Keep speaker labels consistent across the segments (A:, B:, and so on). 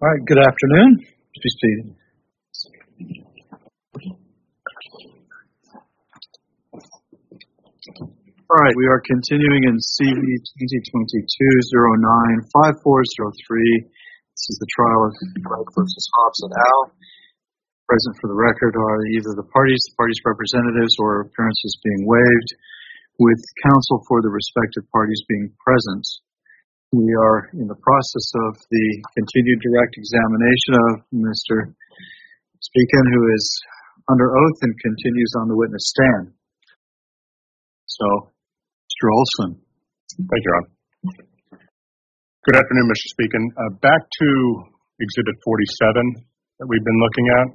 A: All right, good afternoon. Be seated. All right, we are continuing in CV 2022-09-5403. This is the trial of Wright versus Hobbs et al. Present for the record are either the parties, the parties' representatives, or appearances being waived, with counsel for the respective parties being present. We are in the process of the continued direct examination of Mr. Spieken, who is under oath and continues on the witness stand. So, Mr. Olsen.
B: Thank you, Ron. Good afternoon, Mr. Spieken. Uh, back to Exhibit 47 that we've been looking at.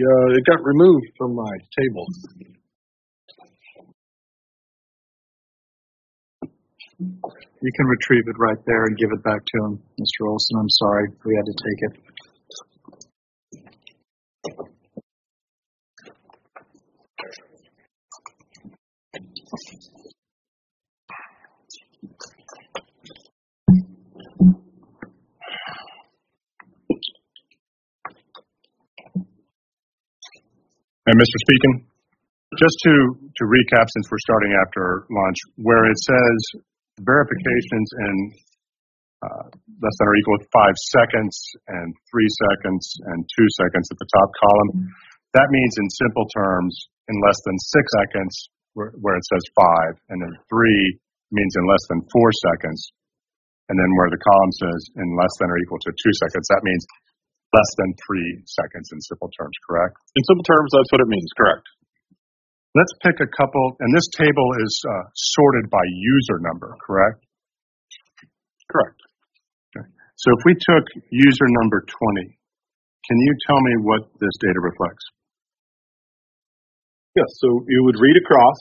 C: Yeah, it got removed from my table.
A: You can retrieve it right there and give it back to him, Mr. Olsen. I'm sorry, we had to take it.
B: And Mr. Speckin, just to, to recap, since we're starting after lunch, where it says verifications in uh, less than or equal to five seconds and three seconds and two seconds at the top column. That means in simple terms, in less than six seconds, where, where it says five, and then three means in less than four seconds. And then where the column says in less than or equal to two seconds, that means less than three seconds in simple terms, correct?
C: In simple terms, that's what it means, correct.
B: Let's pick a couple, and this table is uh, sorted by user number, correct?
C: Correct.
B: Okay. So if we took user number 20, can you tell me what this data reflects?
C: Yes, so you would read across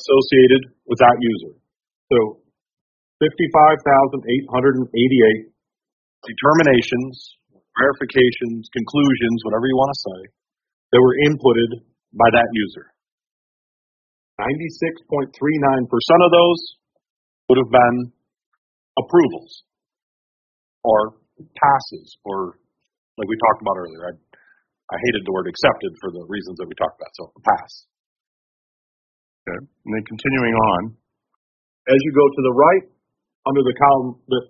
C: associated with that user. So 55,888 determinations, verifications, conclusions, whatever you want to say, that were inputted by that user. 96.39% of those would have been approvals or passes or like we talked about earlier. I, I hated the word accepted for the reasons that we talked about. So a pass.
B: Okay. And then continuing on.
C: As you go to the right, under the column that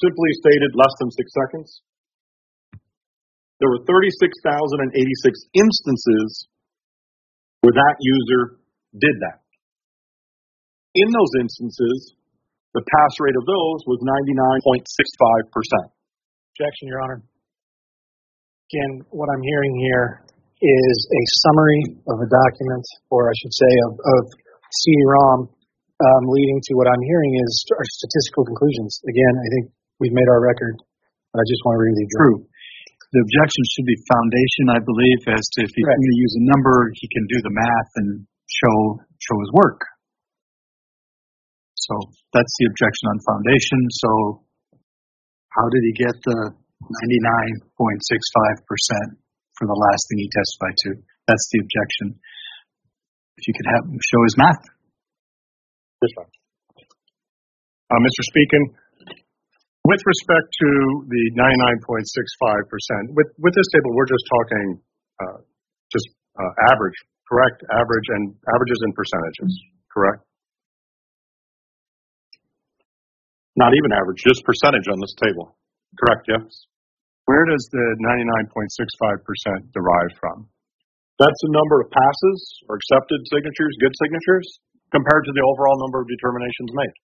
C: simply stated less than six seconds, there were 36,086 instances where that user did that. In those instances, the pass rate of those was 99.65%.
D: Objection, Your Honor. Again, what I'm hearing here is a summary of a document, or I should say, of, of CD-ROM, um, leading to what I'm hearing is our statistical conclusions. Again, I think we've made our record, but I just want to read the
A: True. The objection should be foundation, I believe, as to if he's
D: Correct.
A: going to use a number, he can do the math and show show his work. So that's the objection on foundation. So how did he get the 99.65% for the last thing he testified to? That's the objection. If you could have him show his math.
B: One. Uh, Mr. Speckin, with respect to the 99.65%, with, with this table, we're just talking uh, just uh, average, correct? Average and averages and percentages, correct?
C: Not even average, just percentage on this table. Correct, yes?
B: Where does the 99.65% derive from?
C: That's the number of passes or accepted signatures, good signatures, compared to the overall number of determinations made.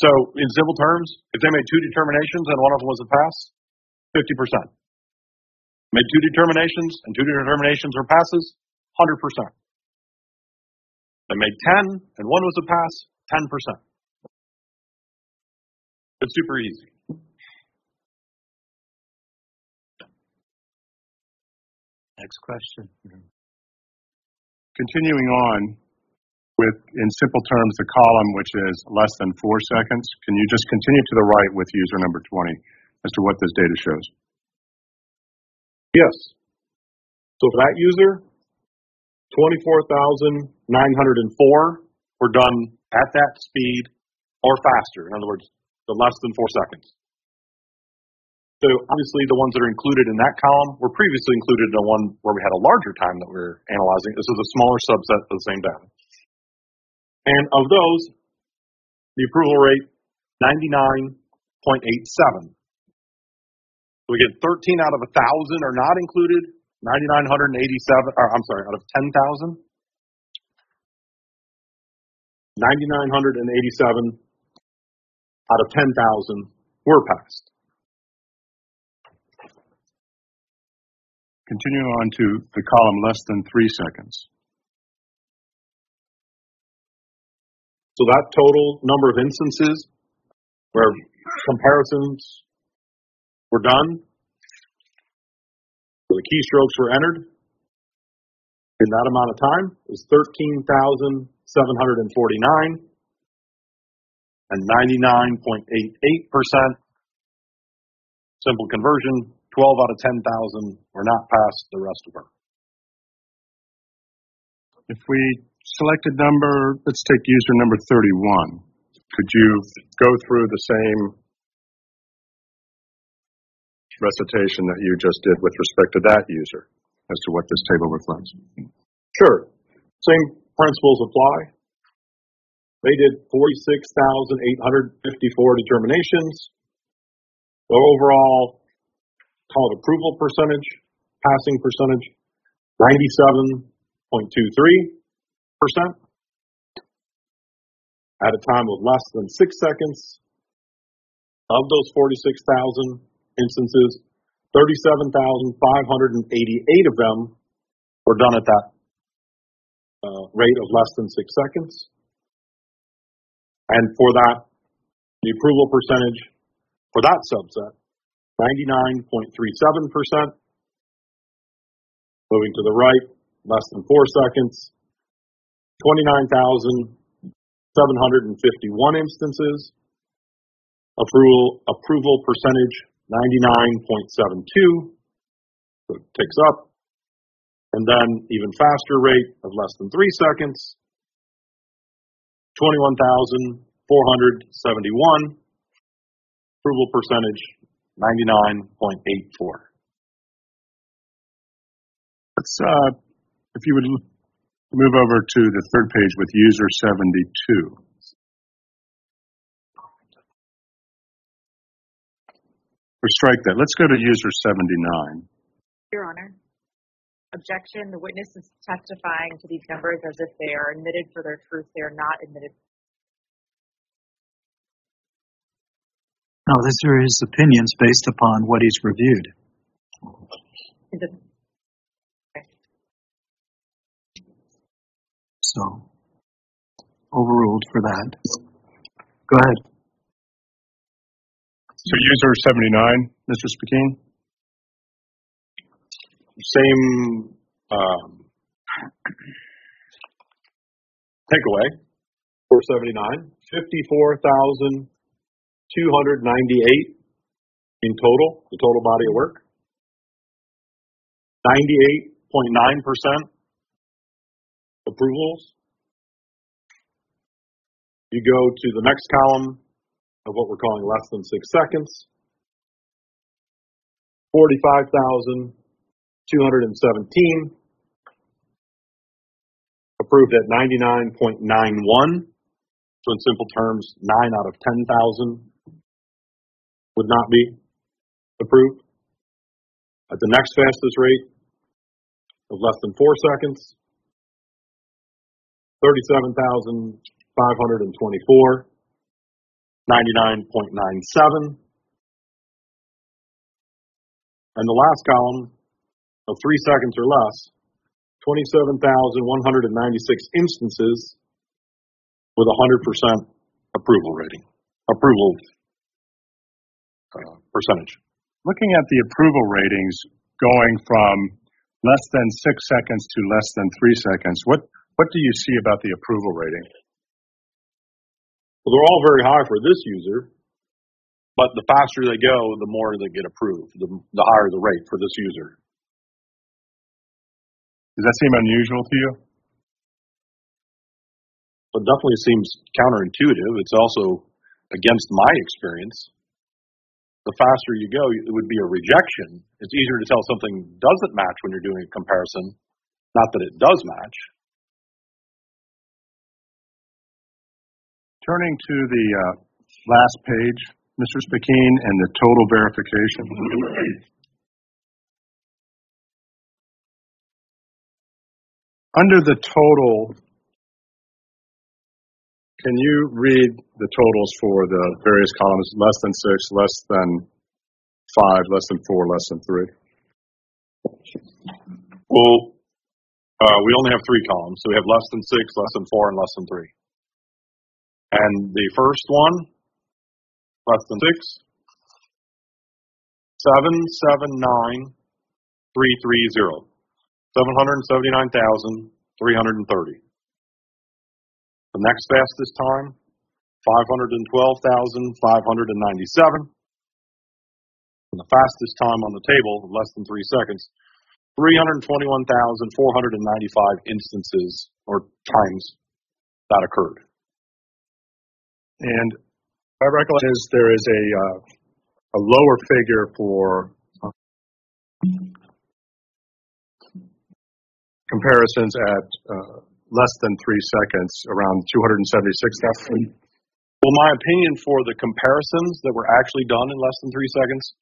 C: So, in simple terms, if they made two determinations and one of them was a pass, 50%. Made two determinations and two determinations were passes, 100%. They made 10 and one was a pass, 10%. It's super easy.
A: Next question.
B: Continuing on with, in simple terms, the column which is less than four seconds, can you just continue to the right with user number 20 as to what this data shows?
C: Yes. So for that user, 24,904 were done at that speed or faster. In other words, the less than four seconds. So obviously the ones that are included in that column were previously included in the one where we had a larger time that we were analyzing. This is a smaller subset of the same data. And of those, the approval rate, 99.87. So we get 13 out of 1,000 are not included, 9,987, or I'm sorry, out of 10,000. 9,987 out of 10,000 were passed.
B: Continuing on to the column less than three seconds.
C: So that total number of instances where comparisons were done, where the keystrokes were entered in that amount of time is 13,749 and 99.88% simple conversion 12 out of 10,000 were not passed, the rest of were.
B: If we select a number, let's take user number 31. Could you go through the same recitation that you just did with respect to that user as to what this table reflects?
C: Sure. Same principles apply. They did 46,854 determinations. The overall called approval percentage, passing percentage, 97.23%. At a time of less than six seconds, of those 46,000 instances, 37,588 of them were done at that uh, rate of less than six seconds. And for that, the approval percentage for that subset 99.37%. Moving to the right, less than four seconds, 29,751 instances. Approval, approval percentage 99.72. So it ticks up. And then even faster rate of less than three seconds, 21,471. Approval percentage 99.84.
B: Let's, uh, if you would move over to the third page with user 72. Or strike that. Let's go to user 79.
E: Your Honor. Objection. The witness is testifying to these numbers as if they are admitted for their truth. They are not admitted
A: No, these are his opinions based upon what he's reviewed. So, overruled for that. Go ahead.
B: So user 79, Mr. Speckin?
C: Same um, takeaway for 79. 54,000 298 in total, the total body of work. 98.9% approvals. You go to the next column of what we're calling less than six seconds. 45,217 approved at 99.91. So in simple terms, 9 out of 10,000 would not be approved. At the next fastest rate of less than four seconds, 37,524, 99.97. And the last column of three seconds or less, 27,196 instances with 100% approval rating, approval uh, percentage.
B: Looking at the approval ratings going from less than six seconds to less than three seconds, what, what do you see about the approval rating?
C: Well, they're all very high for this user, but the faster they go, the more they get approved, the, the higher the rate for this user.
B: Does that seem unusual to you?
C: It definitely seems counterintuitive. It's also against my experience. the faster you go, it would be a rejection. It's easier to tell something doesn't match when you're doing a comparison, not that it does match.
B: Turning to the uh, last page, Mr. Speckin, and the total verification. Under the total, can you read the totals for the various columns? Less than six, less than five, less than four, less than three?
C: Well, uh, we only have three columns, so we have less than six, less than four, and less than three. And the first one, less than six, seven, seven, nine, three, three, zero. 779,330. The next fastest time, 512,597. And the fastest time on the table, less than three seconds, 321,495 instances or times that occurred.
B: And my recollection is there is a uh, a lower figure for comparisons at uh, less than three seconds, around 276,000.
C: Well, my opinion for the comparisons that were actually done in less than three seconds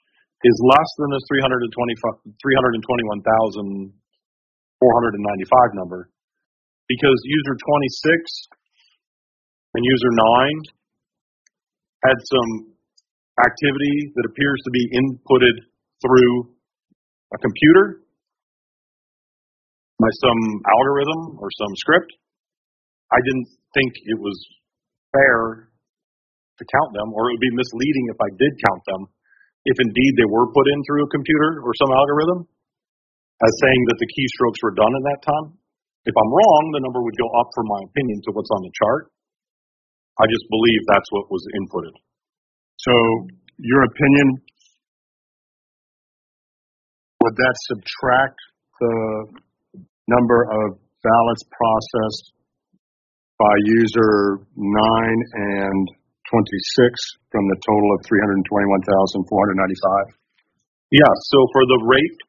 C: is less than this 321,495 number because user 26 and user 9 had some activity that appears to be inputted through a computer by some algorithm or some script. I didn't think it was fair to count them, or it would be misleading if I did count them, if indeed they were put in through a computer or some algorithm, as saying that the keystrokes were done in that time. If I'm wrong, the number would go up from my opinion to what's on the chart. I just believe that's what was inputted.
B: So, your opinion, would that subtract the number of ballots processed by user 9 and 26 from the total of 321,495?
C: Yeah, so for the rate,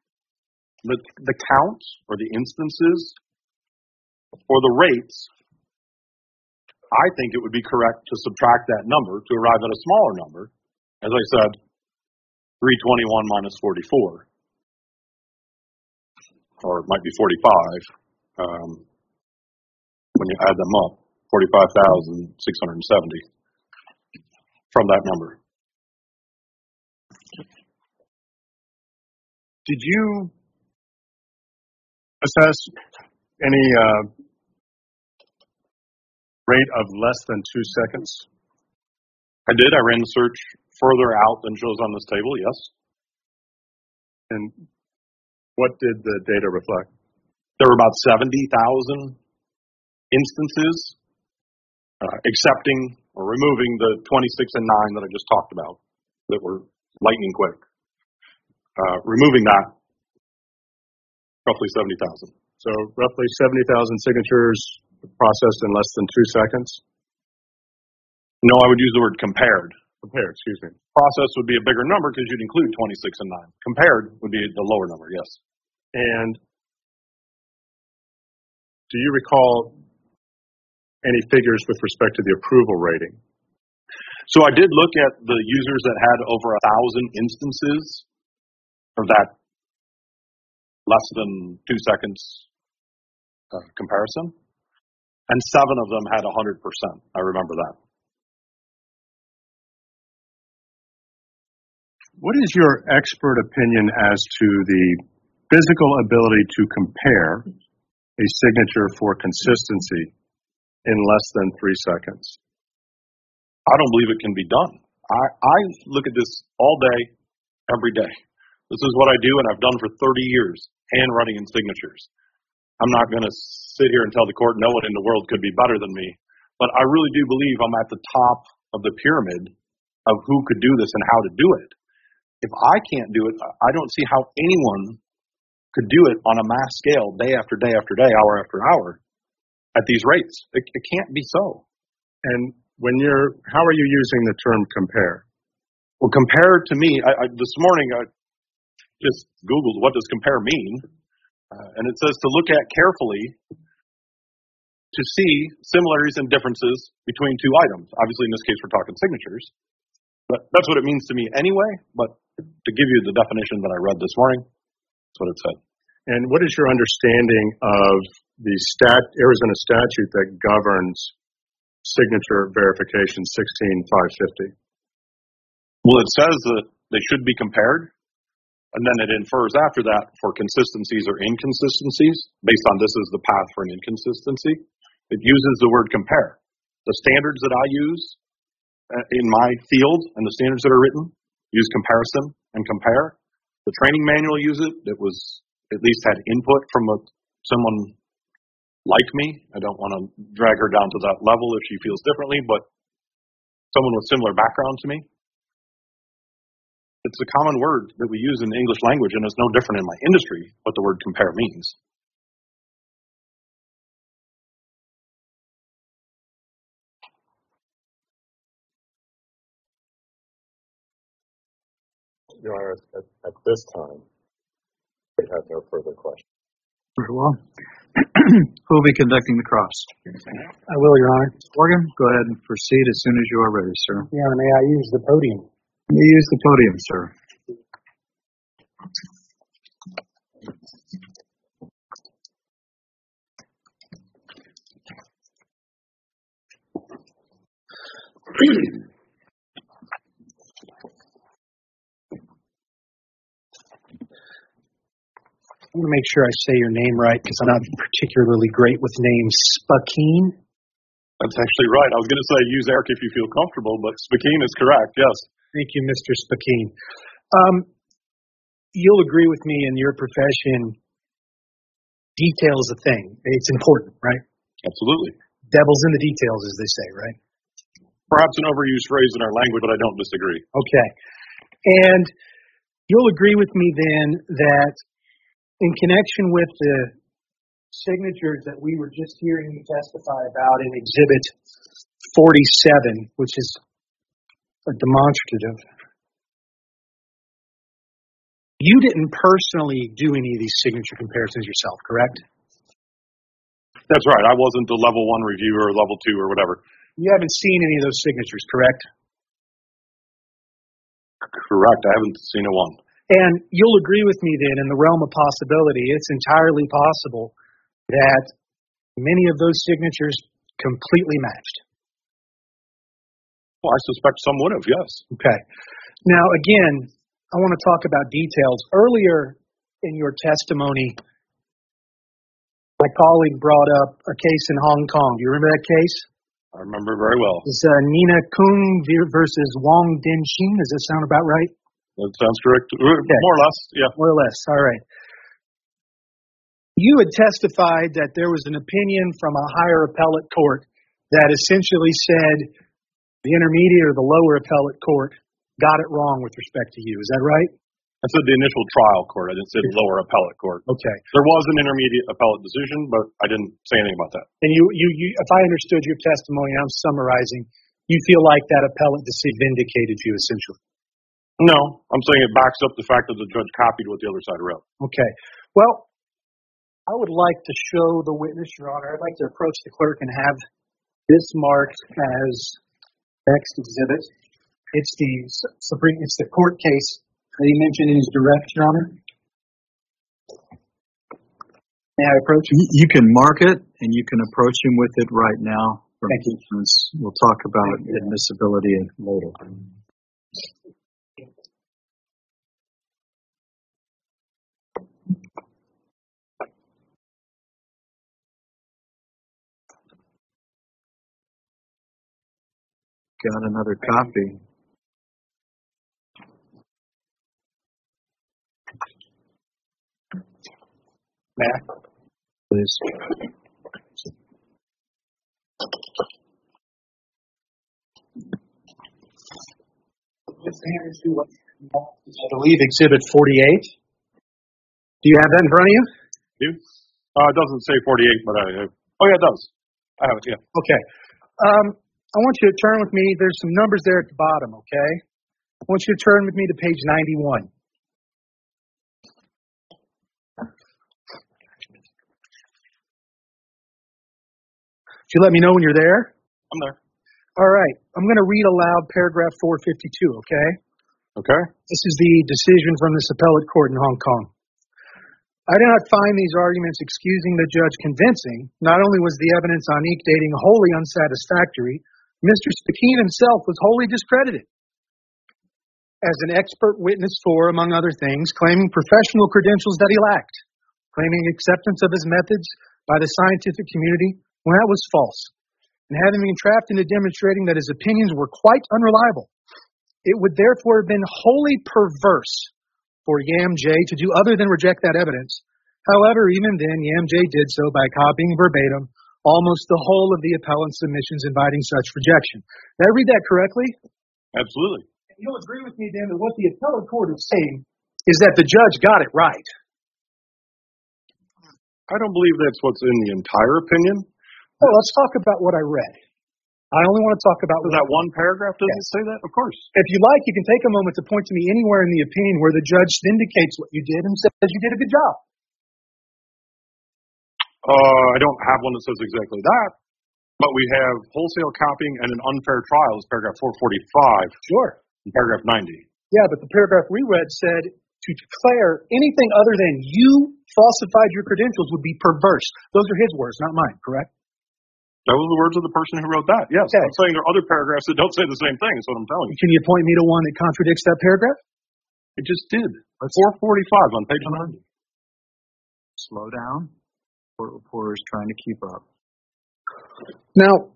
C: the, the counts or the instances, for the rates, I think it would be correct to subtract that number to arrive at a smaller number. As I said, 321 minus 44 or it might be 45 um, when you add them up, 45,670 from that number.
B: Did you assess any uh, rate of less than two seconds?
C: I did. I ran the search further out than shows on this table, yes.
B: And what did the data reflect?
C: There were about 70,000 instances uh, accepting or removing the 26 and 9 that I just talked about that were lightning quick. Uh, removing that, roughly 70,000.
B: So roughly 70,000 signatures processed in less than two seconds?
C: No, I would use the word compared.
B: Compared, excuse me.
C: Process would be a bigger number because you'd include 26 and 9. Compared would be the lower number, yes.
B: And do you recall any figures with respect to the approval rating?
C: So I did look at the users that had over a thousand instances of that less than two seconds uh, comparison, and seven of them had 100%. I remember that.
B: What is your expert opinion as to the physical ability to compare a signature for consistency in less than three seconds?
C: I don't believe it can be done. I, I look at this all day, every day. This is what I do, and I've done for 30 years handwriting and signatures. I'm not going to sit here and tell the court no one in the world could be better than me, but I really do believe I'm at the top of the pyramid of who could do this and how to do it. If I can't do it, I don't see how anyone could do it on a mass scale day after day after day, hour after hour at these rates. It, it can't be so.
B: And when you're, how are you using the term compare?
C: Well, compare to me, I, I, this morning I just Googled what does compare mean, uh, and it says to look at carefully to see similarities and differences between two items. Obviously, in this case, we're talking signatures, but that's what it means to me anyway. But to give you the definition that I read this morning, that's what it said.
F: And what is your understanding of the stat, Arizona statute that governs signature verification 16550?
C: Well, it says that they should be compared, and then it infers after that for consistencies or inconsistencies based on this is the path for an inconsistency. It uses the word compare. The standards that I use uh, in my field and the standards that are written use comparison and compare. The training manual uses it. It was at least had input from a, someone like me. I don't want to drag her down to that level if she feels differently, but someone with similar background to me. It's a common word that we use in the English language, and it's no different in my industry what the word compare means.
B: Your Honor, at, at this time, we have no further questions.
A: Very well. Who will be conducting the cross?
D: I will, Your Honor.
A: Morgan, go ahead and proceed as soon as you are ready, sir.
D: Your Honor, may I use the podium?
A: You use the podium, sir.
D: I want to make sure I say your name right because I'm not particularly great with names. Speckin?
C: That's actually right. I was going to say use Eric if you feel comfortable, but Speckin is correct. Yes.
D: Thank you, Mr. Speckin. Um, you'll agree with me in your profession, detail is a thing. It's important, right?
C: Absolutely.
D: Devil's in the details, as they say, right?
C: Perhaps an overused phrase in our language, but I don't disagree.
D: Okay. And you'll agree with me then that in connection with the signatures that we were just hearing you testify about in Exhibit 47, which is a demonstrative, you didn't personally do any of these signature comparisons yourself, correct?
C: That's right. I wasn't the level one reviewer or level two or whatever.
D: You haven't seen any of those signatures, correct?
C: Correct. I haven't seen a one.
D: And you'll agree with me then, in the realm of possibility, it's entirely possible that many of those signatures completely matched.
C: Well, I suspect some would have, yes.
D: Okay. Now, again, I want to talk about details. Earlier in your testimony, my colleague brought up a case in Hong Kong. Do you remember that case?
C: I remember very well.
D: It's uh, Nina Kung versus Wang Din Shin. Does that sound about right?
C: That sounds correct. Uh, More or less, yeah.
D: More or less. All right. You had testified that there was an opinion from a higher appellate court that essentially said the intermediate or the lower appellate court got it wrong with respect to you. Is that right?
C: I said the initial trial court. I didn't say the lower appellate court.
D: Okay.
C: There was an intermediate appellate decision, but I didn't say anything about that.
D: And you, you, you if I understood your testimony, I'm summarizing, you feel like that appellate decision vindicated you essentially.
C: No, I'm saying it backs up the fact that the judge copied what the other side wrote.
D: Okay. Well, I would like to show the witness, Your Honor. I'd like to approach the clerk and have this marked as next exhibit. It's the Supreme, it's the court case that he mentioned in his direct, Your Honor. May I approach?
A: You you can mark it and you can approach him with it right now.
D: Thank you.
A: We'll talk about admissibility later. Got another copy.
D: May I?
A: Please.
D: I believe exhibit 48. Do you have that in front of you?
C: You? Uh, it doesn't say 48, but I. Oh yeah, it does. I have it. Yeah.
D: Okay. Um, I want you to turn with me. There's some numbers there at the bottom, okay? I want you to turn with me to page 91. Could you let me know when you're there?
C: I'm there.
D: All right. I'm going to read aloud paragraph 452, okay?
C: Okay.
D: This is the decision from this appellate court in Hong Kong. I do not find these arguments excusing the judge convincing. Not only was the evidence on ink dating wholly unsatisfactory, Mr. Speckin himself was wholly discredited as an expert witness for, among other things, claiming professional credentials that he lacked, claiming acceptance of his methods by the scientific community when that was false, and having been trapped into demonstrating that his opinions were quite unreliable. It would therefore have been wholly perverse for Yam J to do other than reject that evidence. However, even then, Yam J did so by copying verbatim almost the whole of the appellant's submissions inviting such rejection. Did I read that correctly?
C: Absolutely.
D: You'll agree with me then that what the appellate court is saying is that the judge got it right.
C: I don't believe that's what's in the entire opinion.
D: Well, let's talk about what I read. I only want to talk about
C: Does that one paragraph doesn't
D: Yes.
C: say that? Of course.
D: If you like, you can take a moment to point to me anywhere in the opinion where the judge vindicates what you did and says you did a good job.
C: Uh, I don't have one that says exactly that, but we have wholesale copying and an unfair trial is paragraph 445
D: Sure.
C: paragraph 90.
D: Yeah, but the paragraph we read said to declare anything other than you falsified your credentials would be perverse. Those are his words, not mine, correct?
C: That was the words of the person who wrote that. Yes.
D: Okay.
C: I'm saying there are other paragraphs that don't say the same thing, is what I'm telling you.
D: Can you point me to one that contradicts that paragraph?
C: It just did. 445 on page 90.
A: Slow down. Court reporter is trying to keep up.
D: Now,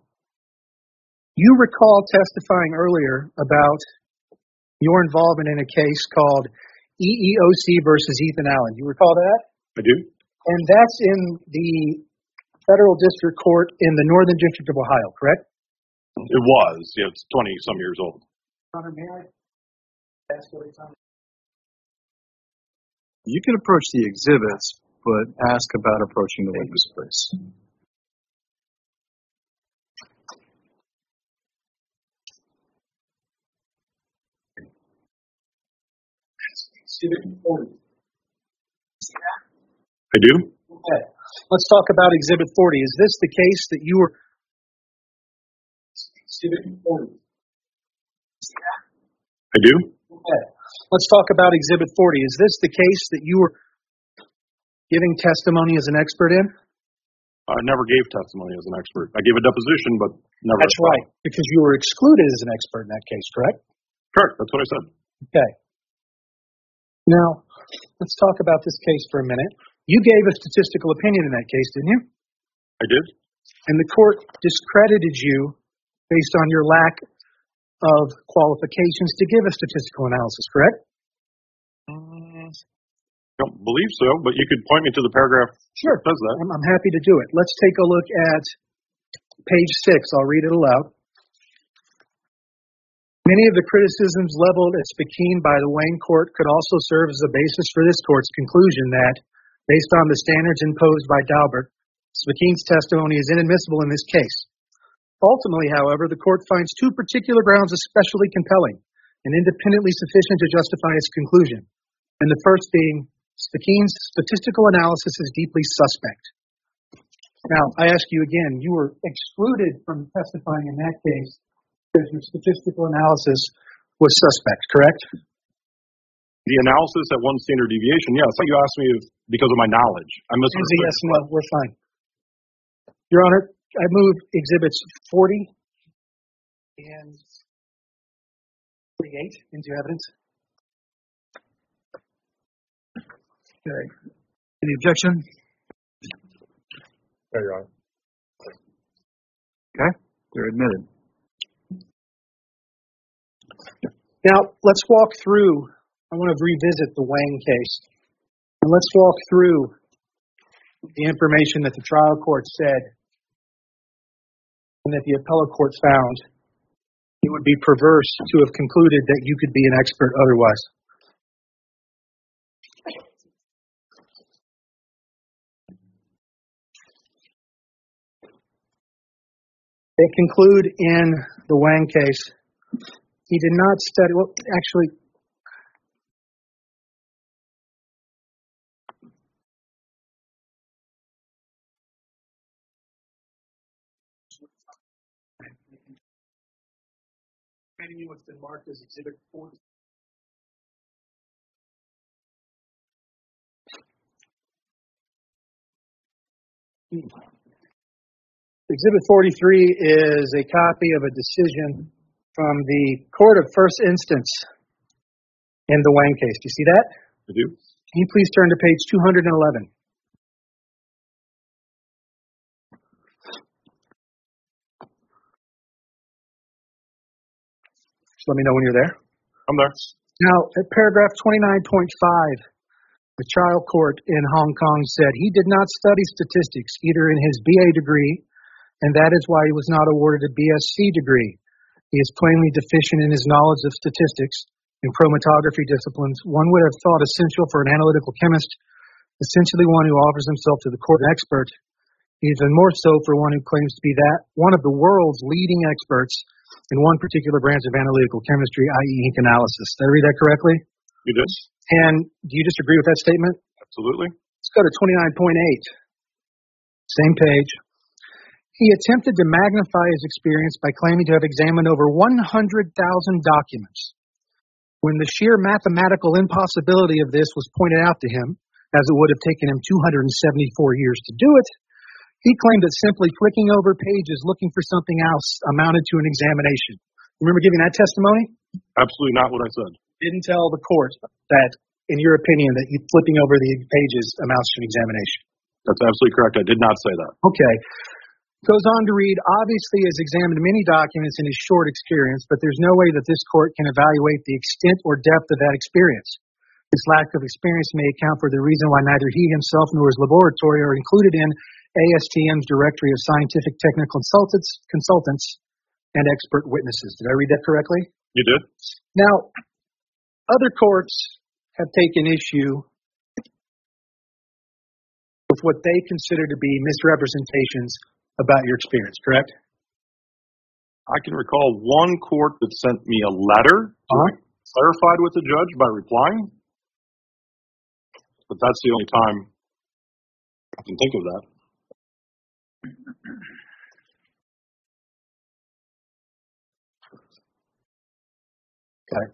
D: you recall testifying earlier about your involvement in a case called EEOC versus Ethan Allen. You recall that?
C: I do.
D: And that's in the federal district court in the Northern District of Ohio, correct?
C: It was. Yeah, it's 20 some years old.
D: Honor, may I ask what it's on?
A: You can approach the exhibits, but ask about approaching the witness, please.
C: I do.
D: Okay. Let's talk about Exhibit 40. Is this the case that you were? Exhibit 40.
C: I do.
D: Okay. Let's talk about Exhibit 40. Is this the case that you were giving testimony as an expert in?
C: I never gave testimony as an expert. I gave a deposition, but never.
D: That's right, because you were excluded as an expert in that case, correct?
C: Correct. That's what I said.
D: Okay. Now, let's talk about this case for a minute. You gave a statistical opinion in that case, didn't you?
C: I did.
D: And the court discredited you based on your lack of qualifications to give a statistical analysis, correct?
C: Don't believe so, but you could point me to the paragraph
D: Sure.
C: that says that.
D: I'm, I'm happy to do it. Let's take a look at page six. I'll read it aloud. Many of the criticisms leveled at Speckin by the Wayne court could also serve as a basis for this court's conclusion that, based on the standards imposed by Daubert, Speckin's testimony is inadmissible in this case. Ultimately, however, the court finds two particular grounds especially compelling and independently sufficient to justify its conclusion. And the first being Speckin's statistical analysis is deeply suspect. Now, I ask you again, you were excluded from testifying in that case because your statistical analysis was suspect, correct?
C: The analysis at one standard deviation, yes. You asked me if because of my knowledge. I
D: It was a
C: misunderstood.
D: yes, no, we're fine. Your Honor, I move exhibits 40 and 48 into evidence.
A: Okay. Any objection?
B: Yeah, Your Honor.
A: Okay. They're admitted.
D: Now, let's walk through. I want to revisit the Wang case. And let's walk through the information that the trial court said and that the appellate court found. It would be perverse to have concluded that you could be an expert otherwise. They conclude in the Wang case He did not study, well, actually, handing you what's been marked as Exhibit 40. Hmm. Exhibit 43 is a copy of a decision from the Court of First Instance in the Wang case. Do you see that?
C: I do.
D: Can you please turn to page 211? Just let me know when you're there.
C: I'm there.
D: Now, at paragraph 29.5, the trial court in Hong Kong said he did not study statistics either in his BA degree, and that is why he was not awarded a BSc degree. He is plainly deficient in his knowledge of statistics and chromatography disciplines, one would have thought essential for an analytical chemist, essentially one who offers himself to the court an expert, even more so for one who claims to be that one of the world's leading experts in one particular branch of analytical chemistry, i.e. ink analysis. Did I read that correctly?
C: You did?
D: And do you disagree with that statement?
C: Absolutely.
D: Let's go to 29.8. Same page. He attempted to magnify his experience by claiming to have examined over 100,000 documents. When the sheer mathematical impossibility of this was pointed out to him, as it would have taken him 274 years to do it, he claimed that simply flicking over pages looking for something else amounted to an examination. Remember giving that testimony?
C: Absolutely not what I said.
D: Didn't tell the court that, in your opinion, that you flipping over the pages amounts to an examination.
C: That's absolutely correct. I did not say that.
D: Okay. Goes on to read, obviously has examined many documents in his short experience, but there's no way that this court can evaluate the extent or depth of that experience. This lack of experience may account for the reason why neither he himself nor his laboratory are included in ASTM's directory of scientific technical consultants, consultants and expert witnesses. Did I read that correctly?
C: You did?
D: Now, other courts have taken issue with what they consider to be misrepresentations about your experience, correct?
C: I can recall one court that sent me a letter
D: Uh-huh.
C: clarified with the judge by replying. But that's the only time I can think of that. Okay.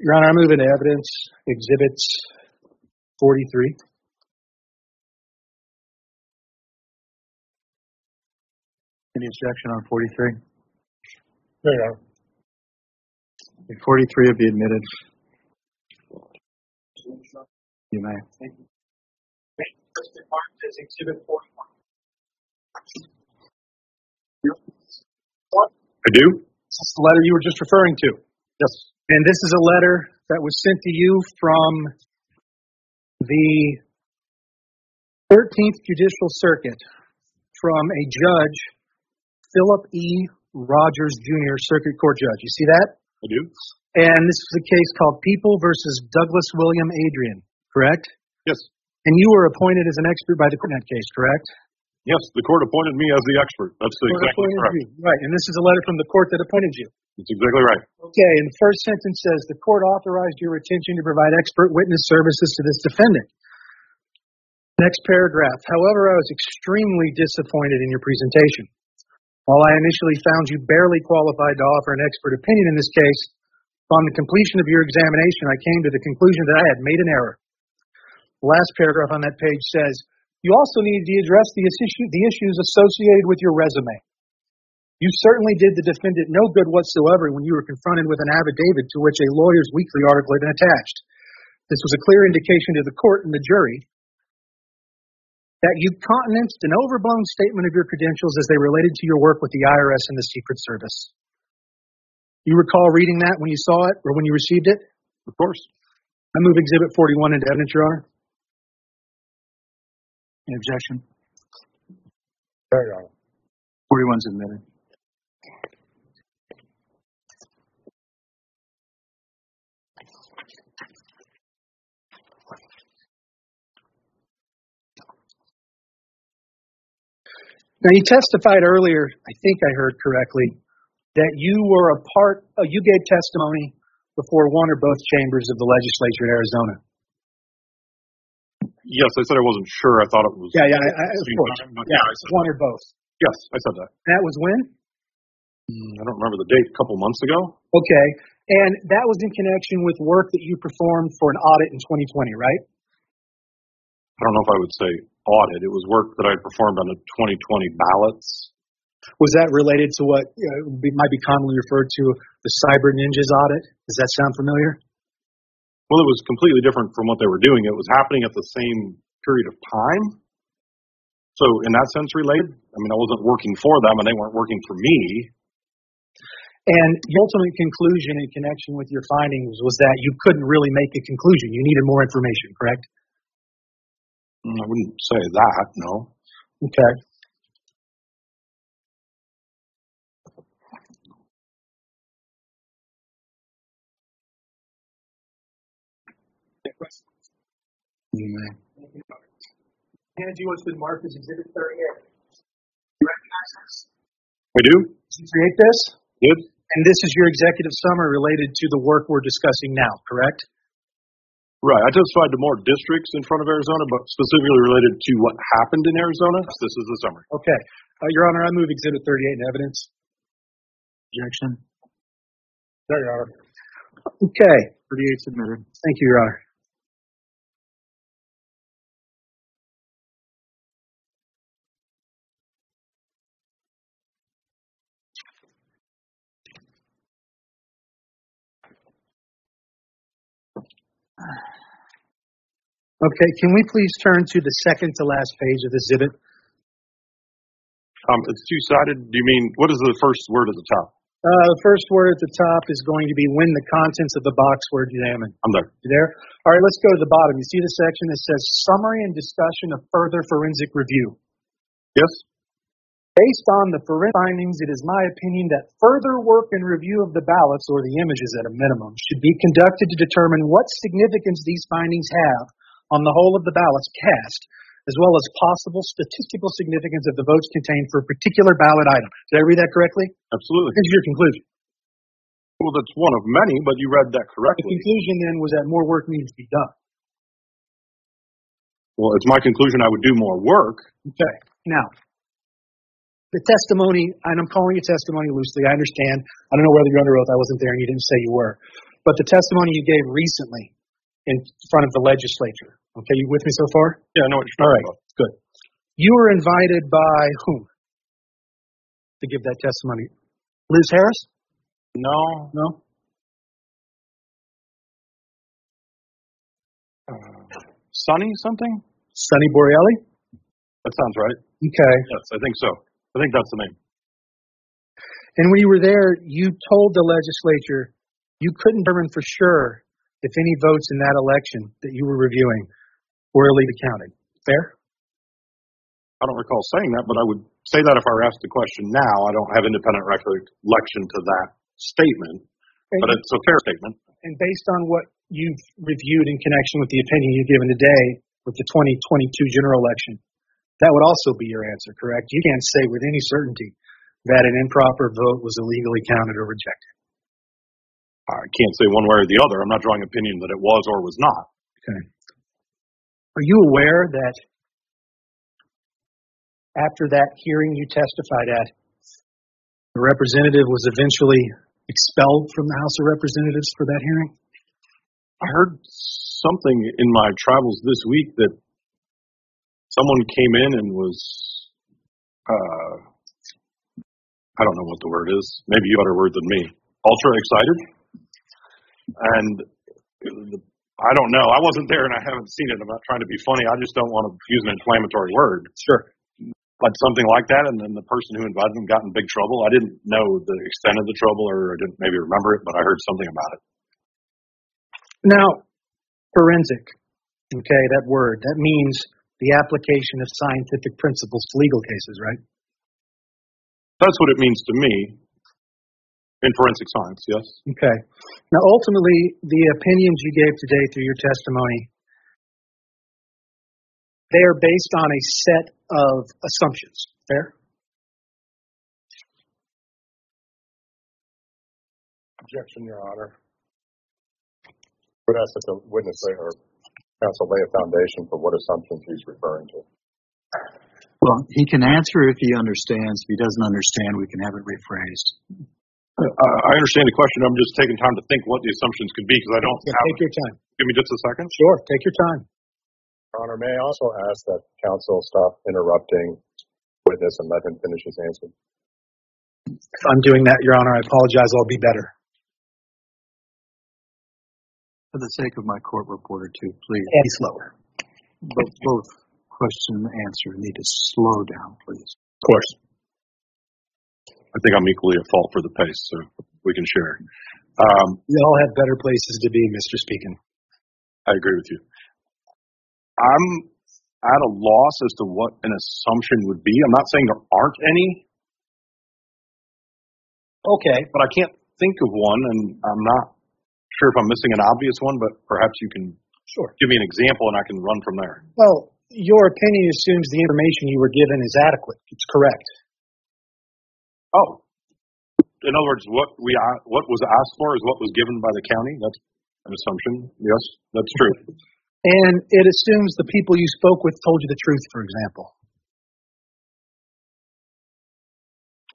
D: Your Honor, I move into evidence exhibits 43.
A: Any objection on 43?
C: There you are.
A: 43 will be admitted. You may.
D: Marked as exhibit 41.
C: I do?
D: This is the letter you were just referring to.
C: Yes.
D: And this is a letter that was sent to you from the 13th Judicial Circuit from a judge, Philip E. Rodgers Jr., Circuit Court Judge. You see that?
C: I do?
D: And this is a case called People versus Douglas William Adrian, correct?
C: Yes.
D: And you were appointed as an expert by the court in that case, correct?
C: Yes, the court appointed me as the expert. That's the exactly correct.
D: you. Right. And this is a letter from the court that appointed you.
C: That's exactly right.
D: Okay, and the first sentence says the court authorized your retention to provide expert witness services to this defendant. Next paragraph. However, I was extremely disappointed in your presentation. While I initially found you barely qualified to offer an expert opinion in this case, upon the completion of your examination, I came to the conclusion that I had made an error. The last paragraph on that page says, you also needed to address the, issue, the issues associated with your resume. You certainly did the defendant no good whatsoever when you were confronted with an affidavit to which a lawyer's weekly article had been attached. This was a clear indication to the court and the jury that you countenanced an overblown statement of your credentials as they related to your work with the IRS and the Secret Service. You recall reading that when you saw it or when you received it?
C: Of course.
D: I move Exhibit 41 into evidence, Your Honor.
A: Any objection?
C: There you are.
A: 41's admitted.
D: Now, you testified earlier, I think I heard correctly, that you were a part, uh, you gave testimony before one or both chambers of the legislature in Arizona.
C: Yes, I said I wasn't sure. I thought it was.
D: Yeah, yeah, I, I, of course.
C: time,
D: Yeah,
C: yeah,
D: one or both.
C: Yes, I said that.
D: That was when?
C: Mm, I don't remember the date. A couple months ago.
D: Okay. And that was in connection with work that you performed for an audit in 2020, right?
C: I don't know if I would say audit. It was work that I performed on the 2020 ballots.
D: Was that related to what uh, might be commonly referred to the Cyber Ninjas audit? Does that sound familiar?
C: Well, it was completely different from what they were doing. It was happening at the same period of time. So, in that sense, related. I mean, I wasn't working for them, and they weren't working for me.
D: And the ultimate conclusion in connection with your findings was that you couldn't really make a conclusion. You needed more information, correct?
C: Mm, I wouldn't say that. No.
D: Okay. Hand you what's been marked as Exhibit 38. You recognize this?
C: We do.
D: Did you create this?
C: Good.
D: And this is your executive summary related to the work we're discussing now, correct?
C: Right. I testified to more districts in front of Arizona, but specifically related to what happened in Arizona. This is the summary.
D: Okay. Uh, Your Honor, I move Exhibit 38 in evidence.
A: Objection.
D: There, Your Honor. Okay.
A: 38 submitted.
D: Thank you, Your Honor. Okay, can we please turn to the second to last page of the exhibit?
C: Um, it's two sided. Do you mean what is the first word at the top?
D: Uh, the first word at the top is going to be when the contents of the box were examined.
C: I'm there.
D: You there? All right, let's go to the bottom. You see the section that says summary and discussion of further forensic review.
C: Yes.
D: Based on the forensic findings, it is my opinion that further work and review of the ballots, or the images at a minimum, should be conducted to determine what significance these findings have on the whole of the ballots cast, as well as possible statistical significance of the votes contained for a particular ballot item. Did I read that correctly?
C: Absolutely.
D: This is your conclusion.
C: Well, that's one of many, but you read that correctly.
D: The conclusion then was that more work needs to be done.
C: Well, it's my conclusion I would do more work.
D: Okay. Now, the testimony, and I'm calling it testimony loosely, I understand. I don't know whether you're under oath. I wasn't there and you didn't say you were. But the testimony you gave recently in front of the legislature. Okay, you with me so far?
C: Yeah, I know what you're talking
D: right,
C: about.
D: good. You were invited by whom to give that testimony? Liz Harris?
C: No.
D: No?
C: Uh, Sunny something?
D: Sonny Borrelli?
C: That sounds right.
D: Okay.
C: Yes, I think so. I think that's the name.
D: And when you were there, you told the legislature you couldn't determine for sure if any votes in that election that you were reviewing were illegally counted. Fair?
C: I don't recall saying that, but I would say that if I were asked the question now. I don't have independent recollection to that statement, but it's a fair statement.
D: And based on what you've reviewed in connection with the opinion you've given today with the 2022 general election, that would also be your answer, correct? You can't say with any certainty that an improper vote was illegally counted or rejected.
C: I can't say one way or the other. I'm not drawing opinion that it was or was not.
D: Okay. Are you aware that after that hearing you testified at, the representative was eventually expelled from the House of Representatives for that hearing?
C: I heard something in my travels this week that someone came in and was, uh, I don't know what the word is. Maybe you a word than me. Ultra excited. And I don't know. I wasn't there and I haven't seen it. I'm not trying to be funny. I just don't want to use an inflammatory word.
D: Sure.
C: But something like that, and then the person who invited them got in big trouble. I didn't know the extent of the trouble, or I didn't maybe remember it, but I heard something about it.
D: Now, forensic, okay, that word, that means the application of scientific principles to legal cases, right?
C: That's what it means to me in forensic science. Yes.
D: Okay. Now, ultimately, the opinions you gave today through your testimony, they are based on a set of assumptions. Fair?
B: Objection, Your Honor. Would ask that the witness lay or counsel lay a foundation for what assumptions he's referring to.
A: Well, he can answer if he understands. If he doesn't understand, we can have it rephrased.
C: I understand the question. I'm just taking time to think what the assumptions could be because I don't
D: Yeah,
C: have.
D: take your time.
C: Give me just a second.
D: Sure, take your time.
B: Your Honor, may I also ask that counsel stop interrupting witness and let him finish his answer?
D: If I'm doing that, Your Honor, I apologize. I'll be better.
A: For the sake of my court reporter, too, please.
D: be slower.
A: Both, both question and answer need to slow down, please.
C: Of course. I think I'm equally at fault for the pace, so we can share. Um,
D: We all have better places to be, Mr. Speckin.
C: I agree with you. I'm at a loss as to what an assumption would be. I'm not saying there aren't any,
D: Okay.
C: but I can't think of one, and I'm not sure if I'm missing an obvious one, but perhaps you can
D: Sure.
C: give me an example and I can run from there.
D: Well, your opinion assumes the information you were given is adequate. It's correct.
C: Oh, in other words, what we what was asked for is what was given by the county. That's an assumption. Yes, that's true.
D: And it assumes the people you spoke with told you the truth, for example.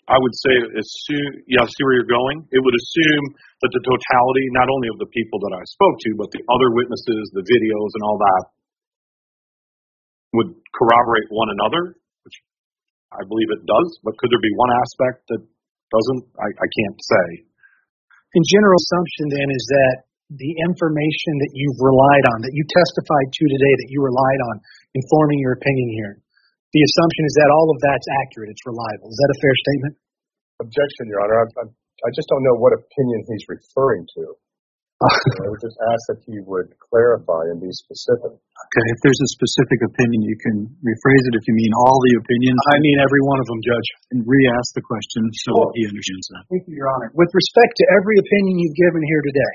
C: I would say assume. Yeah, I see where you're going. It would assume that the totality, not only of the people that I spoke to, but the other witnesses, the videos, and all that, would corroborate one another, I believe it does. But could there be one aspect that doesn't? I, I can't say.
D: In general assumption then is that the information that you've relied on, that you testified to today, that you relied on in forming your opinion here, the assumption is that all of that's accurate, it's reliable. Is that a fair statement?
B: Objection, Your Honor. I, I, I just don't know what opinion he's referring to. I would just ask that you would clarify and be specific.
A: Okay, if there's a specific opinion, you can rephrase it if you mean all the opinions
D: I mean every one of them, Judge.
A: and re-ask the question so
D: Sure.
A: he understands that.
D: Thank you, Your Honor. With respect to every opinion you've given here today,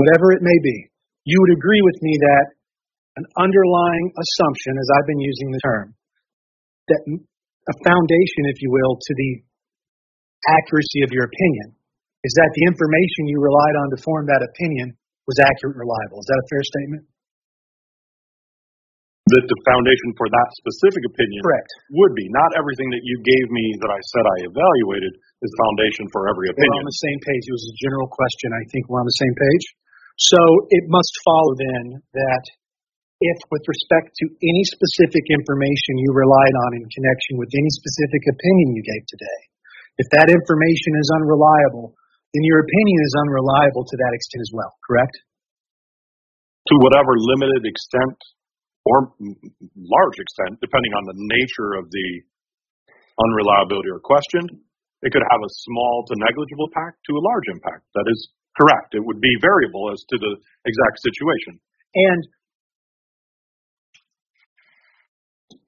D: whatever it may be, you would agree with me that an underlying assumption, as I've been using the term, that m- a foundation, if you will, to the accuracy of your opinion is that the information you relied on to form that opinion was accurate and reliable. Is that a fair statement?
C: That the foundation for that specific opinion
D: Correct.
C: would be. Not everything that you gave me that I said I evaluated is foundation for every opinion.
D: We're on the same page. It was a general question. I think we're on the same page. So it must follow then that if with respect to any specific information you relied on in connection with any specific opinion you gave today, if that information is unreliable, then your opinion is unreliable to that extent as well, correct?
C: to whatever limited extent or large extent, depending on the nature of the unreliability or question, it could have a small to negligible impact to a large impact. That is correct. It would be variable as to the exact situation.
D: And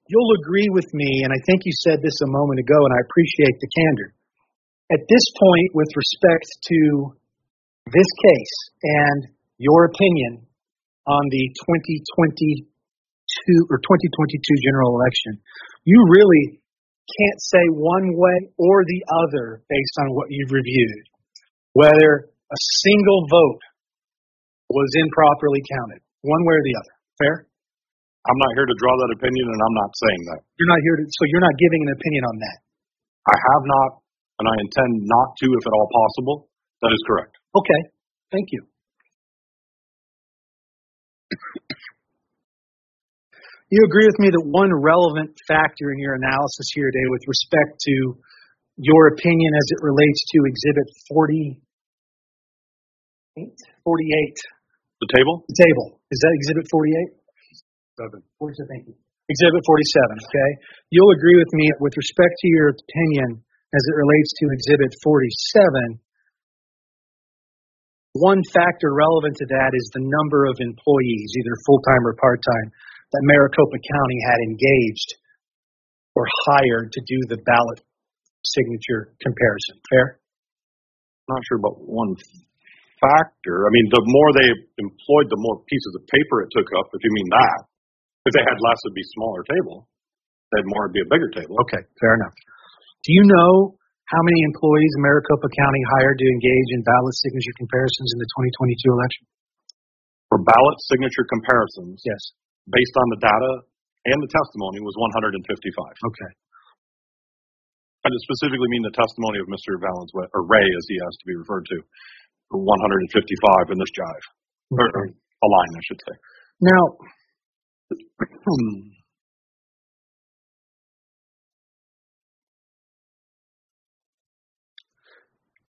D: you'll agree with me, and I think you said this a moment ago, and I appreciate the candor. At this point, with respect to this case and your opinion on the 2022 or 2022 general election, you really can't say one way or the other based on what you've reviewed whether a single vote was improperly counted, one way or the other. Fair?
C: I'm not here to draw that opinion, and I'm not saying that.
D: You're not here to, so you're not giving an opinion on that.
C: I have not, and I intend not to if at all possible. That is correct.
D: Okay, thank you. You agree with me that one relevant factor in your analysis here today with respect to your opinion as it relates to Exhibit 48, 48,
C: The table?
D: the table. Is that Exhibit 48?
C: Seven.
D: 47, thank you. Exhibit 47, okay? You'll agree with me with respect to your opinion as it relates to Exhibit 47. One factor relevant to that is the number of employees, either full time or part time, that Maricopa County had engaged or hired to do the ballot signature comparison. Fair?
C: not sure about one factor. I mean, the more they employed, the more pieces of paper it took up, if you mean that. If they had less, it'd be a smaller table. If they had more, it'd be a bigger table.
D: Okay, fair enough. Do you know How many employees Maricopa County hired to engage in ballot signature comparisons in the 2022 election?
C: For ballot signature comparisons,
D: Yes.
C: based on the data and the testimony, was 155.
D: Okay.
C: I just specifically mean the testimony of Mr. Valenzuela, or Rey as he has to be referred to, 155 in this jive. Or, or a line, I should say.
D: Now,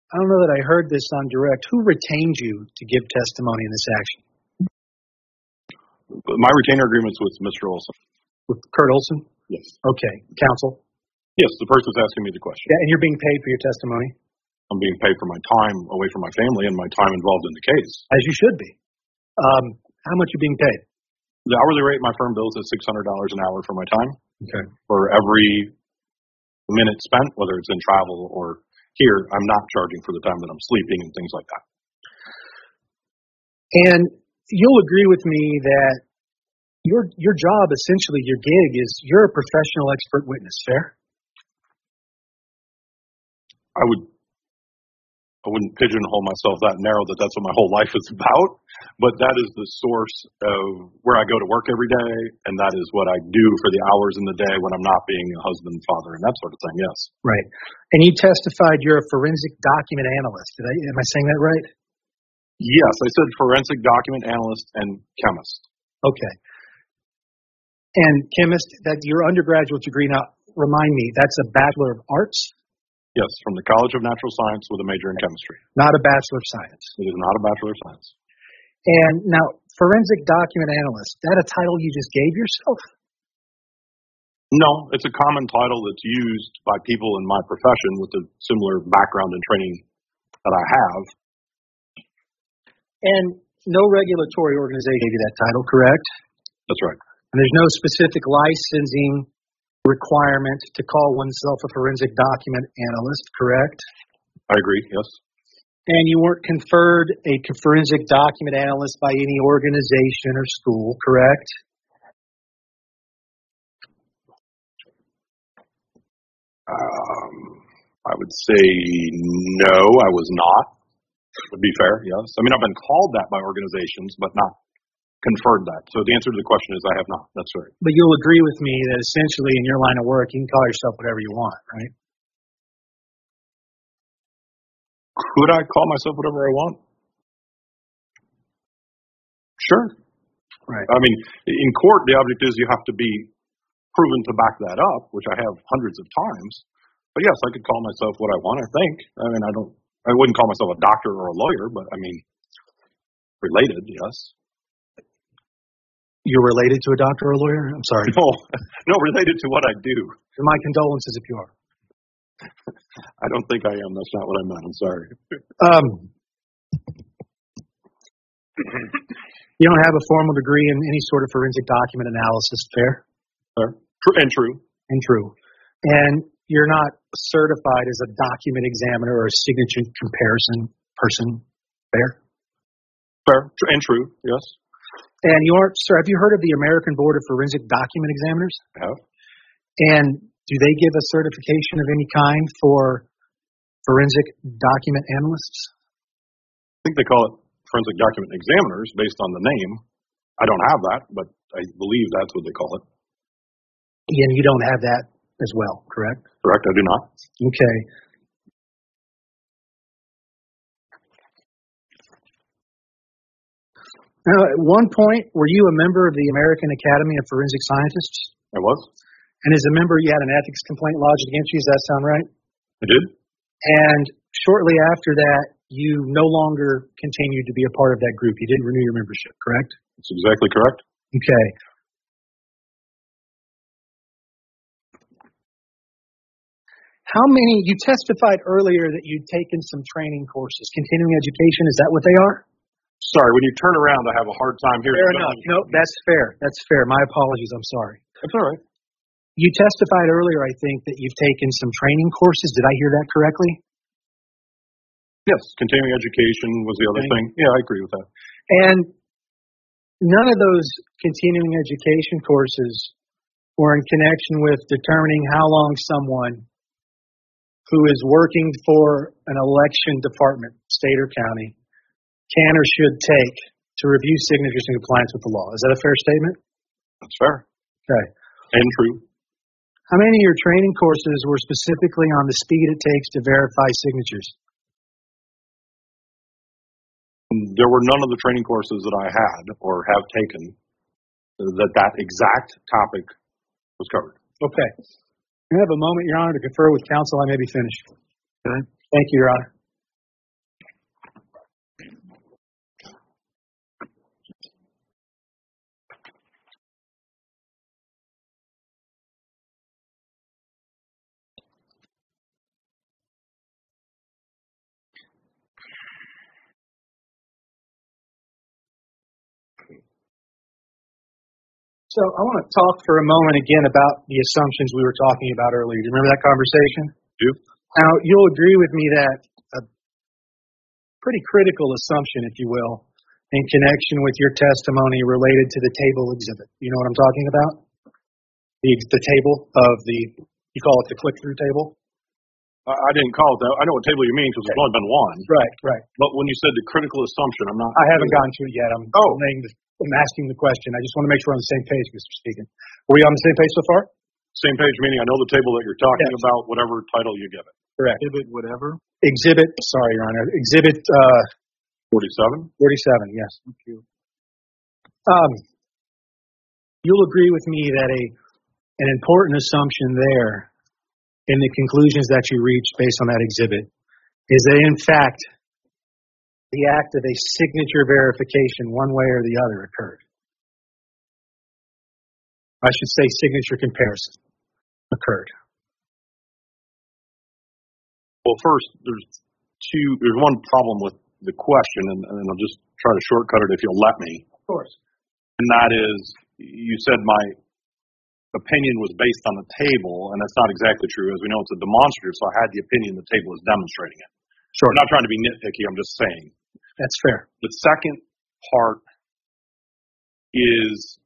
D: I don't know that I heard this on direct. Who retained you to give testimony in this action?
C: My retainer agreement's with Mr. Olsen.
D: With Kurt Olsen?
C: Yes.
D: Okay. Counsel?
C: Yes, the person's asking me the question.
D: Yeah, and you're being paid for your testimony,
C: I'm being paid for my time away from my family and my time involved in the case.
D: as you should be. Um, how much are you being paid?
C: The hourly rate my firm bills is $600 an hour for my time.
D: Okay.
C: For every minute spent, whether it's in travel or here, I'm not charging for the time that I'm sleeping and things like that.
D: And you'll agree with me that your your job, essentially your gig, is you're a professional expert witness. Fair?
C: I would I wouldn't pigeonhole myself that narrow that that's what my whole life is about, but that is the source of where I go to work every day, and that is what I do for the hours in the day when I'm not being a husband, father, and that sort of thing. Yes,
D: Right. And you testified you're a forensic document analyst. Did I? Am I saying that right?
C: yes, I said forensic document analyst and chemist.
D: Okay. And chemist, that your undergraduate degree. Now, remind me, that's a bachelor of arts,
C: Yes, from the College of Natural Science with a major in chemistry.
D: not a bachelor of science.
C: It is not a bachelor of science.
D: And now, forensic document analyst. That a title you just gave yourself?
C: No, it's a common title that's used by people in my profession with a similar background and training that I have.
D: And no regulatory organization gave you that title, correct?
C: That's right.
D: And there's no specific licensing requirement to call oneself a forensic document analyst, correct?
C: I agree. Yes.
D: And you weren't conferred a forensic document analyst by any organization or school, correct?
C: Um, I would say no, I was not. Would be fair, yes. I mean, I've been called that by organizations, but not conferred that. So the answer to the question is I have not. That's right.
D: But you'll agree with me that essentially in your line of work, you can call yourself whatever you want, right?
C: Could I call myself whatever I want? Sure.
D: Right.
C: I mean, in court, the object is you have to be proven to back that up, which I have hundreds of times. But yes, I could call myself what I want. I think. I mean, I don't. I wouldn't call myself a doctor or a lawyer, but I mean, related, yes.
D: You're related to a doctor or a lawyer? I'm sorry.
C: No, no, related to what I do.
D: My condolences if you are.
C: I don't think I am. That's not what I meant. I'm sorry.
D: Um, you don't have a formal degree in any sort of forensic document analysis, fair
C: Fair. True and true.
D: and true. And you're not certified as a document examiner or a signature comparison person, fair?
C: Fair and true. Yes,
D: And you aren't, sir, have you heard of the American Board of Forensic Document Examiners?
C: Have.
D: And do they give a certification of any kind for forensic document analysts?
C: I think they call it forensic document examiners based on the name. I don't have that, but I believe that's what they call it.
D: And you don't have that as well, correct?
C: Correct? I do not.
D: Okay. Now, at one point, were you a member of the American Academy of Forensic Scientists?
C: I was.
D: And as a member, you had an ethics complaint lodged against you. Does that sound right?
C: I did.
D: And shortly after that, you no longer continued to be a part of that group. You didn't renew your membership, correct?
C: That's exactly correct.
D: Okay. How many, you testified earlier that you'd taken some training courses. Continuing education, is that what they are?
C: Sorry, when you turn around, I have a hard time hearing.
D: Fair enough. No, that's fair. That's fair. My apologies. I'm sorry.
C: That's all right.
D: You testified earlier, I think, that you've taken some training courses. Did I hear that correctly?
C: Yes, continuing education was the other
D: Okay.
C: thing. Yeah, I agree with that.
D: And none of those continuing education courses were in connection with determining how long someone who is working for an election department, state or county, can or should take to review signatures in compliance with the law. Is that a fair statement?
C: That's fair.
D: Okay.
C: And true.
D: How many of your training courses were specifically on the speed it takes to verify signatures?
C: Mm, there were none of the training courses that I had or have taken that that exact topic was covered.
D: Okay. You have a moment, Your Honor, to confer with counsel. I may be finished.
A: Okay.
D: Thank you, Your Honor. So I want to talk for a moment again about the assumptions we were talking about earlier. Do you remember that conversation?
C: Do.
D: Now, you'll agree with me that a pretty critical assumption, if you will, in connection with your testimony related to the table exhibit. You know what I'm talking about? The, the table of the, you call it the click-through table?
C: I, didn't call it that. I know what table you mean because there's only been one.
D: Right, right.
C: But when you said the critical assumption, I'm not.
D: I haven't gone to it yet. I'm
C: Oh.
D: laying the, I'm asking the question. I just want to make sure we're on the same page, Mr. Speckin. Are we on the same page so far?
C: Same page meaning I know the table that you're talking
D: Yes.
C: about, whatever title you give it.
D: Correct.
A: Exhibit whatever.
D: Exhibit, sorry, Your Honor, Exhibit uh,
C: 47?
D: 47, yes.
A: Thank you.
D: Um, you'll agree with me that a an important assumption there in the conclusions that you reach based on that exhibit is that in fact the act of a signature verification one way or the other occurred. I should say signature comparison occurred.
C: Well, first, there's two, there's one problem with the question, and, and I'll just try to shortcut it if you'll let me.
D: Of course.
C: And that is, you said my opinion was based on the table, and that's not exactly true. As we know, it's a demonstrative, so I had the opinion the table is demonstrating it.
D: Sure.
C: I'm not trying to be nitpicky, I'm just saying.
D: That's fair.
C: The second part is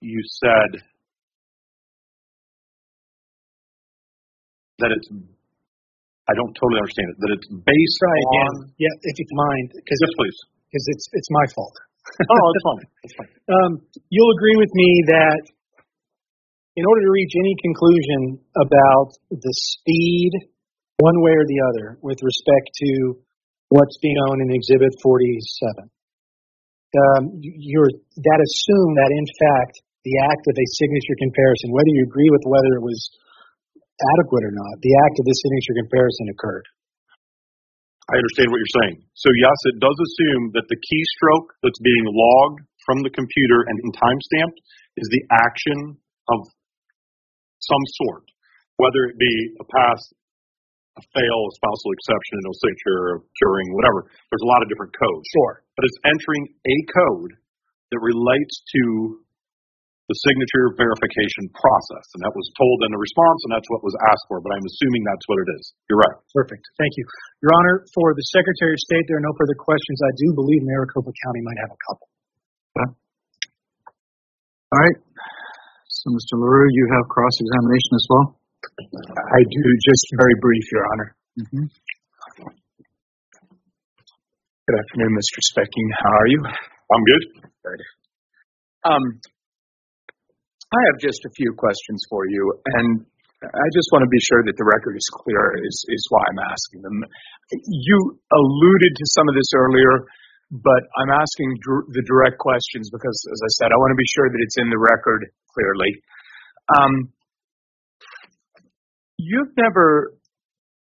C: you said that it's, I don't totally understand it, that it's based on.
D: again. Yeah, if you mind, because
C: Yes, please.
D: Because it's it's my fault.
C: Oh, it's fine. It's fine.
D: Um, you'll agree with me that in order to reach any conclusion about the speed, one way or the other, with respect to what's being owned in Exhibit 47, um, that assume that in fact the act of a signature comparison, whether you agree with whether it was adequate or not, the act of the signature comparison occurred.
C: I understand what you're saying. So yes, it does assume that the keystroke that's being logged from the computer and in timestamped is the action of some sort, whether it be a pass, a fail, a spousal exception, a no signature, a curing, whatever. There's a lot of different codes.
D: Sure.
C: But it's entering a code that relates to the signature verification process. And that was told in the response, and that's what was asked for. But I'm assuming that's what it is. You're right.
D: Perfect. Thank you. Your Honor, for the Secretary of State, there are no further questions. I do believe Maricopa County might have a couple.
A: All right. So, Mr. LaRue, you have cross-examination as well?
G: I do, just very brief, Your Honor.
A: Mm-hmm.
G: Good afternoon, Mr. Speckin. How are you?
C: I'm good.
G: Um, I have just a few questions for you, and I just want to be sure that the record is clear, is, is why I'm asking them. You alluded to some of this earlier, but I'm asking dr- the direct questions because, as I said, I want to be sure that it's in the record clearly. Um, you've never,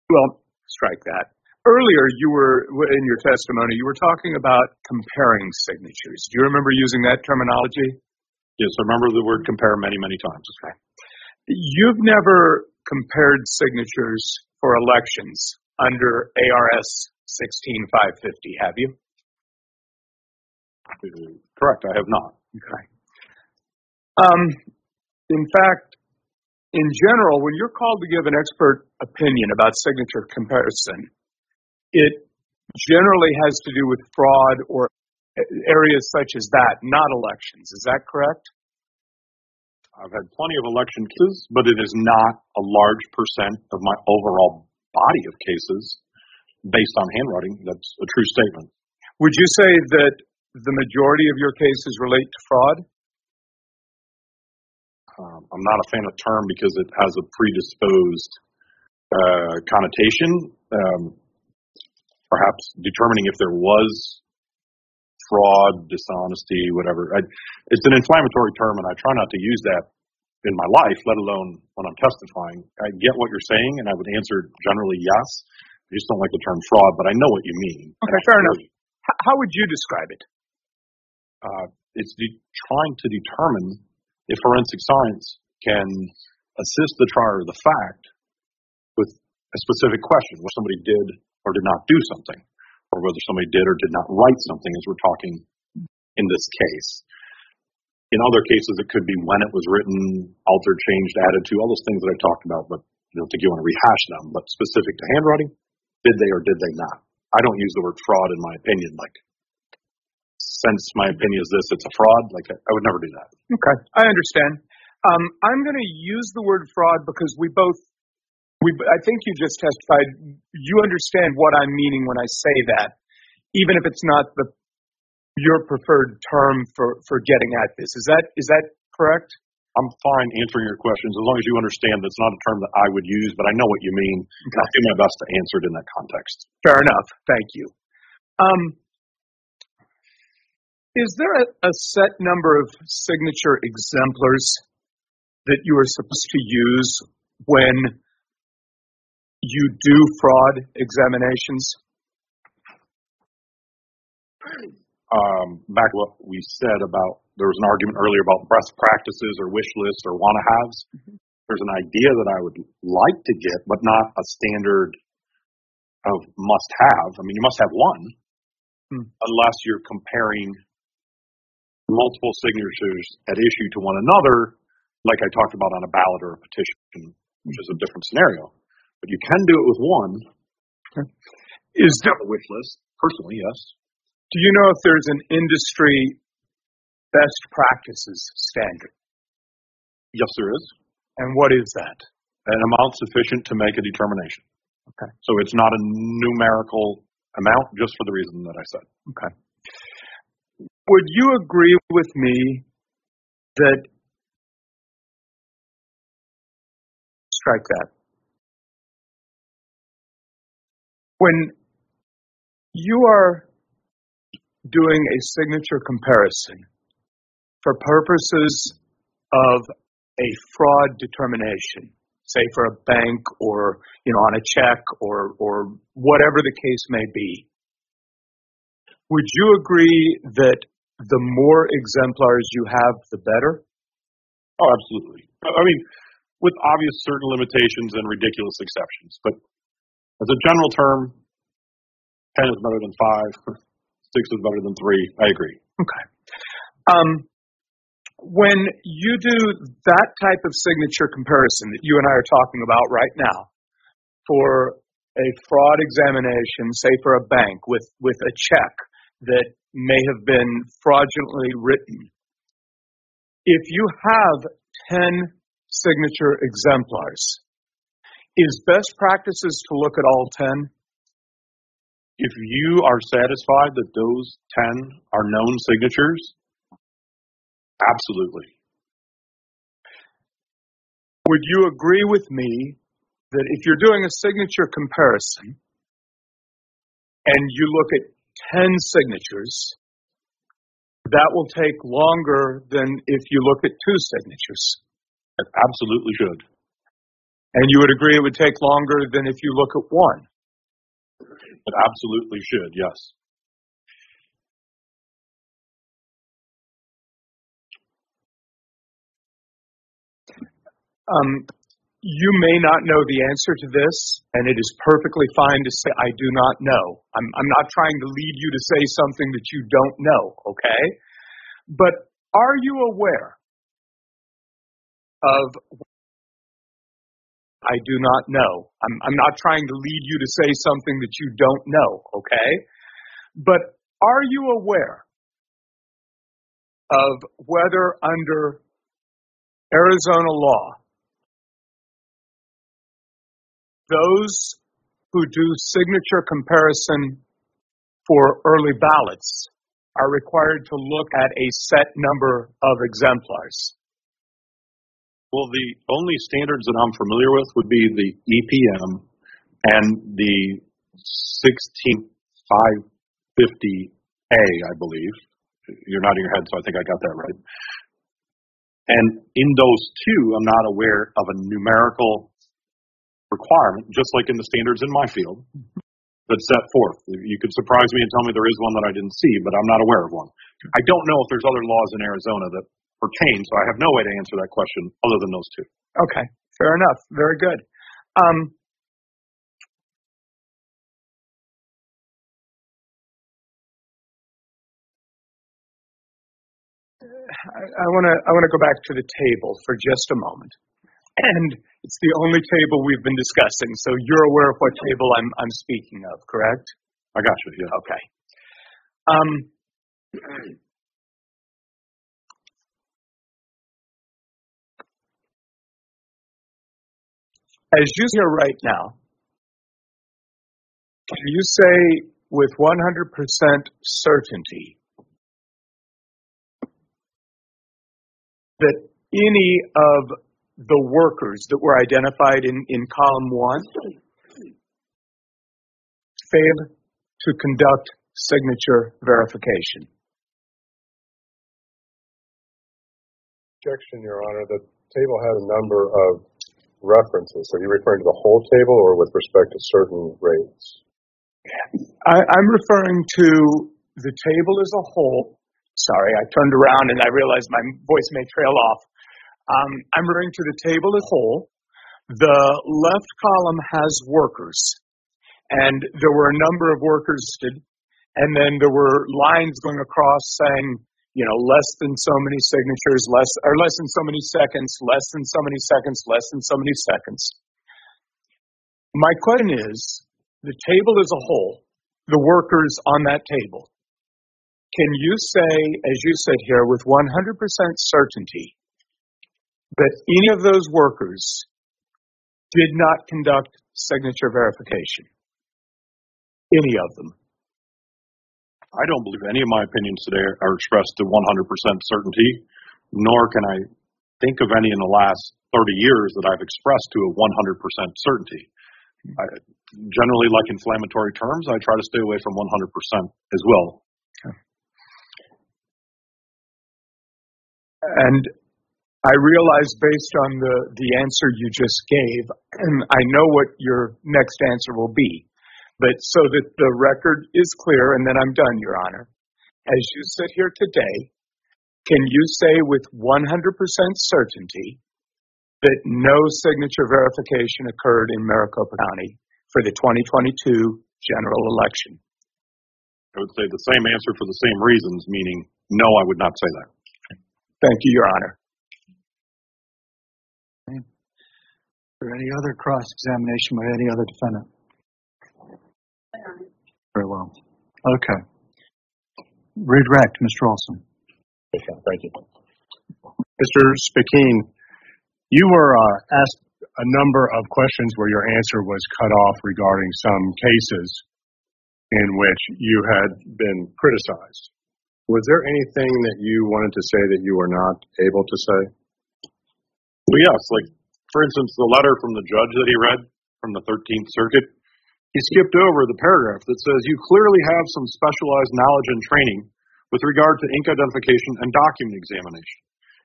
G: well, strike that. Earlier, you were, in your testimony, you were talking about comparing signatures. Do you remember using that terminology?
C: Yes, I remember the word compare many, many times. Okay.
G: You've never compared signatures for elections under ARS 16550, have you?
C: Uh, Correct, I have not.
G: Okay. Um, in fact, in general, when you're called to give an expert opinion about signature comparison, it generally has to do with fraud or areas such as that, not elections. Is that correct?
C: I've had plenty of election cases, but it is not a large percent of my overall body of cases based on handwriting, that's a true statement.
G: Would you say that the majority of your cases relate to fraud?
C: I'm not a fan of term because it has a predisposed uh, connotation. Um, perhaps determining if there was fraud, dishonesty, whatever. I, it's an inflammatory term, and I try not to use that in my life, let alone when I'm testifying. I get what you're saying, and I would answer generally yes. I just don't like the term fraud, but I know what you mean.
G: Okay, fair enough. How would you describe it?
C: Uh, it's de- trying to determine if forensic science can assist the trier of the fact with a specific question, whether somebody did or did not do something, or whether somebody did or did not write something, as we're talking in this case. In other cases, it could be when it was written, altered, changed, added to, all those things that I talked about, but I don't think you want to rehash them. But specific to handwriting, did they or did they not? I don't use the word fraud in my opinion, like, since my opinion is this, it's a fraud. Like, I, I would never do that.
G: Okay, I understand. Um, I'm going to use the word fraud because we both, we, I think you just testified, you understand what I'm meaning when I say that, even if it's not the your preferred term for, for getting at this. Is that is that correct?
C: I'm fine answering your questions as long as you understand that's not a term that I would use, but I know what you mean. and I'll do my best to answer it in that context.
G: Fair enough. Thank you. Um, is there a, a set number of signature exemplars that you are supposed to use when you do fraud examinations?
C: Um, back what we said about there was an argument earlier about best practices or wish lists or wanna haves. There's an idea that I would like to get, but not a standard of must have. I mean, you must have one,
G: Hmm.
C: unless you're comparing multiple signatures at issue to one another, like I talked about on a ballot or a petition, which is a different scenario. But you can do it with one.
G: Is there,
C: A wish list, personally, yes.
G: do you know if there's an industry best practices standard?
C: Yes, there is.
G: And what is that?
C: An amount sufficient to make a determination.
G: Okay.
C: So it's not a numerical amount just for the reason that I said.
G: Okay. Would you agree with me that strike that? When you are doing a signature comparison for purposes of a fraud determination, say for a bank or you know on a check or or whatever the case may be, would you agree that the more exemplars you have, the better?
C: Oh, absolutely. I mean, with obvious certain limitations and ridiculous exceptions, but as a general term, 10 is better than 5, 6 is better than 3. I agree.
G: Okay. Um, when you do that type of signature comparison that you and I are talking about right now for a fraud examination, say for a bank with, with a check that may have been fraudulently written, if you have 10 signature exemplars, is best practices to look at all 10?
C: If you are satisfied that those 10 are known signatures, absolutely.
G: Would you agree with me that if you're doing a signature comparison and you look at 10 signatures, that will take longer than if you look at two signatures?
C: It absolutely should.
G: And you would agree it would take longer than if you look at one?
C: It absolutely should, yes.
G: Um, you may not know the answer to this, and it is perfectly fine to say, I do not know. I'm, I'm not trying to lead you to say something that you don't know, okay? But are you aware of I do not know. I'm, I'm not trying to lead you to say something that you don't know, okay? But are you aware of whether under Arizona law, those who do signature comparison for early ballots are required to look at a set number of exemplars.
C: Well, the only standards that I'm familiar with would be the EPM and the 16550A, I believe. You're nodding your head, so I think I got that right. And in those two, I'm not aware of a numerical requirement, just like in the standards in my field, that's set forth. You could surprise me and tell me there is one that I didn't see, but I'm not aware of one. I don't know if there's other laws in Arizona that pertain, so I have no way to answer that question other than those two.
G: Okay, fair enough. Very good. Um, I want to I want to go back to the table for just a moment, and it's the only table we've been discussing. So you're aware of what table I'm I'm speaking of, correct?
C: I got you. Yeah.
G: Okay. Um, as you hear right now, can you say with 100% certainty that any of the workers that were identified in, in column one failed to conduct signature verification?
B: Objection, Your Honor. The table had a number of references. Are you referring to the whole table or with respect to certain rates?
G: I, I'm referring to the table as a whole. Sorry, I turned around and I realized my voice may trail off. Um, I'm referring to the table as a whole. The left column has workers, and there were a number of workers listed, and then there were lines going across saying, you know, less than so many signatures, less or less than so many seconds, less than so many seconds, less than so many seconds. My question is, the table as a whole, the workers on that table, can you say, as you said here, with 100% certainty, that any of those workers did not conduct signature verification? Any of them?
C: I don't believe any of my opinions today are expressed to 100% certainty, nor can I think of any in the last 30 years that I've expressed to a 100% certainty. I, generally, like inflammatory terms, I try to stay away from 100% as well.
G: And I realize based on the, the answer you just gave, and I know what your next answer will be. But so that the record is clear, and then I'm done, Your Honor. As you sit here today, can you say with 100% certainty that no signature verification occurred in Maricopa County for the 2022 general election?
C: I would say the same answer for the same reasons, meaning no, I would not say that.
G: Thank you, Your Honor.
A: Is there any other cross examination by any other defendant? Very well. Okay. Redirect, Mr.
B: Olsen. Thank you.
F: Mr. Speckin, you were uh, asked a number of questions where your answer was cut off regarding some cases in which you had been criticized. Was there anything that you wanted to say that you were not able to say?
C: Well, yes, like, for instance, the letter from the judge that he read from the 13th Circuit, he skipped over the paragraph that says you clearly have some specialized knowledge and training with regard to ink identification and document examination.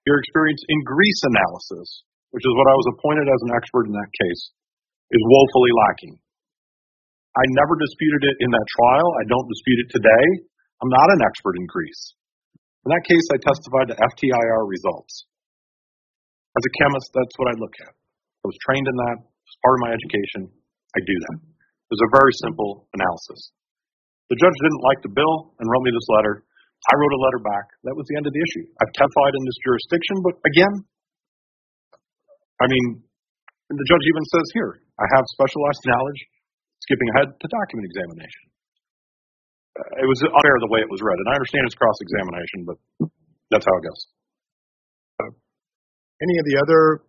C: Your experience in grease analysis, which is what I was appointed as an expert in that case, is woefully lacking. I never disputed it in that trial. I don't dispute it today. I'm not an expert in grease. In that case, I testified to FTIR results. As a chemist, that's what I look at. I was trained in that. It's part of my education. I do that. It was a very simple analysis. The judge didn't like the bill and wrote me this letter. I wrote a letter back. That was the end of the issue. I've testified in this jurisdiction, but again, I mean, the judge even says here, I have specialized knowledge, skipping ahead to document examination. It was unfair the way it was read, and I understand it's cross examination, but that's how it goes.
F: Any of the other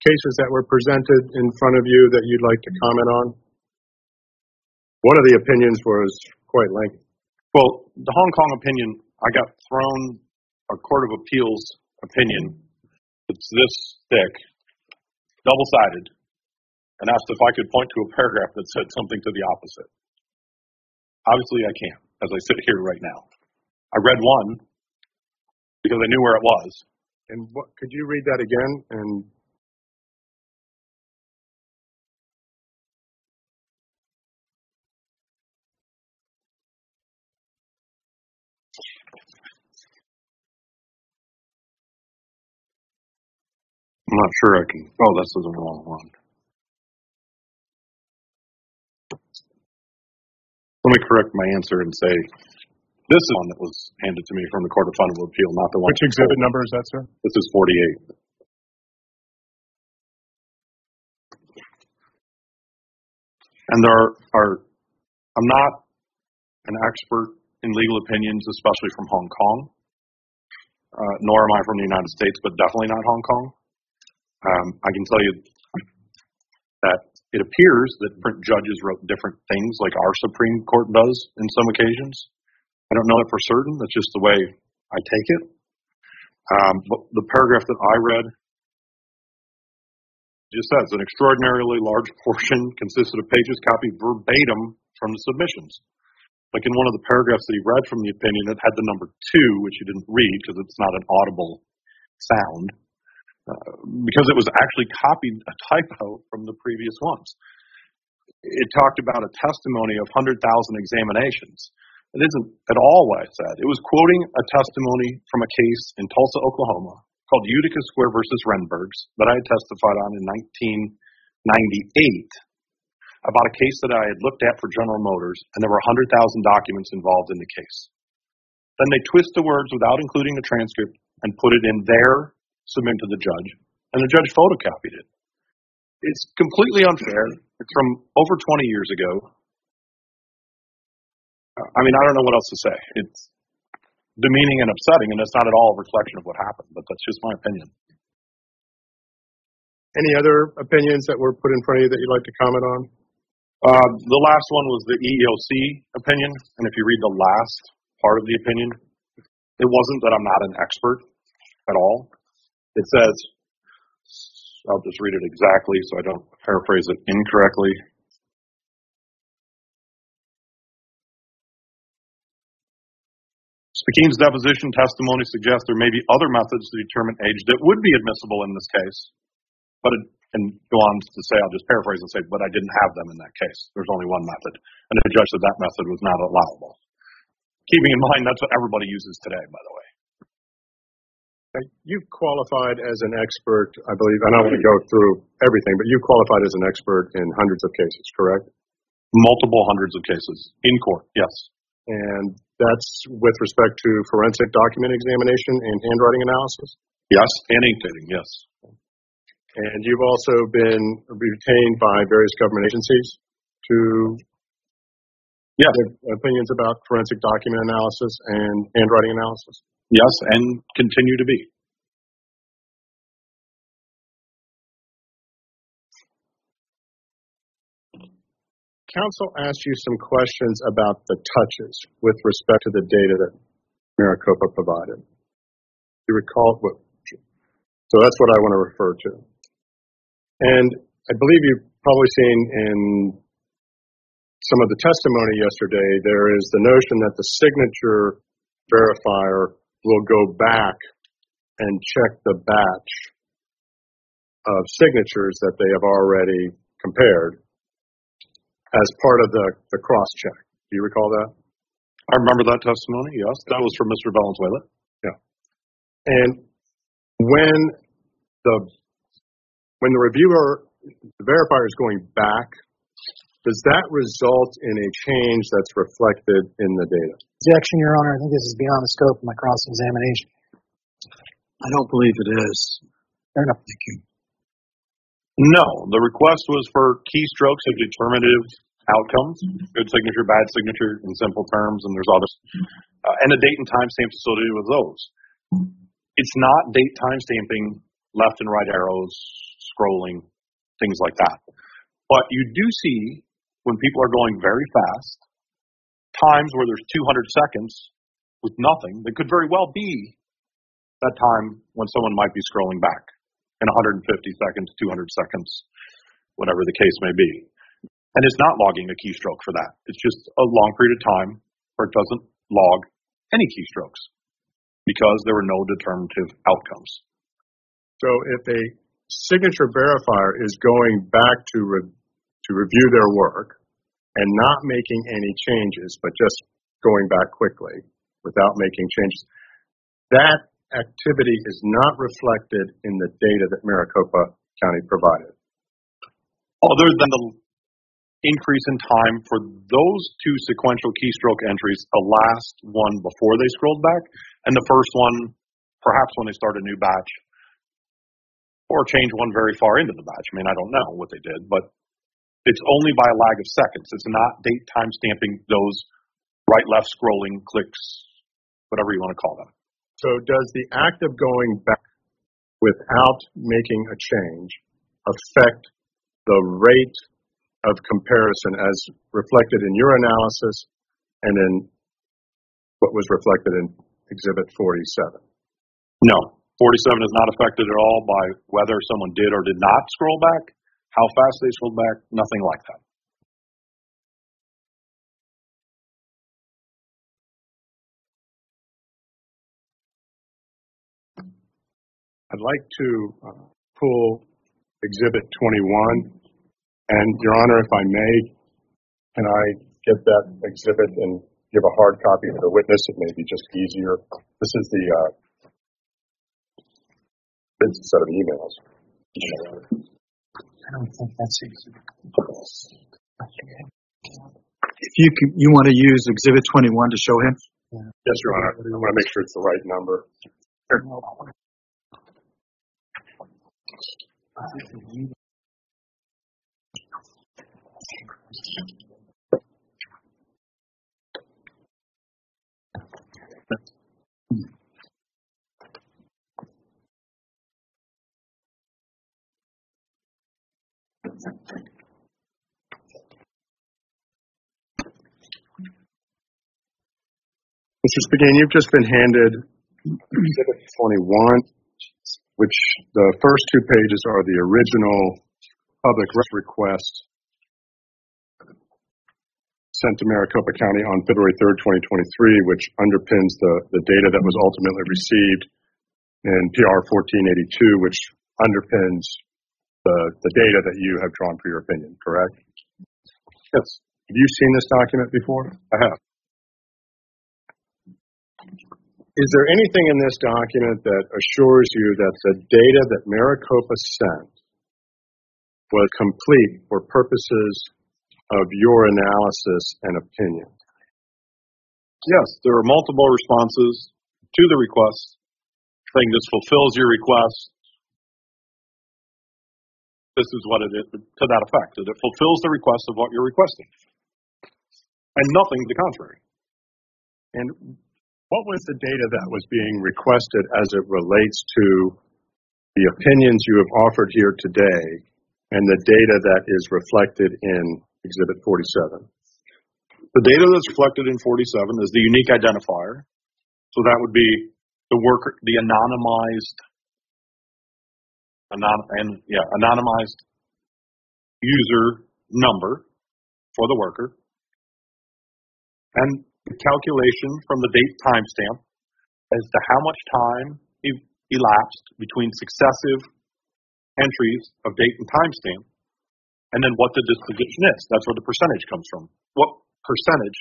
F: cases that were presented in front of you that you'd like to comment on?
B: One of the opinions was quite lengthy.
C: Well, the Hong Kong opinion, I got thrown a Court of Appeals opinion. It's this thick, double sided, and asked if I could point to a paragraph that said something to the opposite. Obviously, I can't, as I sit here right now. I read one because I knew where it was.
B: And what, could you read that again? And
C: I'm not sure I can. Oh, this is the wrong one. Let me correct my answer and say this is one that was handed to me from the Court of Fundamental Appeal, not the one.
F: Which exhibit number is that, sir?
C: This is 48. And there are, are I'm not an expert in legal opinions, especially from Hong Kong, uh, nor am I from the United States, but definitely not Hong Kong. Um, I can tell you that it appears that different judges wrote different things, like our Supreme Court does in some occasions. I don't know it for certain. That's just the way I take it. Um, but the paragraph that I read just says an extraordinarily large portion consisted of pages copied verbatim from the submissions. Like in one of the paragraphs that he read from the opinion, it had the number two, which he didn't read because it's not an audible sound, uh, because it was actually copied a typo from the previous ones. It talked about a testimony of 100,000 examinations. It isn't at all what I said. It was quoting a testimony from a case in Tulsa, Oklahoma, called Utica Square versus Renbergs that I had testified on in 1998 about a case that I had looked at for General Motors, and there were 100,000 documents involved in the case. Then they twist the words without including the transcript and put it in their submit to the judge, and the judge photocopied it. It's completely unfair. It's from over 20 years ago. I mean, I don't know what else to say. It's demeaning and upsetting, and it's not at all a reflection of what happened, but that's just my opinion.
B: any other opinions that were put in front of you that you'd like to comment on?
C: Uh, the last one was the EEOC opinion, and if you read the last part of the opinion, it wasn't that I'm not an expert at all. It says, I'll just read it exactly so I don't paraphrase it incorrectly. Speckin's deposition testimony suggests there may be other methods to determine age that would be admissible in this case, but it, and go on to say, I'll just paraphrase and say, but I didn't have them in that case. There's only one method, and the judge said that method was not allowable. Keeping in mind that's what everybody uses today, by the way.
B: You've qualified as an expert, I believe, and I don't want to go through everything, but you qualified as an expert in hundreds of cases, correct?
C: Multiple hundreds of cases in court, yes.
B: And that's with respect to forensic document examination and handwriting analysis?
C: Yes, and ink dating, yes.
B: And you've also been retained by various government agencies to
C: Yes.
B: give opinions about forensic document analysis and handwriting analysis?
C: Yes, and continue to be.
B: Council asked you some questions about the touches with respect to the data that Maricopa provided. You recall what? So that's what I want to refer to. And I believe you've probably seen in some of the testimony yesterday, there is the notion that the signature verifier will go back and check the batch of signatures that they have already compared as part of the, the cross check. Do you recall that?
C: I remember that testimony, yes. That was from Mr. Valenzuela. Yeah.
B: And when the when the reviewer, the verifier is going back, does that result in a change that's reflected in the data?
D: Objection, Your Honor. I think this is beyond the scope of my cross-examination.
A: I don't believe it is.
D: Fair enough.
A: Thank you.
C: No, the request was for keystrokes of determinative outcomes, good signature, bad signature, in simple terms, and there's others, uh, and a date and time stamp associated with those. It's not date time stamping, left and right arrows, scrolling, things like that. But you do see when people are going very fast, times where there's 200 seconds with nothing, that could very well be that time when someone might be scrolling back in 150 seconds, 200 seconds, whatever the case may be. And it's not logging a keystroke for that. It's just a long period of time where it doesn't log any keystrokes because there were no determinative outcomes.
B: So if a signature verifier is going back to re- to review their work and not making any changes, but just going back quickly without making changes, that activity is not reflected in the data that Maricopa County provided.
C: Other than the increase in time for those two sequential keystroke entries, the last one before they scrolled back, and the first one perhaps when they start a new batch, or change one very far into the batch. I mean, I don't know what they did, but it's only by a lag of seconds. It's not date time stamping those right left scrolling clicks, whatever you want to call them.
B: So does the act of going back without making a change affect the rate of comparison as reflected in your analysis and in what was reflected in Exhibit 47?
C: No. 47 is not affected at all by whether someone did or did not scroll back, how fast they scrolled back, nothing like that.
B: I'd like to uh, pull Exhibit 21. And Your Honor, if I may, can I get that exhibit and give a hard copy to the witness? It may be just easier. This is the uh, this set of emails.
D: I don't think that's easy.
A: If you can, you want to use Exhibit 21 to show him?
B: Yes, Your Honor. I want to make sure it's the right number. Mr. Speckin, you've just been handed Exhibit 21, which the first two pages are the original public request sent to Maricopa County on February 3rd, 2023, which underpins the, the data that was ultimately received in PR 1482, which underpins the, the data that you have drawn for your opinion, correct?
C: Yes,
B: Have you seen this document before?
C: I have.
B: Is there anything in this document that assures you that the data that Maricopa sent was complete for purposes of your analysis and opinion?
C: Yes, there are multiple responses to the request saying this fulfills your request. This is what it is to that effect, that it fulfills the request of what you're requesting. And nothing to the contrary.
B: And what was the data that was being requested as it relates to the opinions you have offered here today and the data that is reflected in Exhibit 47?
C: The data that's reflected in 47 is the unique identifier. So that would be the worker, the anonymized, anon, and yeah, anonymized user number for the worker, and the calculation from the date timestamp as to how much time elapsed between successive entries of date and timestamp, and then what the disposition is. That's where the percentage comes from. What percentage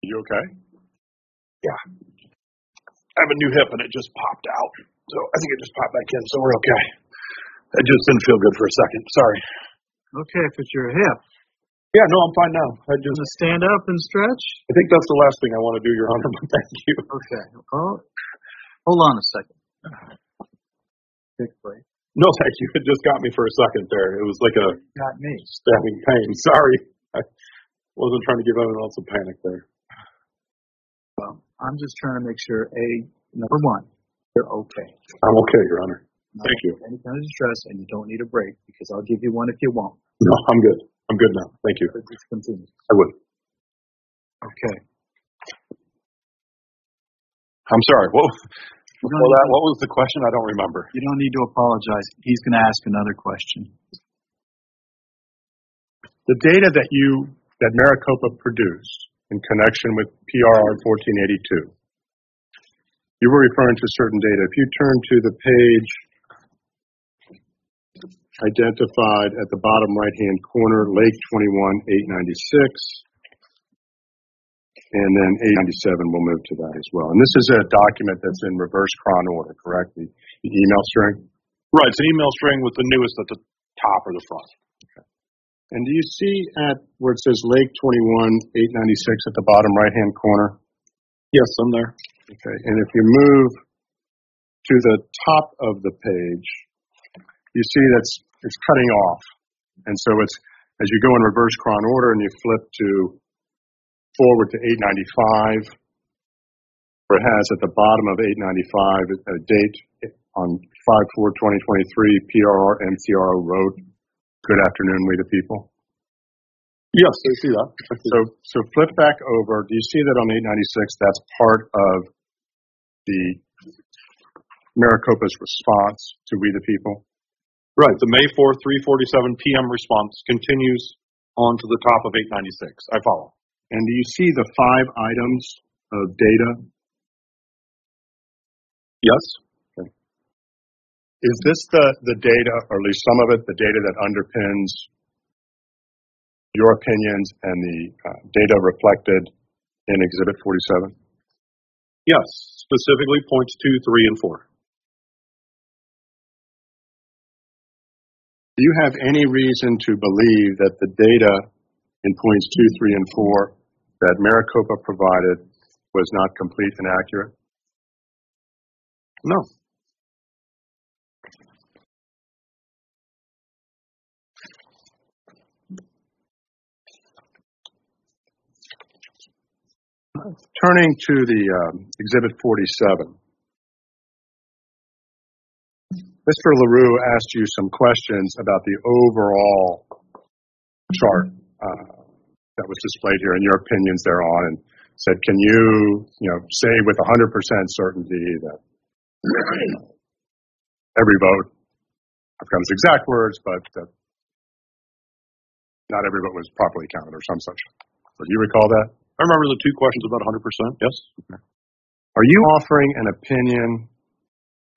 B: You okay? Yeah.
C: I have a new hip and it just popped out. So I think it just popped back in, so we're okay. It just didn't feel good for a second. Sorry.
A: Okay, if it's your hip.
C: Yeah, no, I'm fine now. I just,
A: Gonna stand up and stretch?
C: I think that's the last thing I want to do, Your Honor, but thank you.
A: Okay. Oh, hold on a second. Big break.
C: No, thank you. It just got me for a second there. It was like a
A: Got me.
C: stabbing pain. Sorry. I wasn't trying to give anyone else a panic there.
A: Well, I'm just trying to make sure, A, number one, you're okay.
C: I'm okay, Your Honor.
A: Not
C: Thank you.
A: Any kind of distress, and you don't need a break because I'll give you one if you want.
C: No, I'm good. I'm good now. Thank you.
A: Just continue.
C: I would.
A: Okay.
C: I'm sorry. What,
A: You
C: before that, what was the question? I don't remember.
A: you don't need to apologize. He's going to ask another question.
B: The data that you, that Maricopa produced in connection with PRR 1482, you were referring to certain data. If you turn to the page identified at the bottom right-hand corner, Lake 21, 896, and then 897, we'll move to that as well. And this is a document that's in reverse chron order, correct? The, the email string?
C: Right. It's an email string with the newest at the top or the front.
B: And do you see at where it says Lake 21, 896 at the bottom right-hand corner?
C: Yes, I'm there.
B: Okay, and if you move to the top of the page, you see that's it's cutting off. And so it's as you go in reverse chron order and you flip to forward to 895, where it has at the bottom of 895 a date on 5-4-2023, PRR MCRO Road. Good afternoon, we the people.
C: Yes, I see that.
B: So, so flip back over. Do you see that on 896? That's part of the Maricopa's response to We the People.
C: Right. The May 4th, 3:47 p.m. response continues on to the top of 896. I follow.
B: And do you see the five items of data?
C: Yes. Okay.
B: Is this the, the data, or at least some of it, the data that underpins your opinions and the uh, data reflected in Exhibit 47?
C: Yes. Specifically points two, three, and four.
B: Do you have any reason to believe that the data in points two, three, and four that Maricopa provided was not complete and accurate?
C: No.
B: Turning to the um, Exhibit 47. Mr. LaRue asked you some questions about the overall chart uh, that was displayed here and your opinions thereon and said, can you, you know, say with 100% certainty that every vote—I've forgot his exact words, but that not every vote was properly counted or some such. So do you recall that?
C: I remember the two questions about 100%. Yes.
B: Are you offering an opinion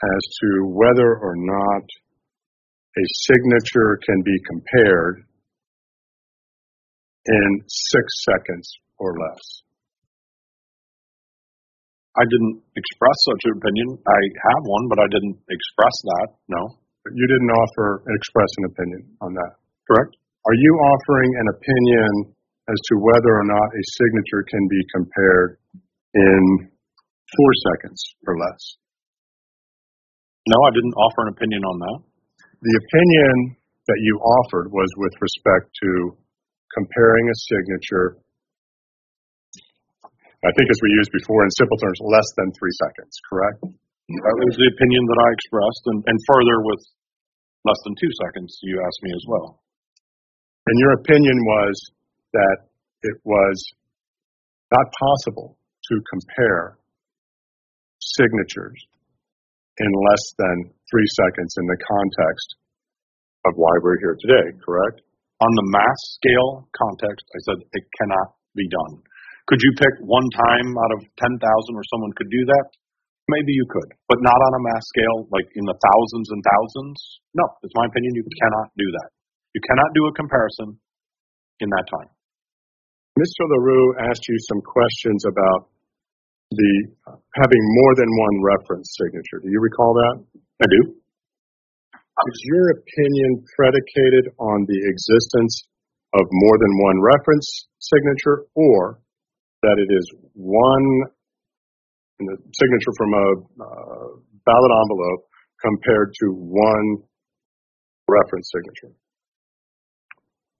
B: as to whether or not a signature can be compared in six seconds or less?
C: I didn't express such an opinion. I have one, but I didn't express that. No.
B: You didn't offer express an opinion on that.
C: Correct.
B: Are you offering an opinion as to whether or not a signature can be compared in four seconds or less?
C: No, I didn't offer an opinion on that.
B: The opinion that you offered was with respect to comparing a signature, I think as we used before in simple terms, less than three seconds, correct?
C: That was the opinion that I expressed, and, and further with less than two seconds, you asked me as well.
B: And your opinion was that it was not possible to compare signatures in less than three seconds in the context of why we're here today, correct?
C: On the mass scale context, I said it cannot be done. Could you pick one time out of 10,000 where someone could do that? Maybe you could, but not on a mass scale, like in the thousands and thousands. No, it's my opinion. You cannot do that. You cannot do a comparison in that time.
B: Mr. LaRue asked you some questions about the having more than one reference signature. Do you recall that?
C: I do.
B: Is your opinion predicated on the existence of more than one reference signature or that it is one the signature from a uh, ballot envelope compared to one reference signature?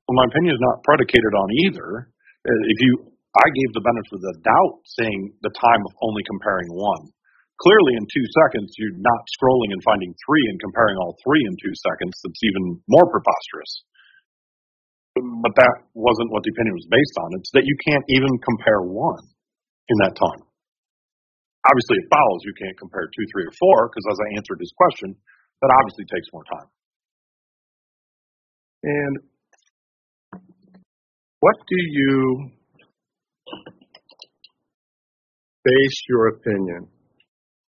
C: Well, my opinion is not predicated on either. Uh, If you, I gave the benefit of the doubt saying the time of only comparing one. Clearly, in two seconds, you're not scrolling and finding three and comparing all three in two seconds. That's even more preposterous. but that wasn't what the opinion was based on. It's that you can't even compare one in that time. Obviously, it follows you can't compare two, three, or four, because as I answered his question, that obviously takes more time.
B: And what do you base your opinion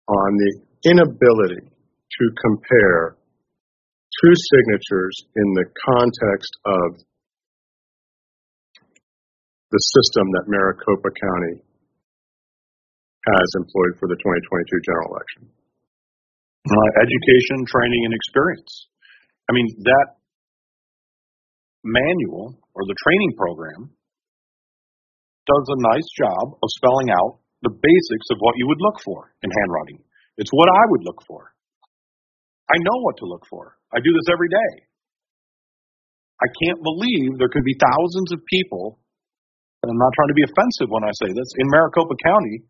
B: on the inability to compare two signatures in the context of the system that Maricopa County has employed for the 2022 general election?
C: Uh, education, training, and experience. I mean, that manual or the training program does a nice job of spelling out the basics of what you would look for in handwriting. It's what I would look for. I know what to look for. I do this every day. I can't believe there could be thousands of people, and I'm not trying to be offensive when I say this, in Maricopa County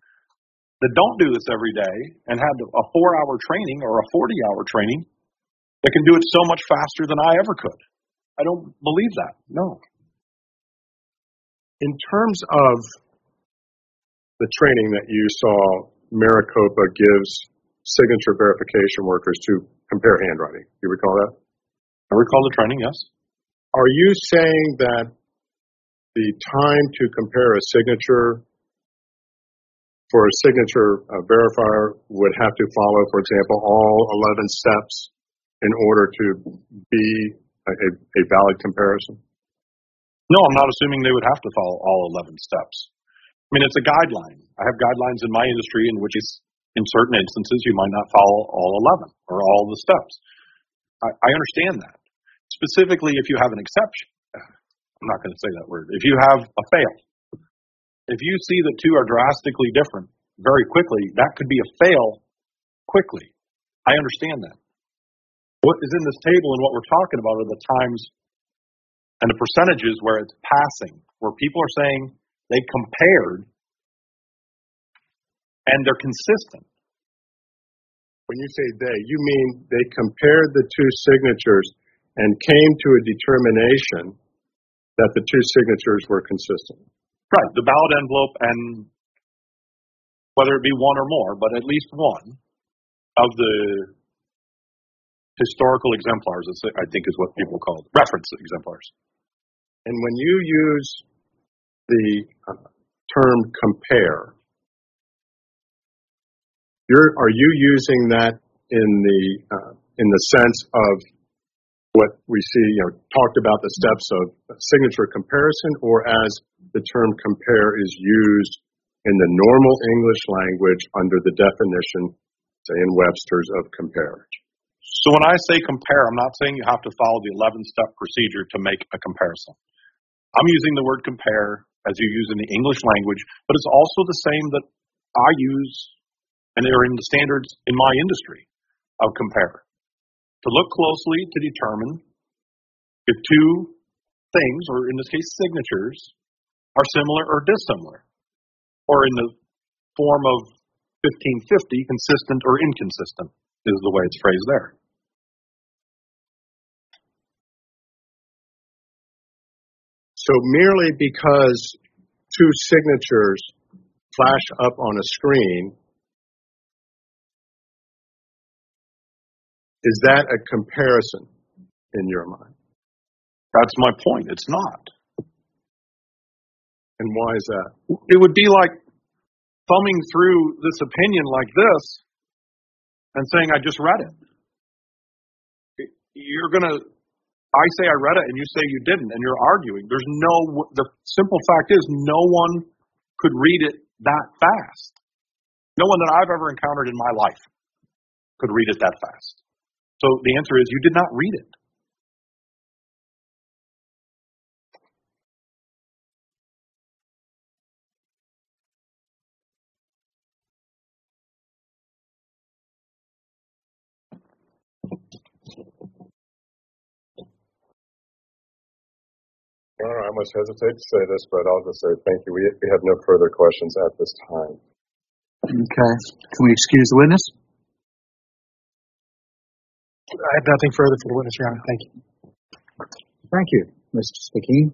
C: that don't do this every day and had a four hour training or a 40 hour training that can do it so much faster than I ever could. I don't believe that. No.
B: In terms of the training that you saw Maricopa gives signature verification workers to compare handwriting. Do you recall that?
C: I recall the training, yes.
B: Are you saying that the time to compare a signature for a signature uh, verifier would have to follow, for example, all 11 steps in order to be a, a, a valid comparison?
C: No, I'm not assuming they would have to follow all 11 steps. I mean, it's a guideline. I have guidelines in my industry in which in certain instances, you might not follow all 11 or all the steps. I, I understand that. Specifically, if you have an exception, I'm not going to say that word. If you have a fail, if you see that two are drastically different very quickly, that could be a fail quickly. I understand that. What is in this table and what we're talking about are the times and the percentages where it's passing, where people are saying they compared and they're consistent.
B: When you say they, you mean they compared the two signatures and came to a determination that the two signatures were consistent.
C: Right, the ballot envelope and whether it be one or more, but at least one of the historical exemplars, I think is what people call it, reference exemplars.
B: And when you use the uh, term compare, you're, are you using that in the uh, in the sense of what we see, you know, talked about the steps of signature comparison, or as the term compare is used in the normal English language under the definition, say in Webster's, of compare?
C: So when I say compare, I'm not saying you have to follow the 11 step procedure to make a comparison. I'm using the word compare as you use in the English language, but it's also the same that I use and they're in the standards in my industry of compare. To look closely to determine if two things, or in this case signatures, are similar or dissimilar, or in the form of 1550, consistent or inconsistent, is the way it's phrased there.
B: So merely because two signatures flash up on a screen Is that a comparison in your mind?
C: That's my point. It's not.
B: And why is that?
C: It would be like thumbing through this opinion like this and saying, I just read it. You're going to, I say I read it and you say you didn't, and you're arguing. There's no, the simple fact is, no one could read it that fast. No one that I've ever encountered in my life could read it that fast. So the answer is you did not read it.
B: I must hesitate to say this, but I'll just say thank you. We, we have no further questions at this time.
A: Okay. Can we excuse the witness?
D: I have nothing further for the witness, Your Honor. Thank you.
A: Thank you. Mr. Speckin?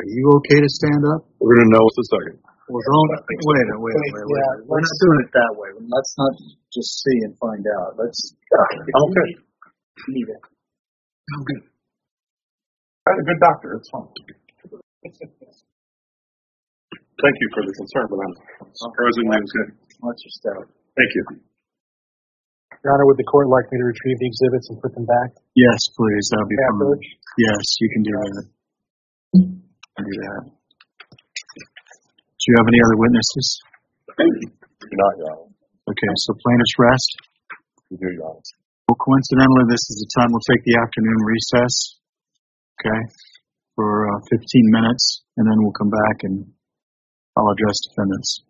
A: Are you okay to stand up?
C: We're gonna know in a second.
A: Well, don't, wait, a minute, wait,
D: Wait,
A: minute, wait.
D: yeah.
A: We're not doing it that way. Let's not just see and find out. Let's.
C: Okay.
A: Need it. Okay.
C: I'm a good doctor, it's fine. Thank you for the concern, but I'm surprisingly good.
A: Watch your.
C: Thank you.
D: Your Honor, would the court like me to retrieve the exhibits and put them back?
A: Yes, please, that'll be fine.
D: Afterwards?
A: Yes, you can do that. Do that. Do you have any other witnesses?
C: You're not, Your Honor.
A: Okay, so plaintiff's rest.
C: You do, Your Honor.
A: Well, coincidentally, this is the time we'll take the afternoon recess. Okay, for uh, 15 minutes, and then we'll come back and I'll address defendants.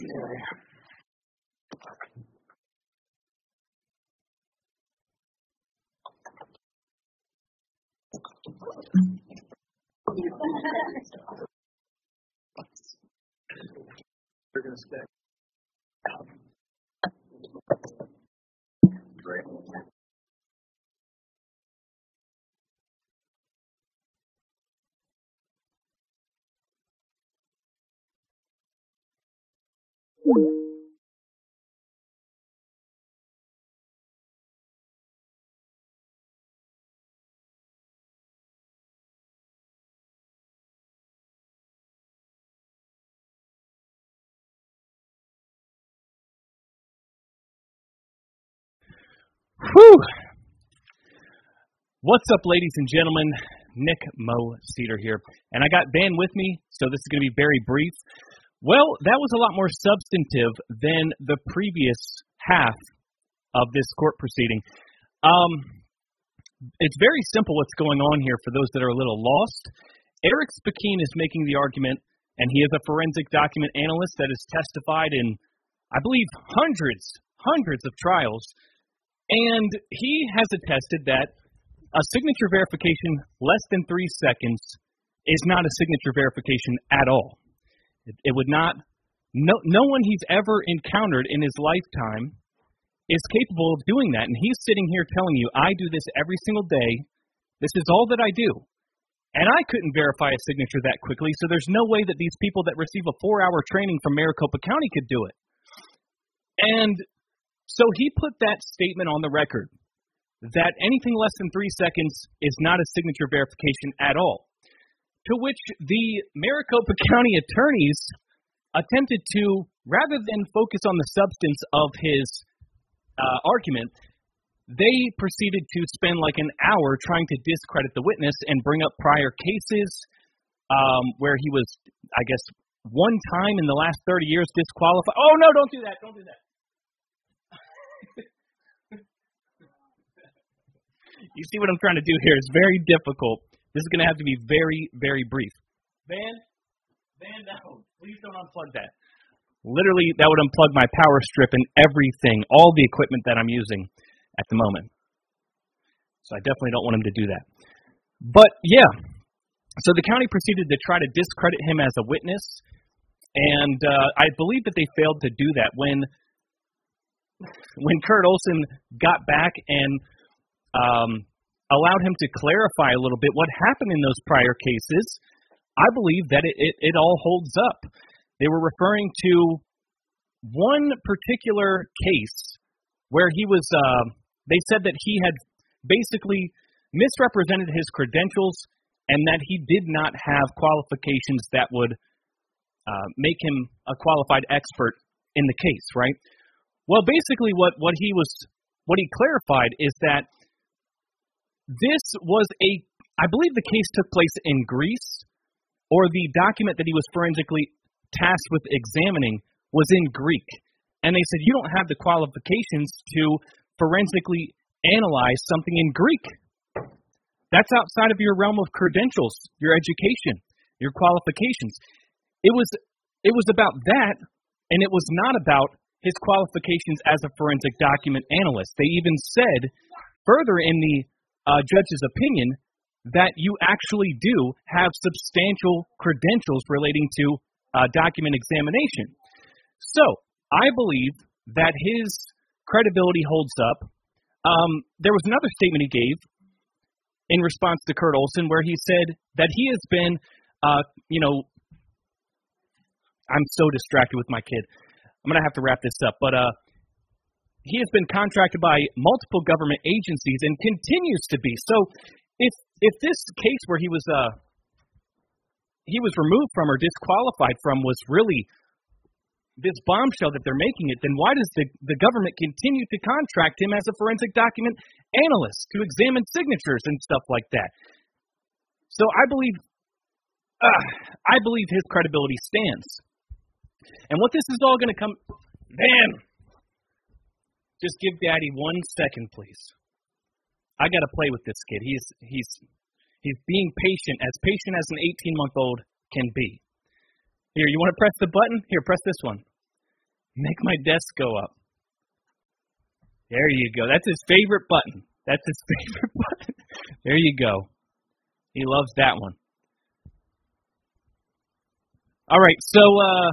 A: Okay. We're going to stay. Great. Thank you.
H: Whew. What's up, ladies and gentlemen? Nick Mo Cedar here. And I got Ben with me, so this is going to be very brief. Well, that was a lot more substantive than the previous half of this court proceeding. Um, it's very simple what's going on here for those that are a little lost. Erich Speckin is making the argument, and he is a forensic document analyst that has testified in, I believe, hundreds, hundreds of trials. And he has attested that a signature verification less than three seconds is not a signature verification at all. It, it would not, no, no one he's ever encountered in his lifetime is capable of doing that. And he's sitting here telling you, I do this every single day. This is all that I do. And I couldn't verify a signature that quickly, so there's no way that these people that receive a four hour training from Maricopa County could do it. And so he put that statement on the record that anything less than three seconds is not a signature verification at all. To which the Maricopa County attorneys attempted to, rather than focus on the substance of his uh, argument, they proceeded to spend like an hour trying to discredit the witness and bring up prior cases um, where he was, I guess, one time in the last 30 years disqualified. Oh, no, don't do that. Don't do that. You see what I'm trying to do here? It's very difficult. This is going to have to be very, very brief. Van, Van, no, please don't unplug that. Literally, that would unplug my power strip and everything, all the equipment that I'm using at the moment. So I definitely don't want him to do that. But yeah, so the county proceeded to try to discredit him as a witness, and uh, I believe that they failed to do that when when Kurt Olsen got back and um, allowed him to clarify a little bit what happened in those prior cases. I believe that it, it, it all holds up. They were referring to one particular case where he was, uh, they said that he had basically misrepresented his credentials and that he did not have qualifications that would uh, make him a qualified expert in the case, right? Well, basically, what, what he was, what he clarified is that this was a, I believe the case took place in Greece, or the document that he was forensically tasked with examining was in Greek. And they said, you don't have the qualifications to forensically analyze something in Greek. That's outside of your realm of credentials, your education, your qualifications. It was it was about that, and it was not about his qualifications as a forensic document analyst. They even said further in the uh, judge's opinion that you actually do have substantial credentials relating to uh, document examination. So I believe that his credibility holds up. Um, there was another statement he gave in response to Kurt Olsen where he said that he has been, uh, you know, I'm so distracted with my kid. I'm going to have to wrap this up, but uh, he has been contracted by multiple government agencies and continues to be. So if if this case where he was uh he was removed from or disqualified from was really this bombshell that they're making it, then why does the, the government continue to contract him as a forensic document analyst to examine signatures and stuff like that? So I believe uh, I believe his credibility stands. And what this is all going to come, man. Just give Daddy one second, please. I got to play with this kid. He's he's he's being patient, as patient as an 18 month old can be. Here, you want to press the button? Here, press this one. Make my desk go up. There you go. That's his favorite button. That's his favorite button. There you go. He loves that one. All right, so uh,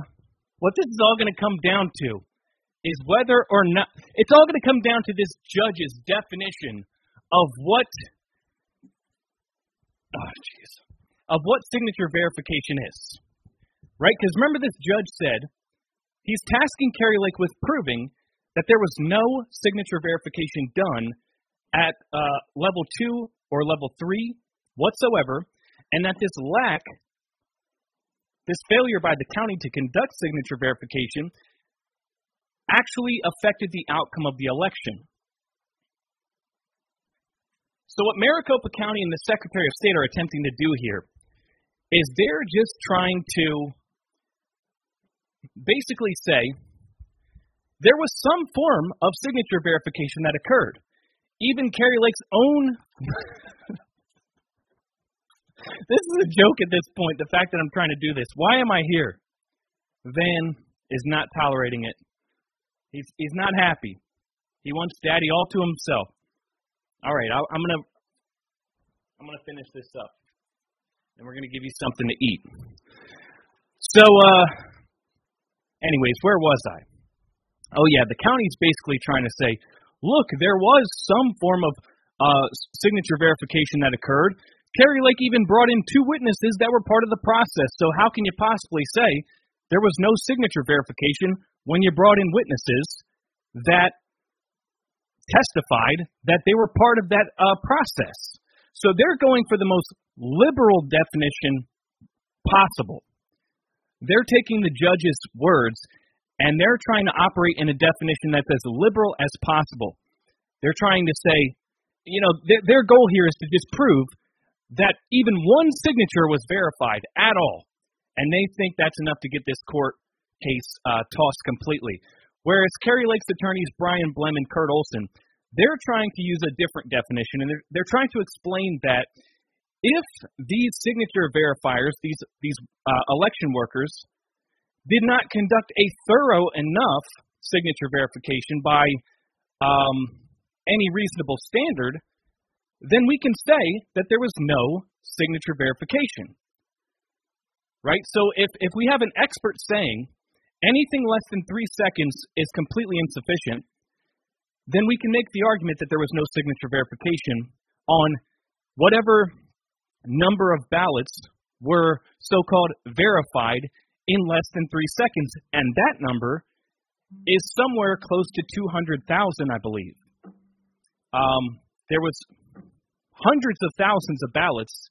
H: what this is all going to come down to is whether or not it's all going to come down to this judge's definition of what oh jeez of what signature verification is. Right? Because remember this judge said he's tasking Kari Lake with proving that there was no signature verification done at uh, level 2 or level 3 whatsoever and that this lack this failure by the county to conduct signature verification actually affected the outcome of the election. So, what Maricopa County and the Secretary of State are attempting to do here is they're just trying to basically say there was some form of signature verification that occurred. Even Kari Lake's own. this is a joke at this point, the fact that I'm trying to do this. Why am I here? Van is not tolerating it. He's, he's not happy. He wants daddy all to himself. All right, i am gonna I'm gonna finish this up, and we're gonna give you something to eat. So, uh, anyways, where was I? Oh yeah, the county's basically trying to say, look, there was some form of uh, signature verification that occurred. Kari Lake even brought in two witnesses that were part of the process. So how can you possibly say there was no signature verification when you brought in witnesses that testified that they were part of that uh, process. So they're going for the most liberal definition possible. They're taking the judge's words and they're trying to operate in a definition that's as liberal as possible. They're trying to say, you know, th- their goal here is to disprove that even one signature was verified at all. And they think that's enough to get this court case uh, tossed completely. Whereas Kari Lake's attorneys, Bryan Blehm and Kurt Olsen, they're trying to use a different definition, and they're, they're trying to explain that if these signature verifiers, these these uh, election workers, did not conduct a thorough enough signature verification by um, any reasonable standard, then we can say that there was no signature verification. Right? So if, if we have an expert saying anything less than three seconds is completely insufficient, then we can make the argument that there was no signature verification on whatever number of ballots were so called verified in less than three seconds. And that number is somewhere close to 200,000, I believe. Um, there was hundreds of thousands of ballots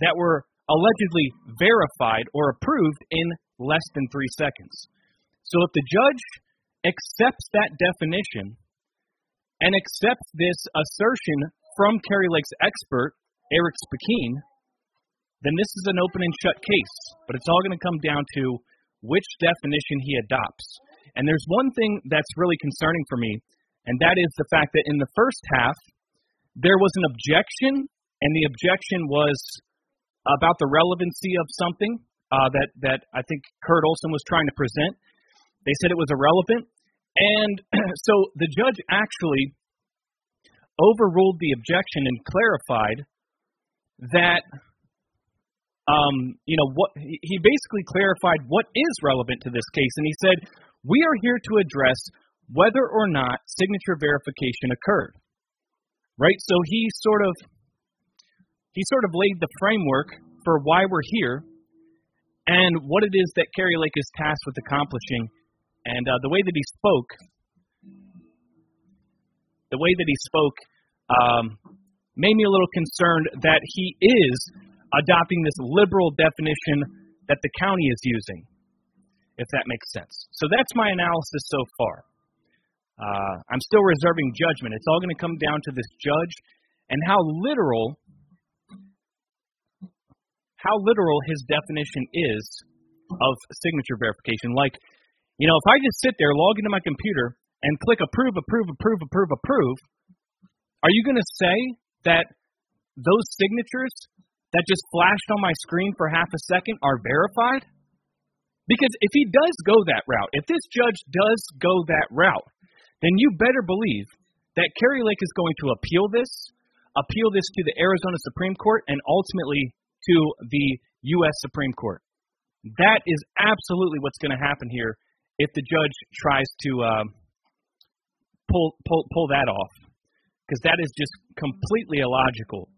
H: that were allegedly verified or approved in less than three seconds. So if the judge accepts that definition and accepts this assertion from Kari Lake's expert, Erich Speckin, then this is an open and shut case. But it's all going to come down to which definition he adopts. And there's one thing that's really concerning for me, and that is the fact that in the first half, there was an objection, and the objection was about the relevancy of something uh, that that I think Kurt Olsen was trying to present. They said it was irrelevant, and so the judge actually overruled the objection and clarified that um, you know what he basically clarified what is relevant to this case, and he said we are here to address whether or not signature verification occurred. Right. So he sort of he sort of laid the framework for why we're here and what it is that Kari Lake is tasked with accomplishing. And uh, the way that he spoke, the way that he spoke, um, made me a little concerned that he is adopting this liberal definition that the county is using, if that makes sense. So that's my analysis so far. Uh, I'm still reserving judgment. It's all going to come down to this judge and how literal how literal his definition is of signature verification. Like, you know, if I just sit there, log into my computer, and click approve, approve, approve, approve, approve, are you going to say that those signatures that just flashed on my screen for half a second are verified? Because if he does go that route, if this judge does go that route, then you better believe that Kari Lake is going to appeal this, appeal this to the Arizona Supreme Court, and ultimately to the U.S. Supreme Court. That is absolutely what's going to happen here if the judge tries to uh, pull pull pull that off, because that is just completely illogical.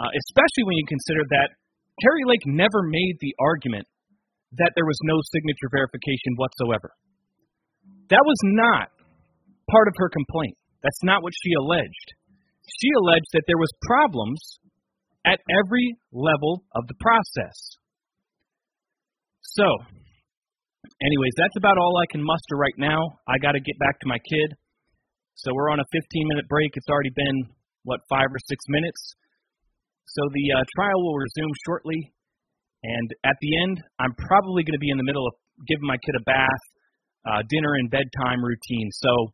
H: Uh, especially when you consider that Kari Lake never made the argument that there was no signature verification whatsoever. That was not part of her complaint. That's not what she alleged. She alleged that there was problems at every level of the process. So, anyways, that's about all I can muster right now. I got to get back to my kid. So we're on a 15 minute break. It's already been, what, five or six minutes? So the uh, trial will resume shortly. And at the end, I'm probably going to be in the middle of giving my kid a bath, uh, dinner, and bedtime routine. So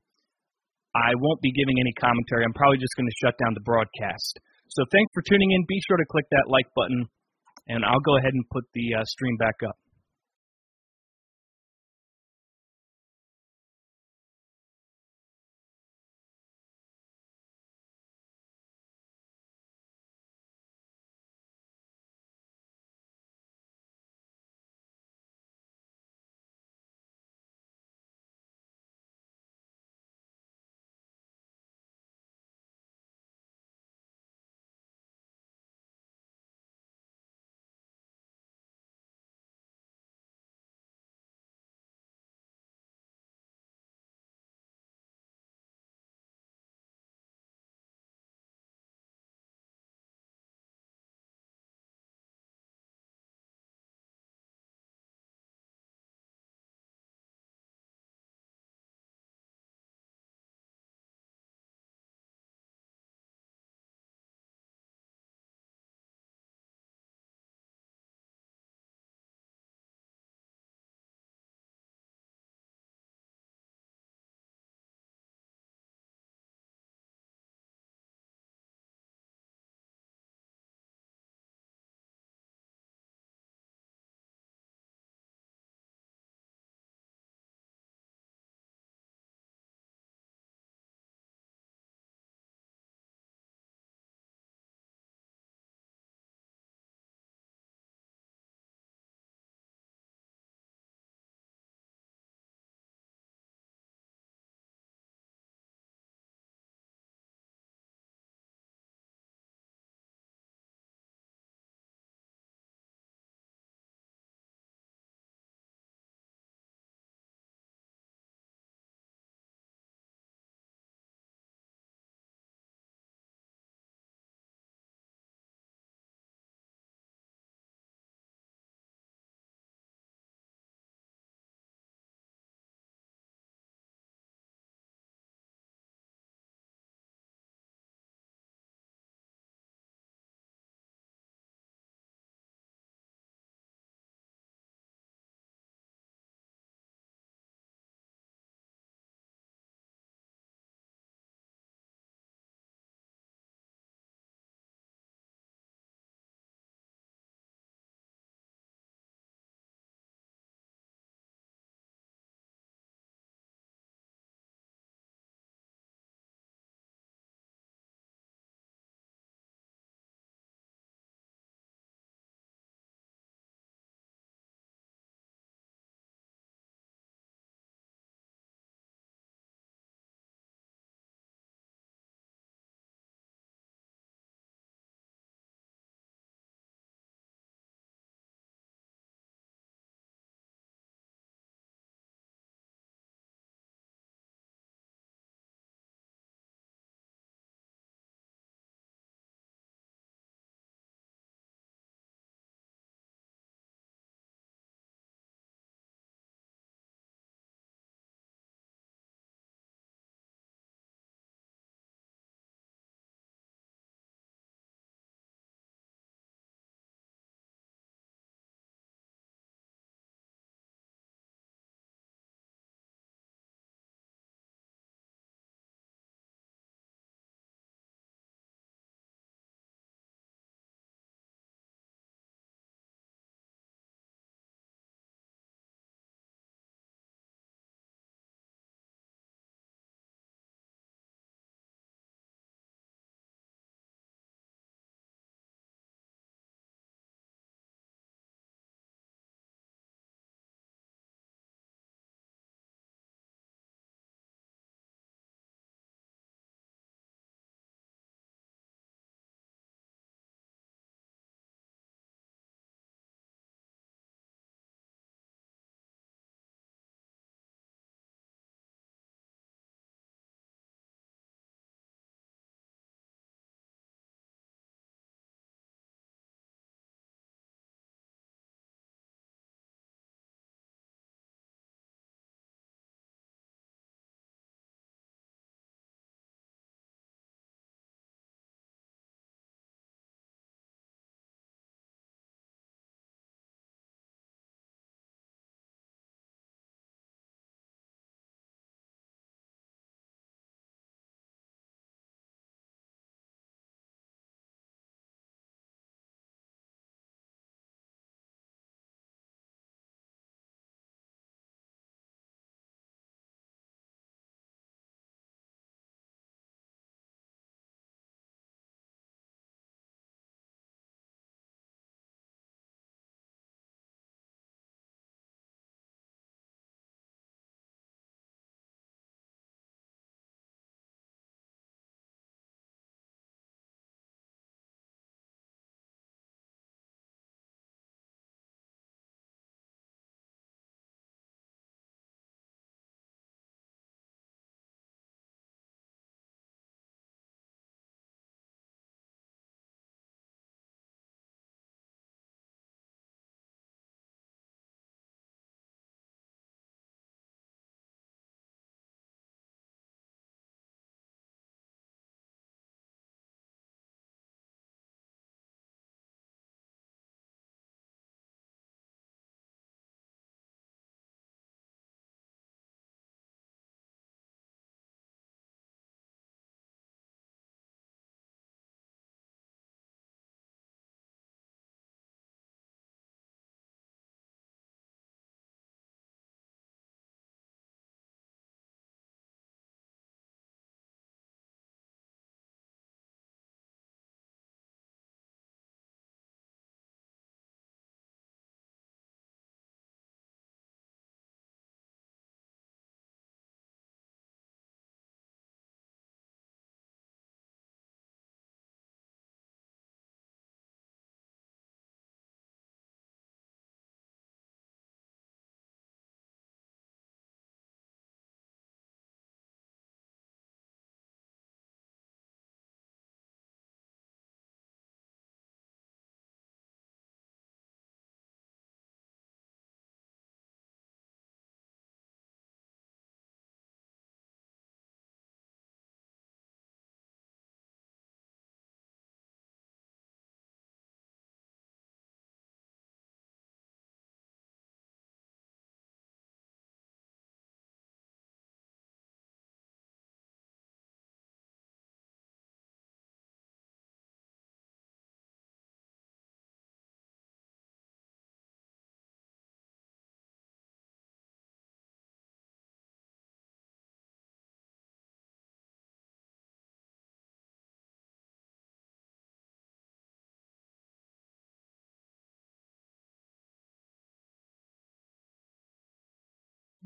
H: I won't be giving any commentary. I'm probably just going to shut down the broadcast. So thanks for tuning in. Be sure to click that like button, and I'll go ahead and put the uh, stream back up.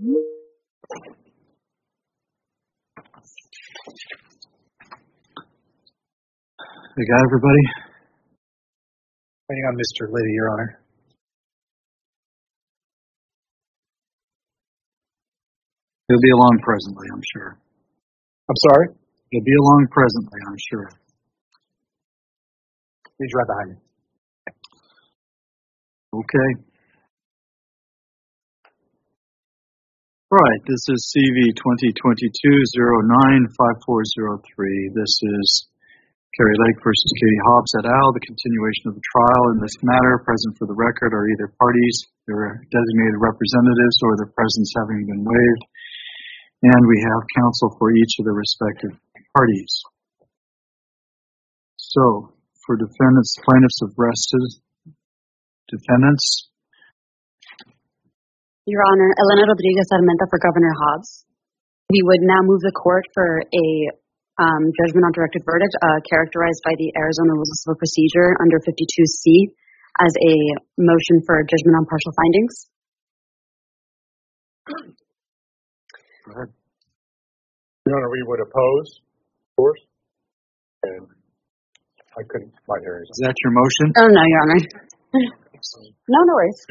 A: We got everybody?
D: Waiting on Mr. Liddy, Your Honor.
A: He'll be along presently, I'm sure.
D: I'm sorry?
A: He'll be along presently, I'm sure.
D: He's right behind me.
A: Okay. All right, this is CV 2022-09-5403. This is Kari Lake versus Katie Hobbs et al., the continuation of the trial in this matter. Present for the record are either parties, their designated representatives, or their presence having been waived. And we have counsel for each of the respective parties. So, for defendants, plaintiffs have rested. Defendants,
I: Your Honor, Elena Rodriguez Armenta for Governor Hobbs. We would now move the court for a um, judgment on directed verdict uh, characterized by the Arizona Rules of Civil Procedure under 52C as a motion for judgment on partial findings.
A: go ahead.
B: Your Honor, we would oppose, of course. And I couldn't quite hear.
A: Is that your motion?
I: Oh, no, Your Honor. no, no worries.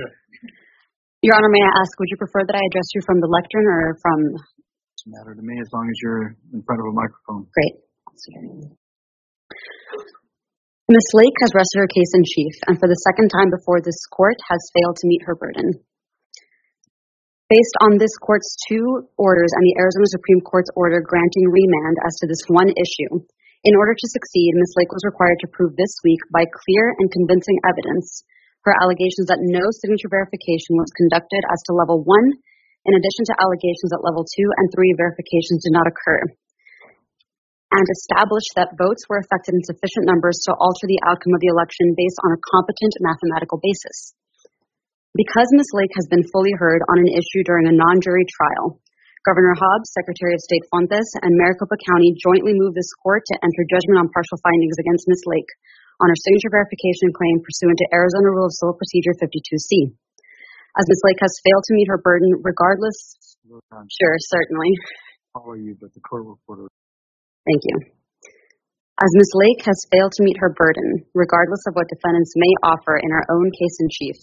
I: Your Honor, may I ask, would you prefer that I address you from the lectern or from...
A: It Doesn't matter to me as long as you're in front of a microphone.
I: Great. Ms. Lake has rested her case in chief and for the second time before this court has failed to meet her burden. Based on this court's two orders and the Arizona Supreme Court's order granting remand as to this one issue, in order to succeed, Ms. Lake was required to prove this week by clear and convincing evidence her allegations that no signature verification was conducted as to level one, in addition to allegations that level two and three verifications did not occur, and established that votes were affected in sufficient numbers to alter the outcome of the election based on a competent mathematical basis. Because Ms. Lake has been fully heard on an issue during a non-jury trial, Governor Hobbs, Secretary of State Fontes, and Maricopa County jointly moved this court to enter judgment on partial findings against Ms. Lake on her signature verification claim pursuant to Arizona Rule of Civil Procedure 52C. As Ms. Lake has failed to meet her burden, regardless. Sure, certainly.
A: Follow you, but the court reporter.
I: Thank you. As Ms. Lake has failed to meet her burden, regardless of what defendants may offer in her own case in chief,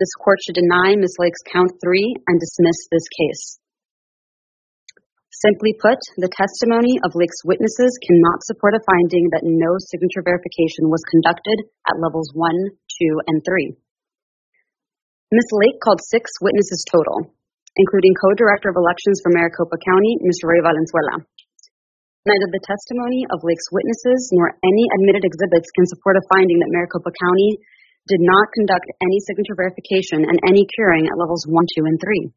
I: this court should deny Ms. Lake's count three and dismiss this case. Simply put, the testimony of Lake's witnesses cannot support a finding that no signature verification was conducted at levels one, two, and three. Ms. Lake called six witnesses total, including co-director of elections for Maricopa County, Mr. Rey Valenzuela. Neither the testimony of Lake's witnesses nor any admitted exhibits can support a finding that Maricopa County did not conduct any signature verification and any curing at levels 1, 2, and 3.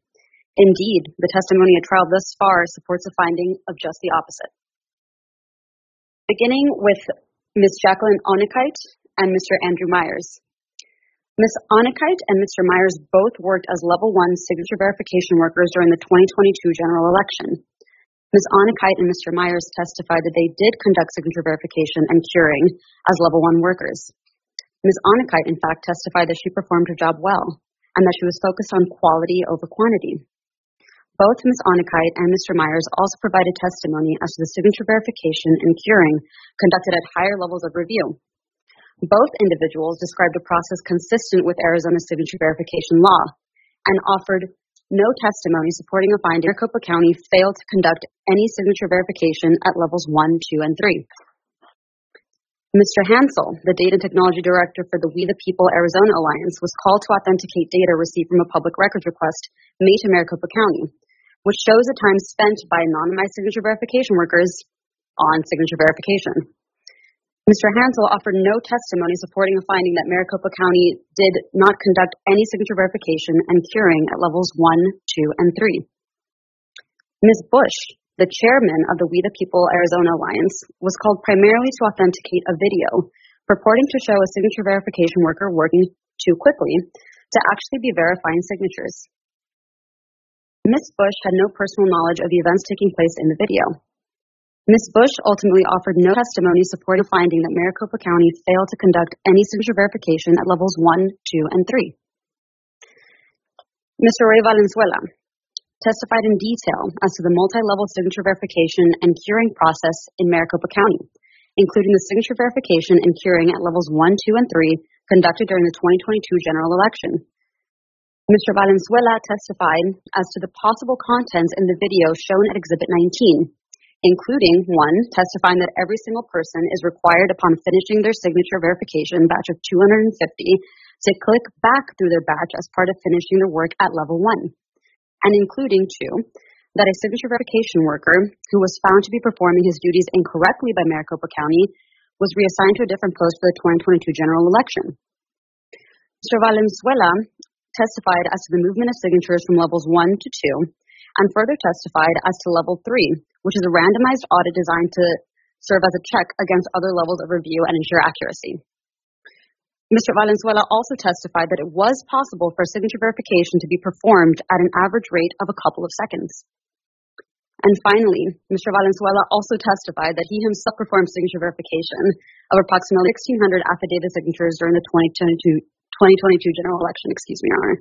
I: Indeed, the testimony at trial thus far supports a finding of just the opposite. Beginning with Ms. Jacqueline Onigkeit and Mr. Andrew Myers. Ms. Onigkeit and Mr. Myers both worked as level 1 signature verification workers during the 2022 general election. Ms. Onigkeit and Mr. Myers testified that they did conduct signature verification and curing as level 1 workers. Ms. Onigkeit, in fact, testified that she performed her job well and that she was focused on quality over quantity. Both Ms. Onigkeit and Mr. Myers also provided testimony as to the signature verification and curing conducted at higher levels of review. Both individuals described a process consistent with Arizona's signature verification law and offered no testimony supporting a finding that Maricopa County failed to conduct any signature verification at levels 1, 2, and 3. Mr. Hansel, the Data Technology Director for the We the People Arizona Alliance, was called to authenticate data received from a public records request made to Maricopa County, which shows the time spent by anonymized signature verification workers on signature verification. Mr. Hansel offered no testimony supporting a finding that Maricopa County did not conduct any signature verification and curing at levels 1, 2, and 3. Ms. Busch, the chairman of the We the People Arizona Alliance, was called primarily to authenticate a video purporting to show a signature verification worker working too quickly to actually be verifying signatures. Ms. Busch had no personal knowledge of the events taking place in the video. Ms. Busch ultimately offered no testimony supporting a finding that Maricopa County failed to conduct any signature verification at levels 1, 2, and 3. Mr. Rey Valenzuela, testified in detail as to the multi-level signature verification and curing process in Maricopa County, including the signature verification and curing at levels 1, 2, and 3 conducted during the 2022 general election. Mr. Valenzuela testified as to the possible contents in the video shown at Exhibit 19, including one, testifying that every single person is required upon finishing their signature verification batch of 250 to click back through their batch as part of finishing their work at level 1 and including two, that a signature verification worker who was found to be performing his duties incorrectly by Maricopa County was reassigned to a different post for the 2022 general election. Mr. Valenzuela testified as to the movement of signatures from levels 1 to 2 and further testified as to level 3, which is a randomized audit designed to serve as a check against other levels of review and ensure accuracy. Mr. Valenzuela also testified that it was possible for signature verification to be performed at an average rate of a couple of seconds. And finally, Mr. Valenzuela also testified that he himself performed signature verification of approximately 1,600 affidavit signatures during the 2022, 2022 general election, excuse me, Your Honor.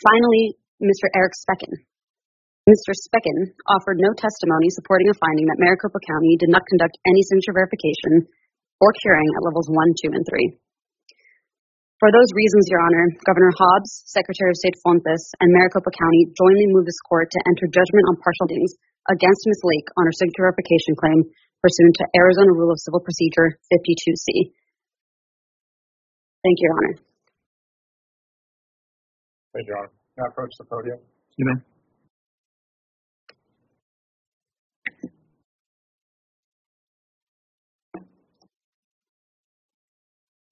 I: Finally, Mr. Erich Speckin. Mr. Speckin offered no testimony supporting a finding that Maricopa County did not conduct any signature verification or curing at levels 1, 2, and 3. For those reasons, Your Honor, Governor Hobbs, Secretary of State Fontes, and Maricopa County jointly move this court to enter judgment on partial deems against Ms. Lake on her signature verification claim pursuant to Arizona Rule of Civil Procedure 52C. Thank you, Your Honor.
F: Thank you, Your Honor. Now approach the podium.
A: You may.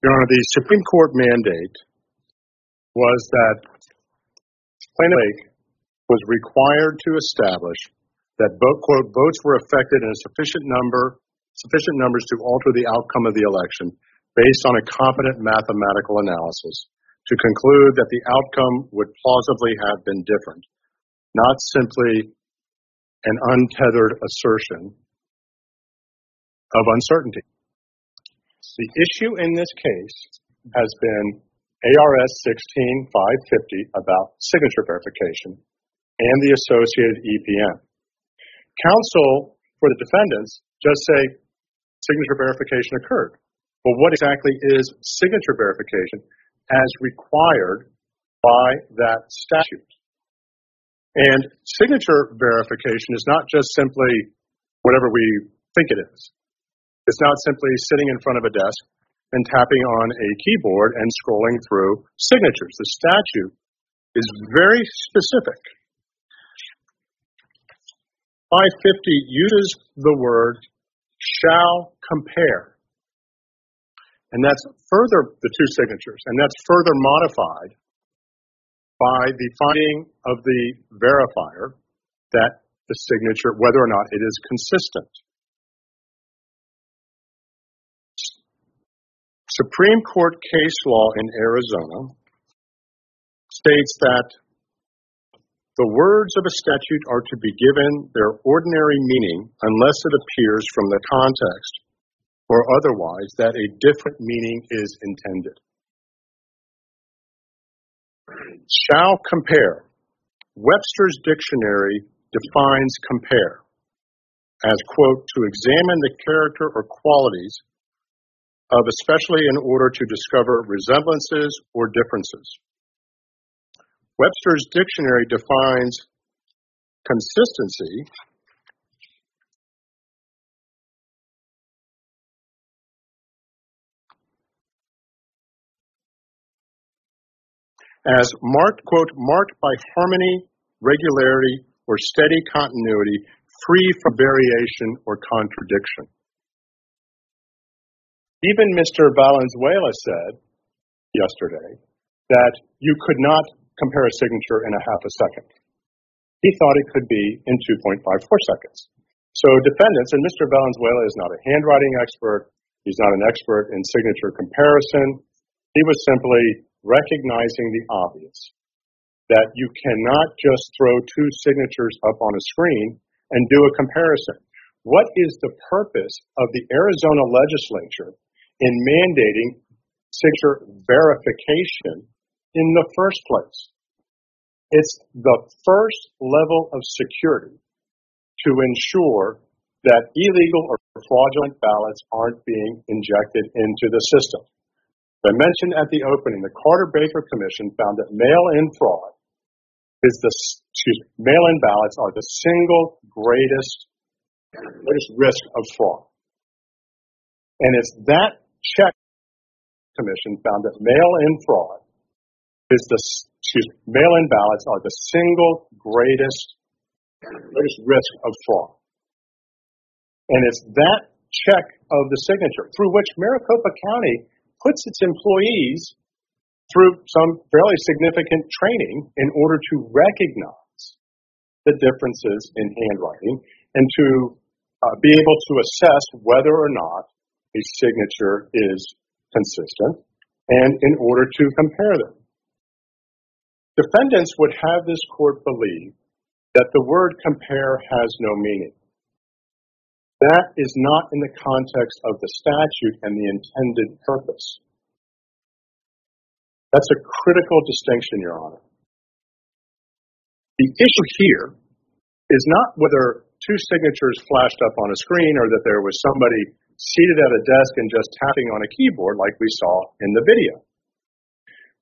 B: Your Honor, the Supreme Court mandate was that Plaintiff Lake was required to establish that, quote, votes were affected in a sufficient number, sufficient numbers to alter the outcome of the election based on a competent mathematical analysis to conclude that the outcome would plausibly have been different, not simply an untethered assertion of uncertainty. The issue in this case has been ARS 16550 about signature verification and the associated EPM. Counsel for the defendants just say signature verification occurred. Well, what exactly is signature verification as required by that statute? And signature verification is not just simply whatever we think it is. It's not simply sitting in front of a desk and tapping on a keyboard and scrolling through signatures. The statute is very specific. 550 uses the word shall compare. And that's further, the two signatures, and that's further modified by the finding of the verifier that the signature, whether or not it is consistent. Supreme Court case law in Arizona states that the words of a statute are to be given their ordinary meaning unless it appears from the context or otherwise that a different meaning is intended. Shall compare. Webster's dictionary defines compare as, quote, to examine the character or qualities of, especially in order to discover resemblances or differences. Webster's dictionary defines consistency as marked, quote, marked by harmony, regularity, or steady continuity, free from variation or contradiction. Even Mr. Valenzuela said yesterday that you could not compare a signature in a half a second. He thought it could be in 2.54 seconds. So defendants, and Mr. Valenzuela is not a handwriting expert, he's not an expert in signature comparison, he was simply recognizing the obvious that you cannot just throw two signatures up on a screen and do a comparison. What is the purpose of the Arizona legislature in mandating signature verification in the first place? It's the first level of security to ensure that illegal or fraudulent ballots aren't being injected into the system. As I mentioned at the opening, the Carter Baker Commission found that mail-in fraud is the excuse me, mail-in ballots are the single greatest greatest risk of fraud. And it's that check commission found that mail-in fraud is the excuse me, mail-in ballots are the single greatest greatest risk of fraud. And it's that check of the signature through which Maricopa County puts its employees through some fairly significant training in order to recognize the differences in handwriting and to uh, be able to assess whether or not a signature is consistent and in order to compare them. Defendants would have this court believe that the word compare has no meaning. That is not in the context of the statute and the intended purpose. That's a critical distinction, Your Honor. The issue here is not whether two signatures flashed up on a screen or that there was somebody seated at a desk and just tapping on a keyboard like we saw in the video.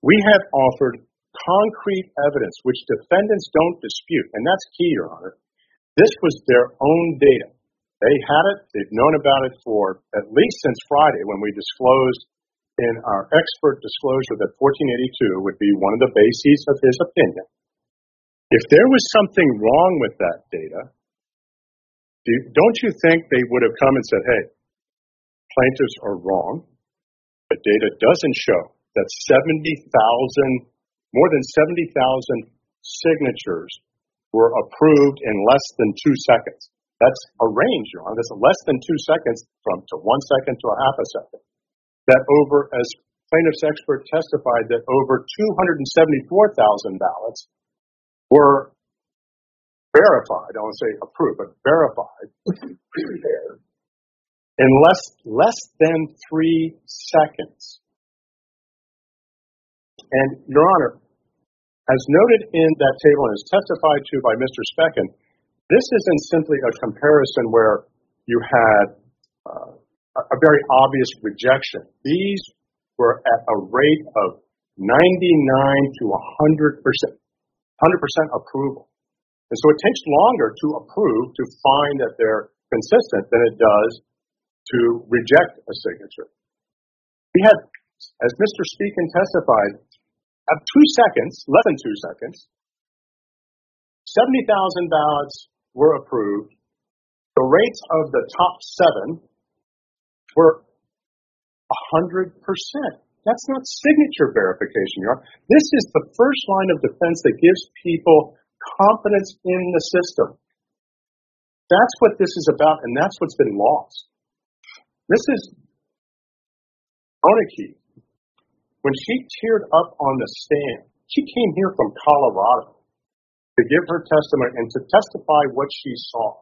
B: We have offered concrete evidence which defendants don't dispute, and that's key, Your Honor. This was their own data. They had it, they've known about it for at least since Friday when we disclosed in our expert disclosure that 1482 would be one of the bases of his opinion. If there was something wrong with that data, don't you think they would have come and said, hey, plaintiffs are wrong. The data doesn't show that 70,000 more than 70,000 signatures were approved in less than two seconds. That's a range, Your Honor. That's less than two seconds from to one second to a half a second. That over, as plaintiff's expert testified, that over 274,000 ballots were verified. I won't say approved, but verified in less less than three seconds. And, Your Honor, as noted in that table and as testified to by Mr. Speckin, this isn't simply a comparison where you had uh, a very obvious rejection. These were at a rate of 99 to 100 percent, 100 percent approval. And so it takes longer to approve to find that they're consistent than it does to reject a signature. We had, as Mr. Speckin testified, at two seconds, less than two seconds, 70,000 ballots were approved. The rates of the top seven were 100%. That's not signature verification, Your. This is the first line of defense that gives people confidence in the system. That's what this is about, and that's what's been lost. This is Oniki when she teared up on the stand, she came here from Colorado to give her testimony and to testify what she saw.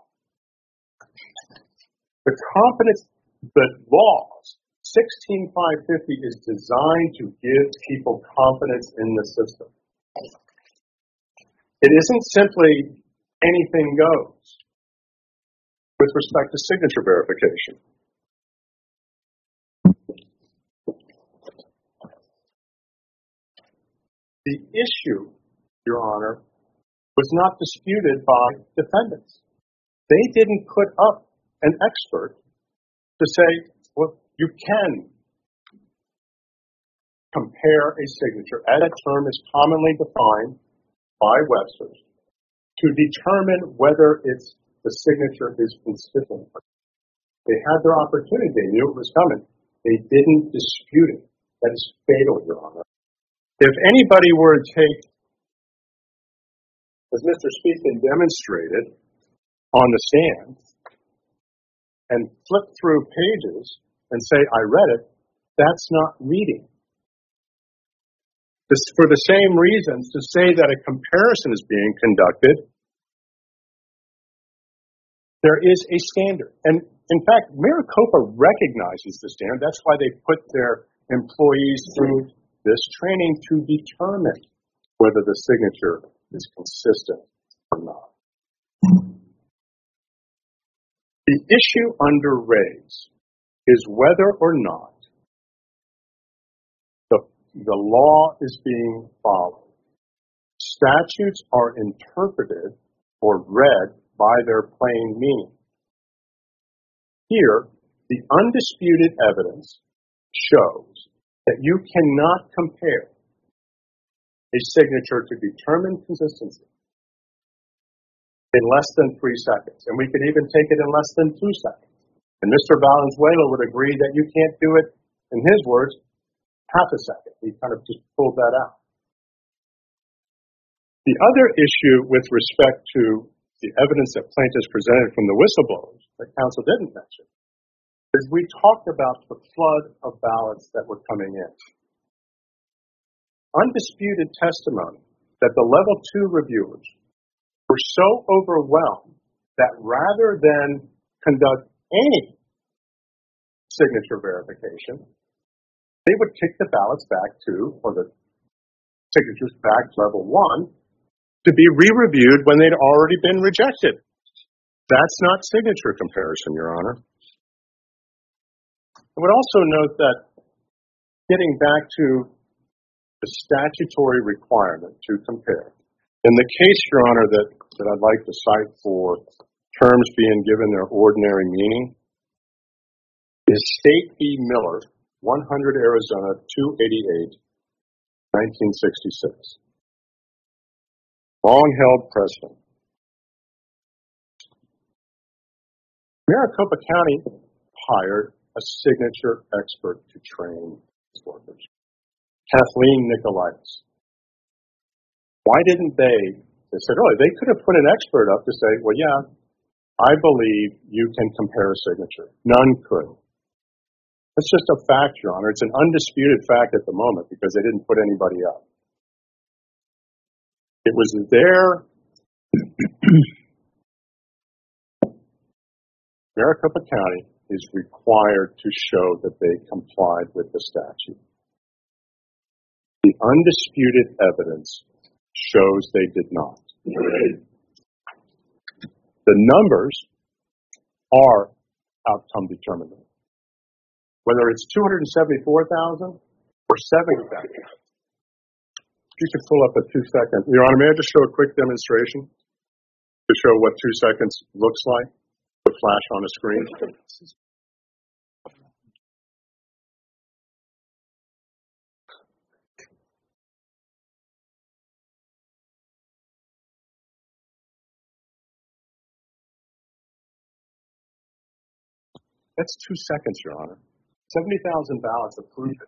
B: The confidence, the laws, 16550 is designed to give people confidence in the system. It isn't simply anything goes with respect to signature verification. The issue, Your Honor, was not disputed by defendants. They didn't put up an expert to say, well, you can compare a signature, as that term is commonly defined by Webster's, to determine whether it's the signature is consistent. They had their opportunity. They knew it was coming. They didn't dispute it. That is fatal, Your Honor. If anybody were to take, as Mr. Speckin demonstrated on the stand, and flip through pages and say, I read it, that's not reading. This, for the same reasons, to say that a comparison is being conducted, there is a standard. And in fact, Maricopa recognizes the standard. That's why they put their employees through this training to determine whether the signature is consistent or not. The issue under raise is whether or not the, the law is being followed. Statutes are interpreted or read by their plain meaning. Here, the undisputed evidence shows that you cannot compare a signature to determine consistency in less than three seconds. And we could even take it in less than two seconds. And Mr. Valenzuela would agree that you can't do it, in his words, half a second. He kind of just pulled that out. The other issue with respect to the evidence that plaintiffs presented from the whistleblowers that counsel didn't mention is we talked about the flood of ballots that were coming in. Undisputed testimony that the level two reviewers were so overwhelmed that rather than conduct any signature verification, they would kick the ballots back to, or the signatures back to level one to be re-reviewed when they'd already been rejected. That's not signature comparison, Your Honor. I would also note that getting back to the statutory requirement to compare, in the case, Your Honor, that, that I'd like to cite for terms being given their ordinary meaning, is State v. Miller, 100 Arizona, 288, 1966. Long held precedent. Maricopa County hired a signature expert to train workers, Kathleen Nicolaides. Why didn't they? They said, oh, they could have put an expert up to say, well, yeah, I believe you can compare a signature. None could. That's just a fact, Your Honor. It's an undisputed fact at the moment because they didn't put anybody up. It was their Maricopa County is required to show that they complied with the statute. The undisputed evidence shows they did not. The numbers are outcome determinant. Whether it's 274,000 or 70,000. You can pull up a two second. Your Honor, may I just show a quick demonstration to show what two seconds looks like? The flash on a screen. That's two seconds, Your Honor. 70,000 ballots approved.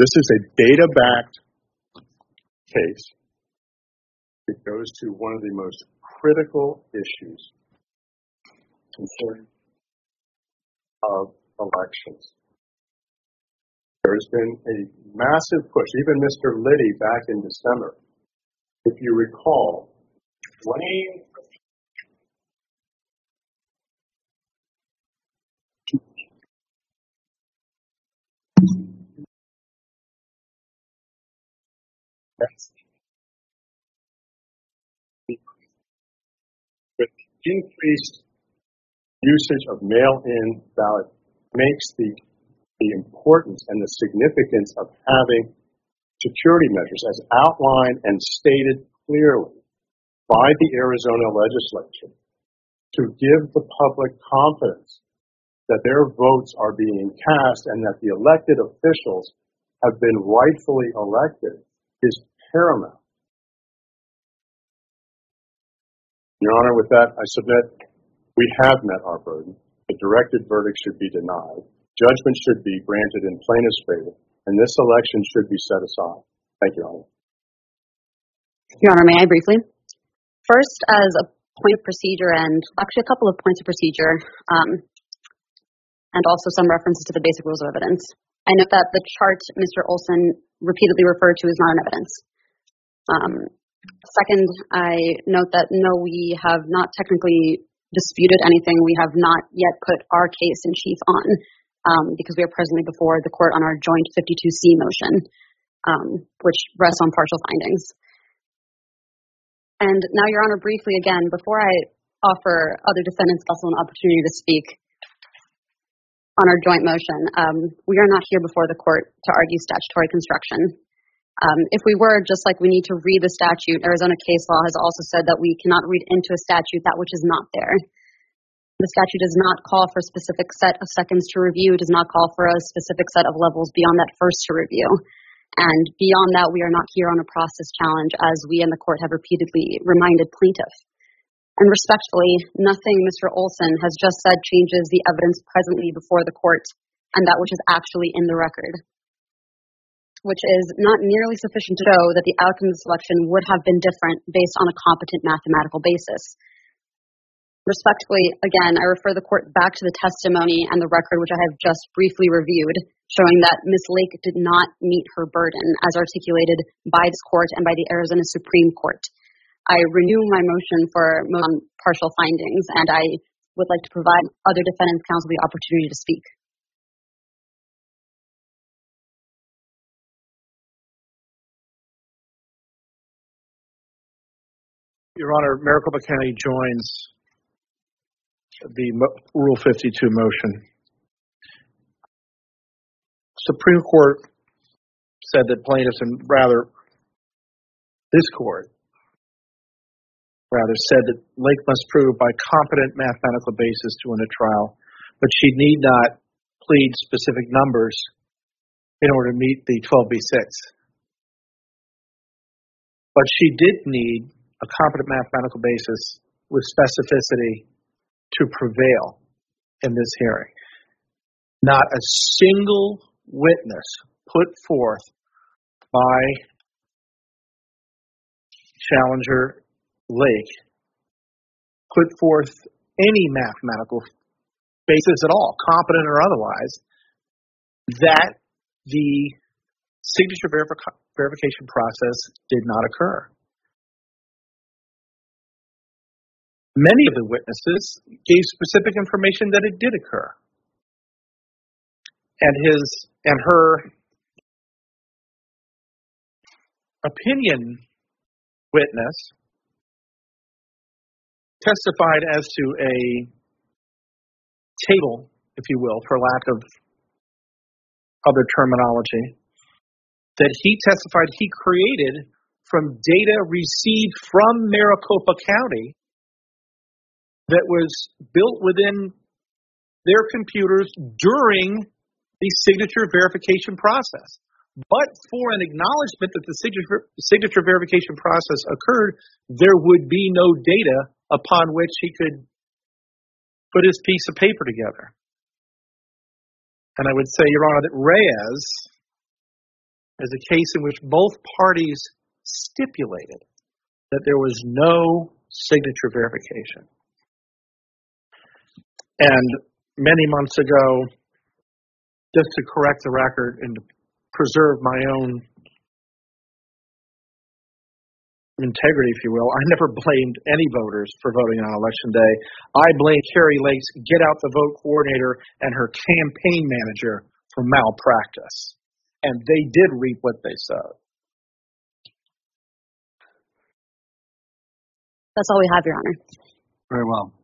B: This is a data backed case. It goes to one of the most critical issues concerning of elections. There's been a massive push, even Mr. Liddy back in December. If you recall, Wayne with increased usage of mail-in ballot makes the, the importance and the significance of having security measures as outlined and stated clearly by the Arizona legislature to give the public confidence that their votes are being cast and that the elected officials have been rightfully elected is paramount. Your Honor, with that, I submit we have met our burden. the directed verdict should be denied. Judgment should be granted in plaintiff's favor, and this election should be set aside. Thank you, Your Honor.
I: Your Honor, may I briefly? First, as a point of procedure and actually a couple of points of procedure, um, and also some references to the basic rules of evidence. I note that the chart Mr. Olsen repeatedly referred to is not an evidence. Um, second, I note that no, we have not technically disputed anything. We have not yet put our case in chief on um, because we are presently before the court on our joint 52C motion, um, which rests on partial findings. And now, Your Honor, briefly again, before I offer other defendants also an opportunity to speak on our joint motion, um, we are not here before the court to argue statutory construction. Um, if we were, just like we need to read the statute, Arizona case law has also said that we cannot read into a statute that which is not there. The statute does not call for a specific set of seconds to review, does not call for a specific set of levels beyond that first to review. And beyond that, we are not here on a process challenge, as we in the court have repeatedly reminded plaintiff. And respectfully, nothing Mr. Olsen has just said changes the evidence presently before the court and that which is actually in the record, which is not nearly sufficient to show that the outcome of the selection would have been different based on a competent mathematical basis. Respectfully, again, I refer the court back to the testimony and the record which I have just briefly reviewed showing that Ms. Lake did not meet her burden as articulated by this court and by the Arizona Supreme Court. I renew my motion for partial findings, and I would like to provide other defendants' counsel the opportunity to speak.
D: Your Honor, Maricopa County joins the Rule 52 motion. Supreme Court said that plaintiffs, and rather this court, rather said that Lake must prove by competent mathematical basis to win a trial, but she need not plead specific numbers in order to meet the 12b6. But she did need a competent mathematical basis with specificity to prevail in this hearing. Not a single witness put forth by Challenger Lake put forth any mathematical basis at all, competent or otherwise, that the signature verification process did not occur. Many of the witnesses gave specific information that it did occur. And his and her opinion witness testified as to a table, if you will, for lack of other terminology, that he testified he created from data received from Maricopa County that was built within their computers during the signature verification process. But for an acknowledgement that the signature, signature verification process occurred, there would be no data upon which he could put his piece of paper together. And I would say, Your Honor, that Reyes is a case in which both parties stipulated that there was no signature verification. And many months ago, just to correct the record and to preserve my own integrity, if you will, I never blamed any voters for voting on election day. I blamed Kari Lake's Get Out the Vote coordinator and her campaign manager for malpractice. And they did reap what they sowed.
I: That's all we have, Your Honor.
A: Very well.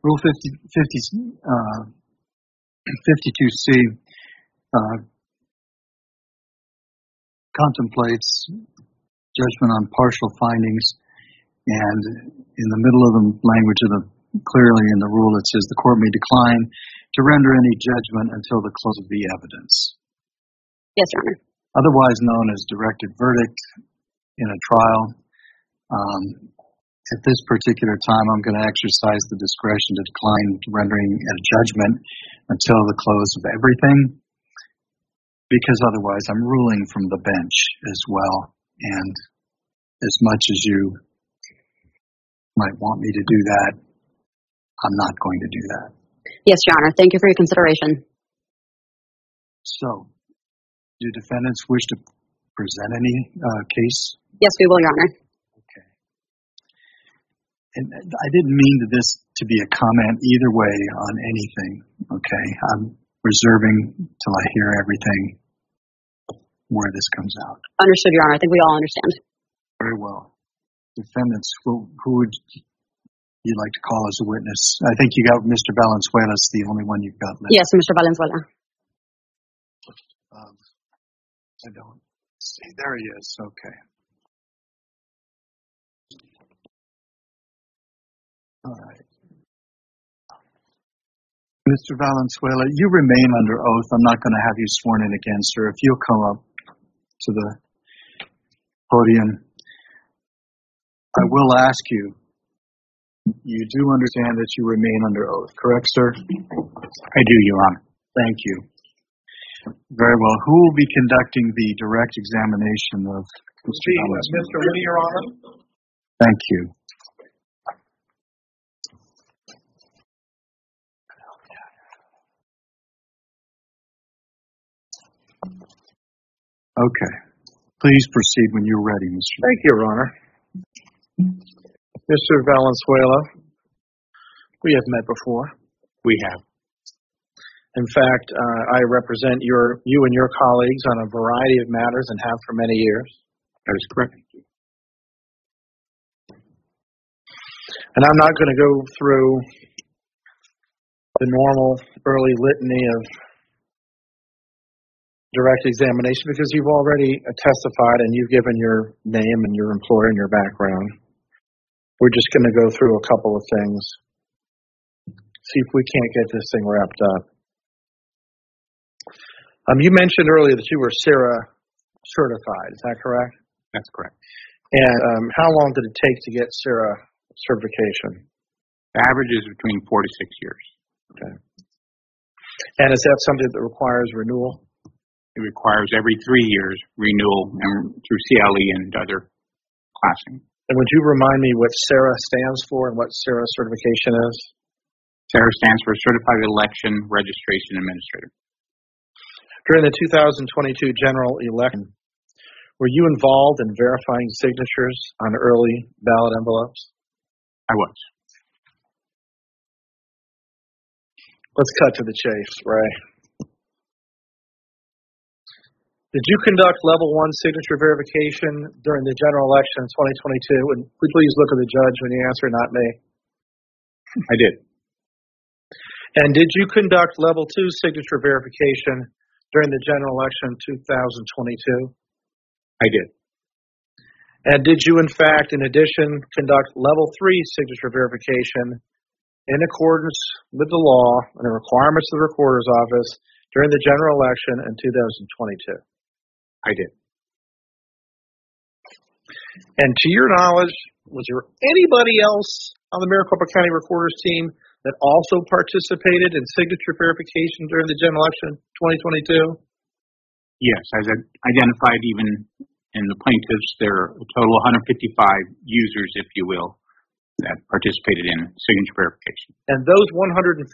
A: Rule 50, 50 uh, 52C uh, contemplates judgment on partial findings, and in the middle of the language of the clearly in the rule it says the court may decline to render any judgment until the close of the evidence.
I: Yes, Your Honor.
A: Otherwise known as directed verdict in a trial. Um, at this particular time, I'm going to exercise the discretion to decline rendering a judgment until the close of everything, because otherwise I'm ruling from the bench as well. And as much as you might want me to do that, I'm not going to do that.
I: Yes, Your Honor. Thank you for your consideration.
A: So, do defendants wish to present any uh, case?
I: Yes, we will, Your Honor.
A: And I didn't mean this to be a comment either way on anything. Okay, I'm reserving till I hear everything where this comes out.
I: Understood, Your Honor. I think we all understand.
A: Very well. Defendants, who, who would you like to call as a witness? I think you got Mr. Valenzuela. It's the only one you've got left.
I: Yes, Mr. Valenzuela.
A: Um, I don't see. There he is. Okay. Right. Mr. Valenzuela, you remain under oath. I'm not going to have you sworn in again, sir. If you'll come up to the podium, I will ask you. You do understand that you remain under oath, correct, sir?
G: I do, Your Honor.
A: Thank you. Very well. Who will be conducting the direct examination of Mr. Valenzuela?
C: Mr. Lee, Your Honor.
A: Thank you. Okay. Please proceed when you're ready, Mr.
D: Thank you, Your Honor. Mr. Valenzuela, we have met before.
G: We have.
D: In fact, uh, I represent your you and your colleagues on a variety of matters and have for many years.
G: That is correct.
D: And I'm not going to go through the normal early litany of direct examination because you've already testified and you've given your name and your employer and your background. We're just going to go through a couple of things, see if we can't get this thing wrapped up. Um, you mentioned earlier that you were CERA certified. Is that correct?
G: That's correct.
D: And um, how long did it take to get CERA certification?
G: The average is between four to six years.
D: Okay. And is that something that requires renewal?
G: It requires every three years renewal and through CLE and other classing.
D: And would you remind me what CERA stands for and what CERA certification is?
G: CERA stands for Certified Election Registration Administrator.
D: During the 2022 general election, were you involved in verifying signatures on early ballot envelopes?
G: I was.
D: Let's cut to the chase, Ray. Did you conduct level one signature verification during the general election in 2022? And please look at the judge when you answer, not me.
G: I did.
D: And did you conduct level two signature verification during the general election in 2022?
G: I did.
D: And did you, in fact, in addition, conduct level three signature verification in accordance with the law and the requirements of the recorder's office during the general election in 2022?
G: I did.
D: And to your knowledge, was there anybody else on the Maricopa County Recorder's team that also participated in signature verification during the general election 2022?
G: Yes, as I identified even in the plaintiffs, there are a total of 155 users, if you will, that participated in signature verification.
D: And those 155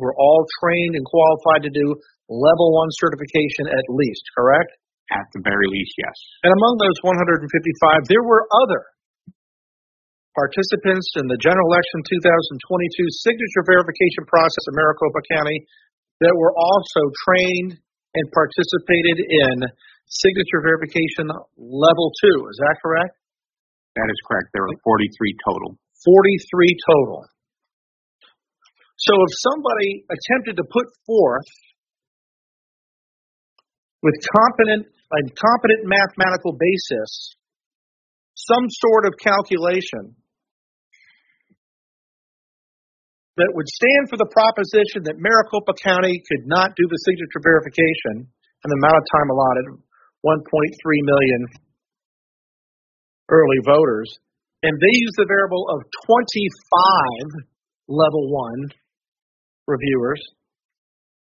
D: were all trained and qualified to do level one certification at least, correct?
G: At the very least, yes.
D: And among those 155, there were other participants in the general election 2022 signature verification process in Maricopa County that were also trained and participated in signature verification level two. Is that correct?
G: That is correct. There were 43 total.
D: 43 total. So if somebody attempted to put forth with competent a competent mathematical basis some sort of calculation that would stand for the proposition that Maricopa County could not do the signature verification in the amount of time allotted, 1.3 million early voters, and they use the variable of 25 level one reviewers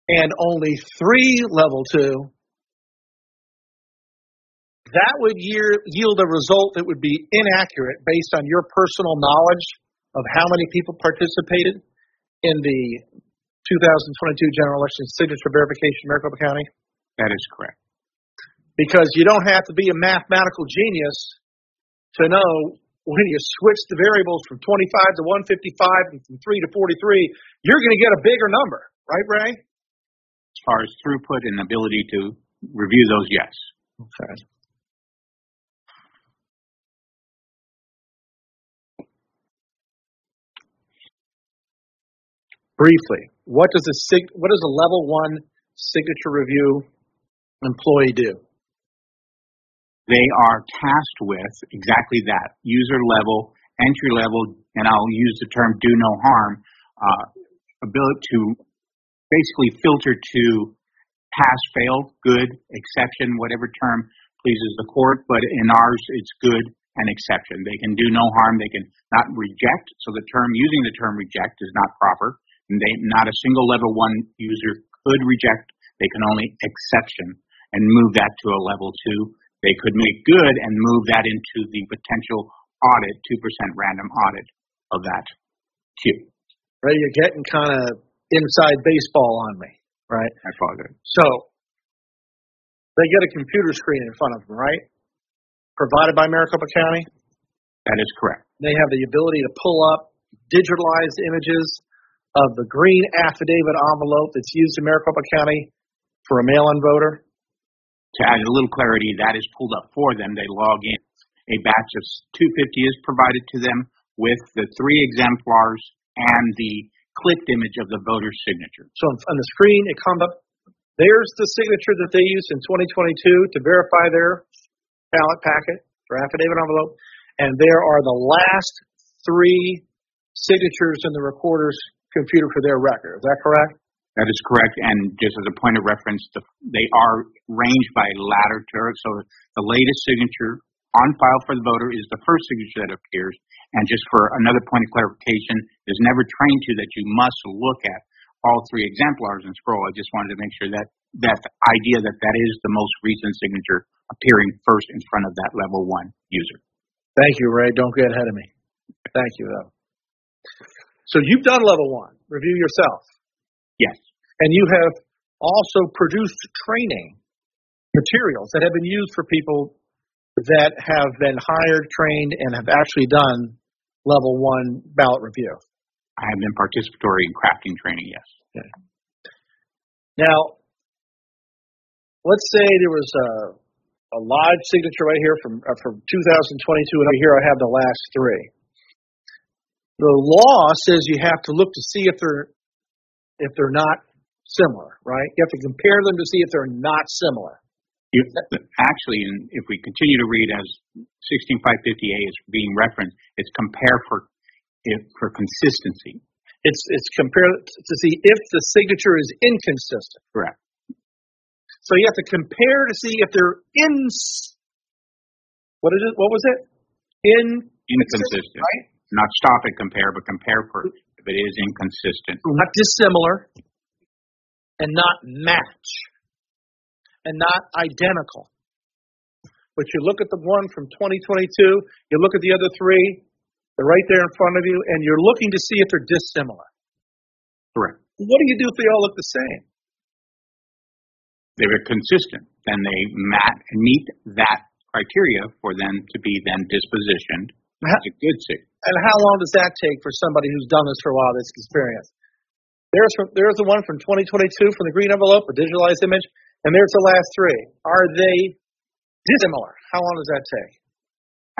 D: and only three level two, that would year, yield a result that would be inaccurate based on your personal knowledge of how many people participated in the 2022 general election signature verification in Maricopa County?
J: That is correct.
D: Because you don't have to be a mathematical genius to know when you switch the variables from 25 to 155 and from 3 to 43, you're going to get a bigger number, right, Ray?
J: As far as throughput and ability to review those, yes.
D: Okay. Briefly, what does a sig, what does a level one signature review employee do?
J: They are tasked with exactly that user level, entry level, and I'll use the term do no harm, uh, ability to basically filter to pass, fail, good, exception, whatever term pleases the court, but in ours it's good and exception. They can do no harm, they can not reject, so the term, using the term reject is not proper. They, not a single level one user could reject, they can only exception and move that to a level two. They could make good and move that into the potential audit, 2% random audit of that queue.
D: Right, you're getting kind of inside baseball on me, right?
J: I apologize.
D: So they get a computer screen in front of them, right? Provided by Maricopa County.
J: That is correct.
D: They have the ability to pull up digitalized images of the green affidavit envelope that's used in Maricopa County for a mail-in voter.
J: To add a little clarity, that is pulled up for them. They log in. A batch of 250 is provided to them with the three exemplars and the clipped image of the voter's signature.
D: So on the screen, it comes up. There's the signature that they used in 2022 to verify their ballot packet or affidavit envelope, and there are the last three signatures in the recorder's computer for their record. Is that correct?
J: That is correct. And just as a point of reference, the, they are ranged by ladder to So the latest signature on file for the voter is the first signature that appears. And just for another point of clarification, there's never trained to that you must look at all three exemplars and scroll. I just wanted to make sure that that idea that that is the most recent signature appearing first in front of that level one user.
D: Thank you, Ray. Don't get ahead of me. Thank you, though. So you've done level one. Review yourself.
J: Yes.
D: And you have also produced training materials that have been used for people that have been hired, trained, and have actually done level one ballot review.
J: I have been participatory in crafting training, yes.
D: Okay. Now, let's say there was a, a live signature right here from uh, from 2022, and here I have the last three. The law says you have to look to see if they're if they're not similar, right? You have to compare them to see if they're not similar.
J: You, actually, if we continue to read as 16550A is being referenced, it's compare for if, for consistency.
D: It's it's compare to see if the signature is inconsistent.
J: Correct.
D: So you have to compare to see if they're in. What is it? What was it? In
J: inconsistent.
D: Right.
J: Not stop at compare, but compare for if it is inconsistent.
D: Not dissimilar, and not match, and not identical. But you look at the one from 2022, you look at the other three, they're right there in front of you, and you're looking to see if they're dissimilar.
J: Correct.
D: What do you do if they all look the same?
J: They're consistent. Then they mat, meet that criteria for them to be then dispositioned that's a good signal.
D: And how long does that take for somebody who's done this for a while, this experience? There's from, there's the one from 2022 from the green envelope, a digitalized image, and there's the last three. Are they dissimilar? How long does that take?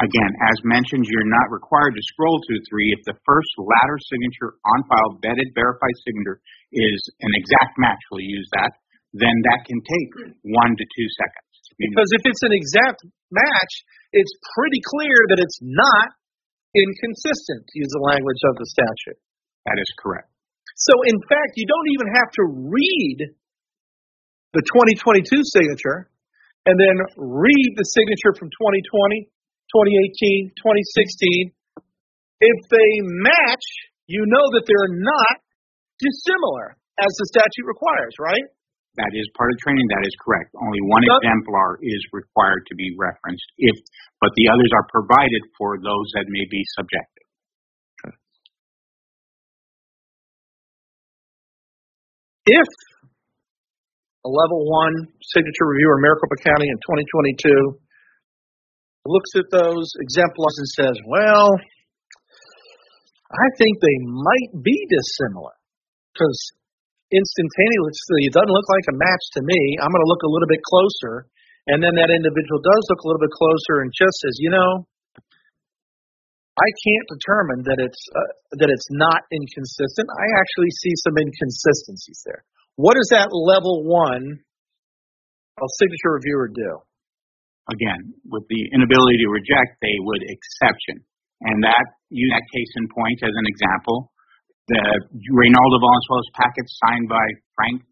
J: Again, as mentioned, you're not required to scroll to three if the first ladder signature on file vetted verified signature is an exact match. We'll use that. Then that can take one to two seconds.
D: Because if it's an exact match, it's pretty clear that it's not inconsistent, to use the language of the statute.
J: That is correct.
D: So, in fact, you don't even have to read the 2022 signature and then read the signature from 2020 2018, 2016. If they match, you know that they're not dissimilar as the statute requires, right?
J: That is part of training. That is correct. Only one exemplar is required to be referenced. If, but the others are provided for those that may be subjective.
D: If a level one signature reviewer in Maricopa County in 2022 looks at those exemplars and says, well, I think they might be dissimilar because instantaneously it doesn't look like a match to me. I'm going to look a little bit closer. And then that individual does look a little bit closer and just says, you know, I can't determine that it's uh, that it's not inconsistent. I actually see some inconsistencies there. What does that level one of signature reviewer do?
J: Again, with the inability to reject, they would exception. And that, use that case in point as an example. The Reynaldo Valenzuela's packet signed by Frank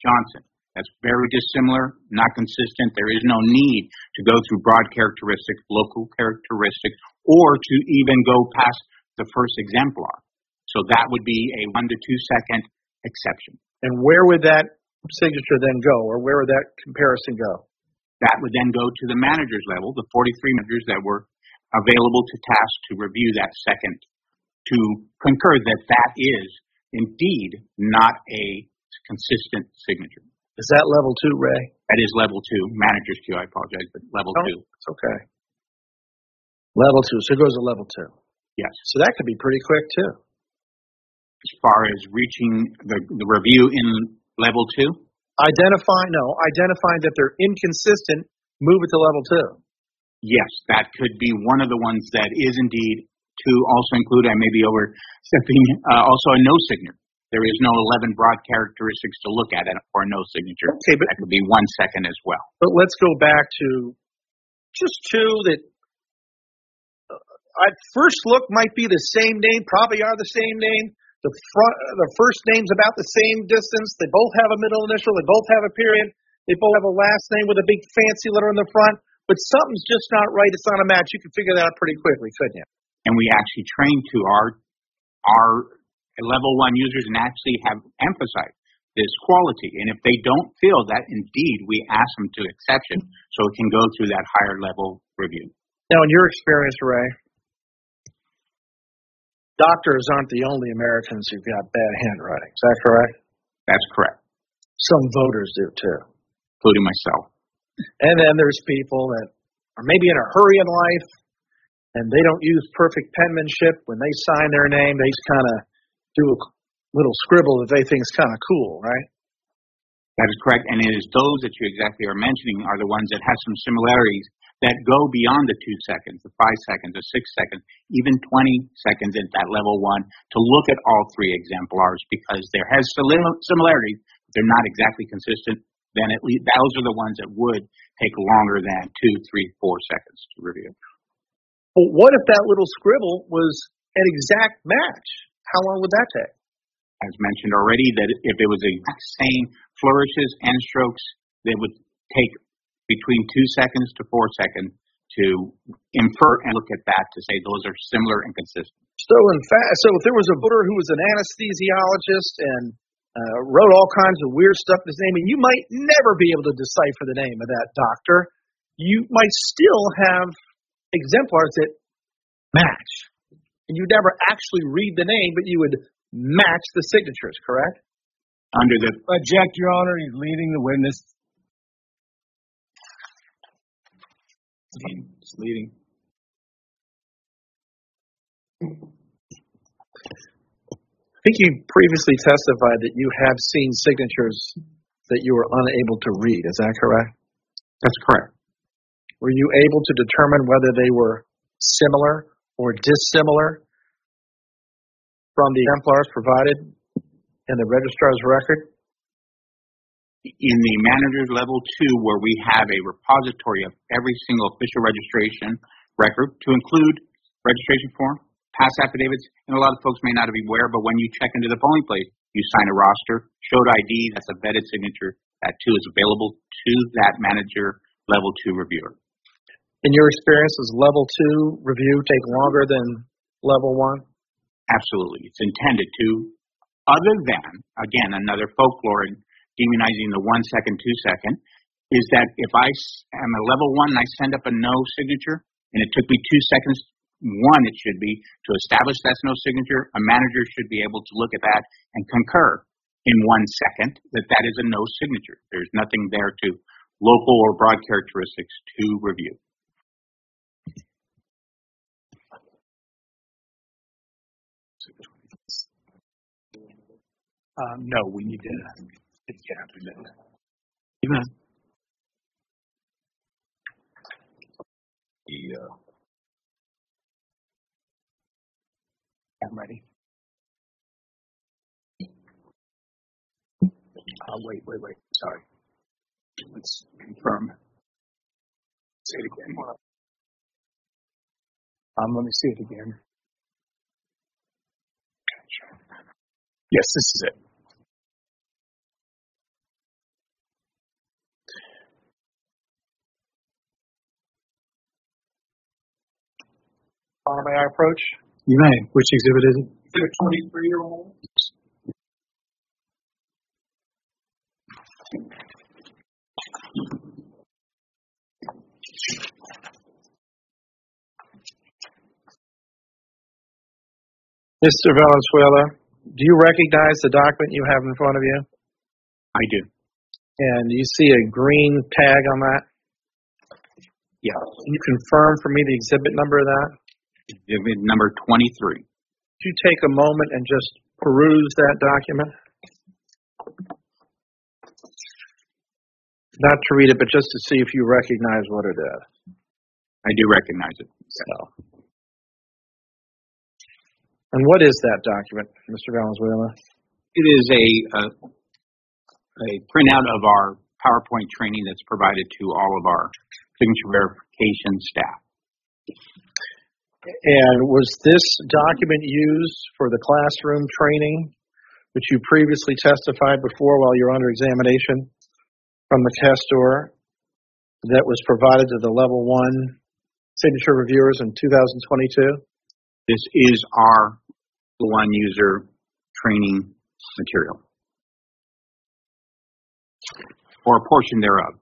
J: Johnson. That's very dissimilar, not consistent. There is no need to go through broad characteristics, local characteristics, or to even go past the first exemplar. So that would be a one to two second exception.
D: And where would that signature then go, or where would that comparison go?
J: That would then go to the manager's level, the 43 managers that were available to task to review that second, to concur that that is indeed not a consistent signature.
D: Is that level two, Ray?
J: That is level two, manager's queue, I apologize, but level
D: No,
J: two.
D: It's okay. Level two. So it goes to level two.
J: Yes.
D: So that could be pretty quick too.
J: As far as reaching the, the review in level two,
D: Identify no, identifying that they're inconsistent, move it to level two.
J: yes, that could be one of the ones that is indeed to also include, I may be overstepping, uh, also a no signature. There is no 11 broad characteristics to look at for a no signature.
D: Okay, but
J: That could be one second as well.
D: But let's go back to just two that uh, at first look might be the same name, probably are the same name. The front, the first name's about the same distance. They both have a middle initial. They both have a period. They both have a last name with a big fancy letter in the front. But something's just not right. It's not a match. You can figure that out pretty quickly, couldn't you?
J: And we actually train to our, our level one users and actually have emphasized this quality. And if they don't feel that, indeed, we ask them to exception so it can go through that higher level review.
D: Now, in your experience, Ray, doctors aren't the only Americans who've got bad handwriting. Is that correct?
J: That's correct,
D: Some voters do too.
J: including myself.
D: And then there's people that are maybe in a hurry in life and they don't use perfect penmanship. When they sign their name, they just kind of do a little scribble that they think is kind of cool, right?
J: That is correct. And it is those that you exactly are mentioning are the ones that have some similarities that go beyond the two seconds, the five seconds, the six seconds, even 20 seconds at that level one to look at all three exemplars because there has similarities. They're not exactly consistent. Then at least those are the ones that would take longer than two, three, four seconds to review.
D: But what if that little scribble was an exact match? How long would that take?
J: As mentioned already, that if it was the exact same flourishes and strokes, they would take between two seconds to four seconds to infer and look at that to say those are similar and consistent.
D: So in fact, so if there was a voter who was an anesthesiologist and uh, wrote all kinds of weird stuff in his name, and you might never be able to decipher the name of that doctor, you might still have exemplars that match. And you'd never actually read the name, but you would match the signatures, correct?
J: Under the
K: Object, Your Honor. He's leading the witness.
J: it's leading.
D: I think you previously testified that you have seen signatures that you were unable to read. Is that correct?
J: That's correct.
D: Were you able to determine whether they were similar or dissimilar from the exemplars provided in the registrar's record?
J: In the manager's level two, where we have a repository of every single official registration record to include registration form, pass affidavits, and a lot of folks may not be aware, but when you check into the polling place, you sign a roster, showed ID, that's a vetted signature. That too is available to that manager level two reviewer.
D: In your experience, does level two review take longer than level one?
J: Absolutely. It's intended to, other than, again, another folklore demonizing the one second, two second, is that if I am a level one and I send up a no signature, and it took me two seconds, one it should be, to establish that's no signature, a manager should be able to look at that and concur in one second that that is a no signature. There's nothing there to local or broad characteristics to review.
G: Um, no, we need to get after that.
J: Amen.
G: The, uh, I'm ready. Uh, wait, wait, wait. Sorry. Let's confirm. Say it again. Um, let me see it again. Yes, this is it.
D: Uh, may I approach?
A: You may. Which exhibit is it?
D: Is it a 23 year old? Mr. Valenzuela, do you recognize the document you have in front of you?
J: I do.
D: And you see a green tag on that?
J: Yeah.
D: Can you confirm for me the exhibit number of that?
J: Exhibit number 23.
D: Could you take a moment and just peruse that document? Not to read it, but just to see if you recognize what it is.
J: I do recognize it.
D: So. And what is that document, Mr. Valenzuela?
J: It is a, a a printout of our PowerPoint training that's provided to all of our signature verification staff.
D: And was this document used for the classroom training which you previously testified before while you're under examination from the testor that was provided to the level one signature reviewers in 2022?
J: This is our one user training material. Or a portion thereof.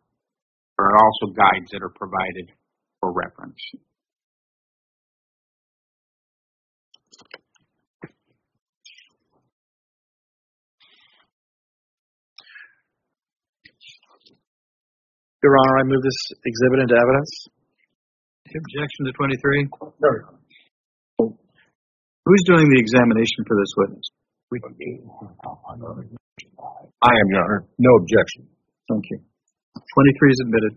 J: There are also guides that are provided for reference.
D: Your Honor, I move this exhibit into evidence.
A: Objection to 23?
D: No.
A: Who's doing the examination for this witness?
K: I am, Your Honor. No objection.
A: Thank you. 23 is admitted.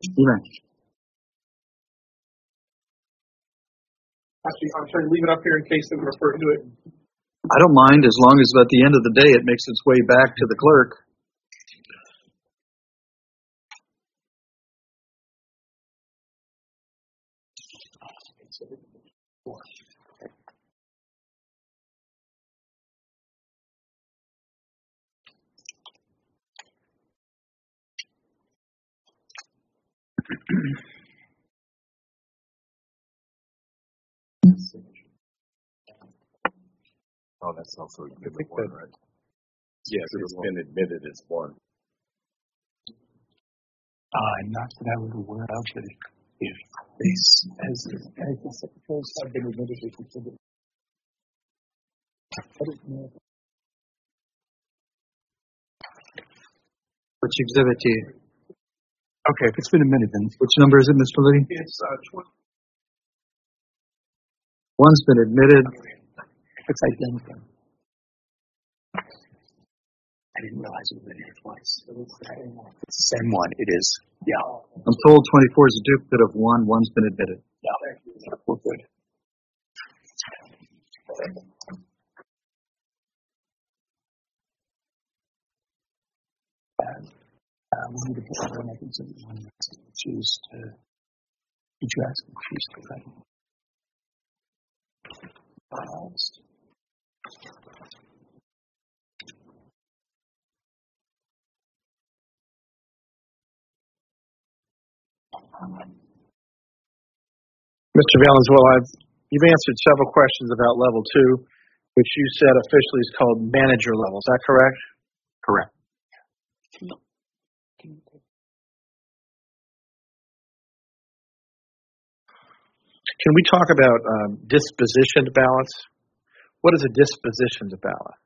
A: You may.
D: Actually, I'm trying to leave it up here in case they refer to it.
A: I don't mind as long as at the end of the day it makes its way back to the clerk.
K: Oh, that's also exhibit one, right? Yes, it's been admitted as one.
G: Uh, not that I was aware of, but if, if this, as, as the secretaries have been admitted as exhibit. I don't know.
A: Which exhibit do you?
G: Okay, if it's been admitted, then
A: Which number is it, Mr. Liddy?
D: It's uh, 20.
A: One's been admitted.
G: it's identical. I didn't realize it was in here twice. It's the same one. It is. Yeah.
A: I'm told 24 is a duplicate of one. One's been admitted.
G: Yeah. We're good. And, uh, we need to put our mechanism on choose to, did you ask them to choose to write?
D: Mr. Valenzuela, I've, you've answered several questions about level two, which you said officially is called manager level. Is that correct?
J: Correct.
D: Can we talk about um, dispositioned ballots? What is a dispositioned balance?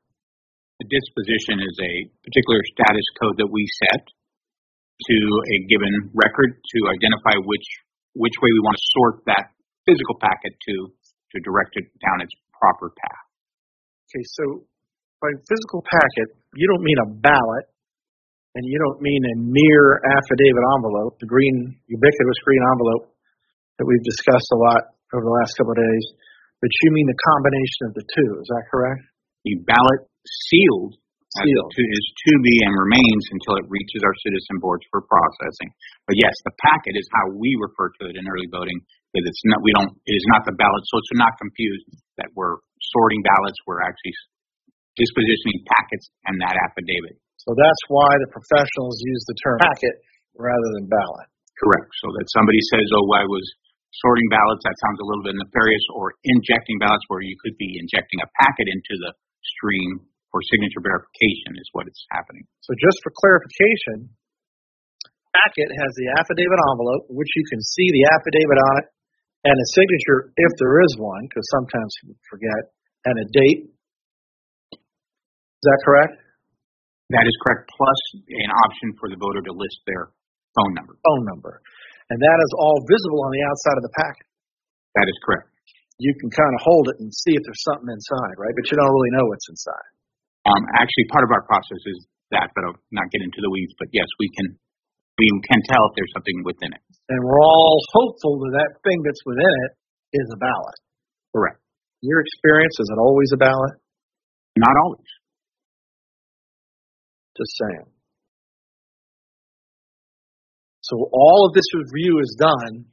J: The disposition is a particular status code that we set to a given record to identify which which way we want to sort that physical packet to to direct it down its proper path.
D: Okay, so by physical packet, you don't mean a ballot, and you don't mean a mere affidavit envelope, the green ubiquitous green envelope that we've discussed a lot over the last couple of days, but you mean the combination of the two. Is that correct?
J: The ballot sealed,
D: Sealed.
J: to, is to be and remains until it reaches our citizen boards for processing. But yes, the packet is how we refer to it in early voting because it's not we don't it is not the ballot, so it's not confused that we're sorting ballots. We're actually dispositioning packets and that affidavit.
D: So that's why the professionals use the term packet rather than ballot.
J: Correct. So that somebody says, "Oh, I was sorting ballots," that sounds a little bit nefarious. Or injecting ballots, where you could be injecting a packet into the stream for signature verification, is what it's happening.
D: So just for clarification, packet has the affidavit envelope, which you can see the affidavit on it, and a signature if there is one, because sometimes people forget, and a date. Is that correct?
J: That is correct. Plus an option for the voter to list their phone number.
D: Phone number. And that is all visible on the outside of the packet.
J: That is correct.
D: You can kind of hold it and see if there's something inside, right? But you don't really know what's inside.
J: Um, actually, part of our process is that, but I'll not get into the weeds. But yes, we can we can tell if there's something within it.
D: And we're all hopeful that that thing that's within it is a ballot.
J: Correct.
D: Your experience, is it always a ballot?
J: Not always.
D: Just saying. So all of this review is done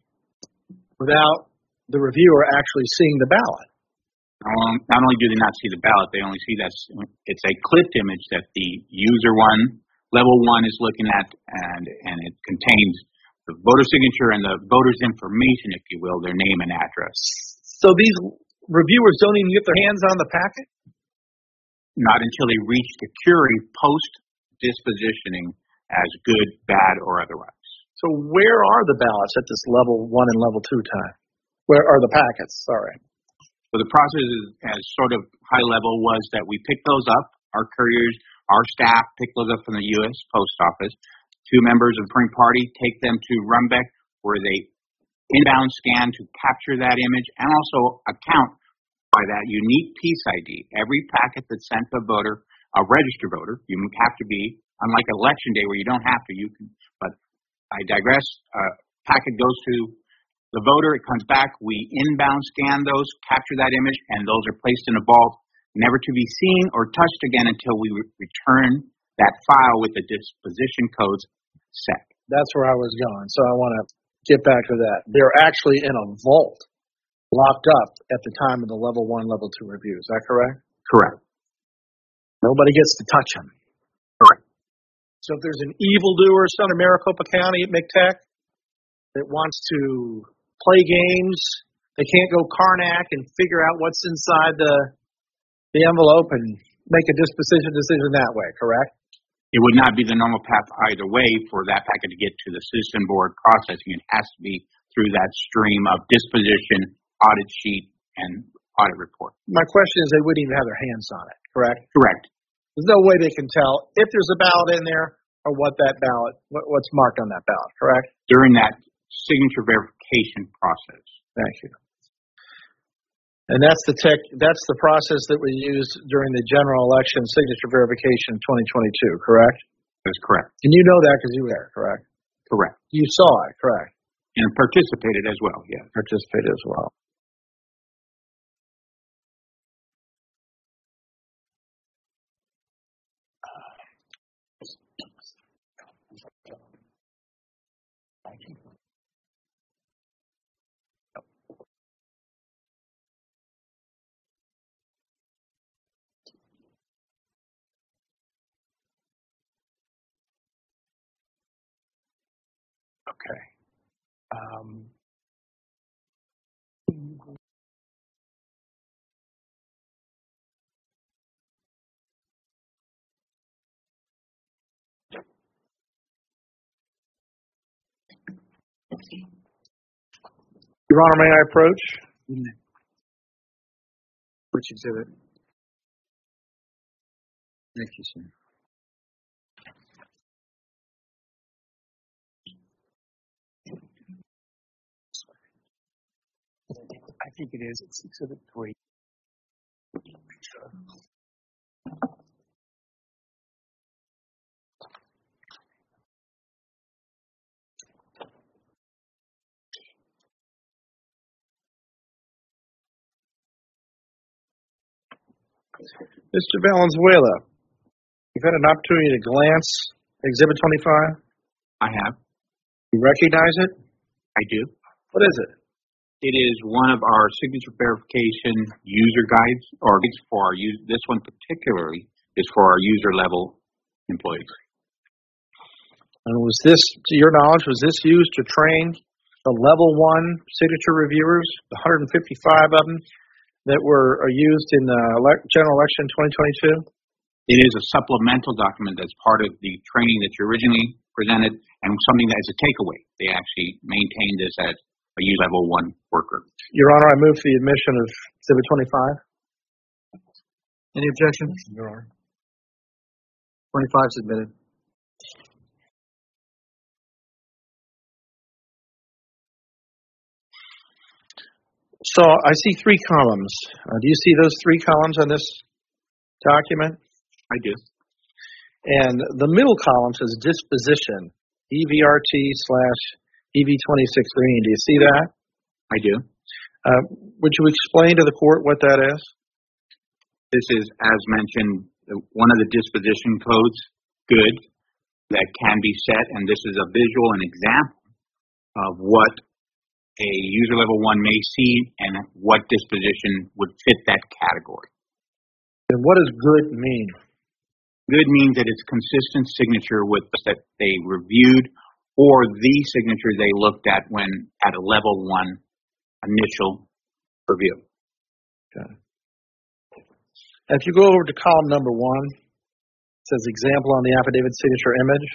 D: without the reviewer actually seeing the ballot.
J: Um, not only do they not see the ballot, they only see that it's a clipped image that the user one, level one, is looking at, and and it contains the voter signature and the voter's information, if you will, their name and address.
D: So these reviewers don't even get their hands on the packet?
J: Not until they reach the Curie post dispositioning as good, bad, or otherwise.
D: So where are the ballots at this level one and level two time? Where are the packets? Sorry.
J: So the process is, as sort of high level was that we pick those up. Our couriers, our staff pick those up from the U.S. Post Office. Two members of print party take them to Runbeck, where they inbound scan to capture that image and also account by that unique piece ID. Every packet that's sent to a voter, a registered voter, you have to be, unlike election day where you don't have to, you can, but I digress. Uh, packet goes to the voter, it comes back, we inbound scan those, capture that image, and those are placed in a vault, never to be seen or touched again until we re- return that file with the disposition codes set.
D: That's where I was going. So I want to get back to that. They're actually in a vault, locked up at the time of the level one, level two review. Is that correct?
J: Correct.
D: Nobody gets to touch them.
J: Correct.
D: So if there's an evildoer son of Maricopa County at MCTEC that wants to play games, they can't go Carnac and figure out what's inside the the envelope and make a disposition decision that way, correct?
J: It would not be the normal path either way for that packet to get to the system board processing. It has to be through that stream of disposition, audit sheet, and audit report.
D: My question is they wouldn't even have their hands on it, correct?
J: Correct.
D: There's no way they can tell if there's a ballot in there or what that ballot, what's marked on that ballot, correct?
J: During that signature process.
D: Thank you. And that's the tech, that's the process that we used during the general election signature verification 2022, correct?
J: That's correct.
D: And you know that because you were there, correct?
J: Correct.
D: You saw it, correct?
J: And participated as well, Yeah.
D: Participated as well. Okay. Um, Your Honor, may I approach?
A: Which exhibit? Thank you, sir.
L: I think it is. It's exhibit three.
D: Mr. Valenzuela, you've had an opportunity to glance at Exhibit 25.
J: I have.
D: You recognize it?
J: I do.
D: What is it?
J: It is one of our signature verification user guides, or for our use. This one particularly is for our user level employees.
D: And was this, to your knowledge, was this used to train the level one signature reviewers, the 155 of them that were uh, used in the general election 2022?
J: It is a supplemental document that's part of the training that you originally presented and something that is a takeaway. They actually maintain this as a U level one worker.
D: Your Honor, I move for the admission of Exhibit 25.
A: Any objections?
D: Your Honor.
A: 25 is admitted.
D: So I see three columns. Uh, do you see those three columns on this document?
J: I do.
D: And the middle column says disposition, EVRT slash EV26 green. Do you see that?
J: I do.
D: Uh, would you explain to the court what that is?
J: This is, as mentioned, one of the disposition codes, good, that can be set, and this is a visual and example of what a user level one may see and what disposition would fit that category.
D: And what does good mean?
J: Good means that it's consistent signature with that they reviewed or the signature they looked at when at a level one initial review.
D: Okay. And if you go over to column number one, it says example on the affidavit signature image.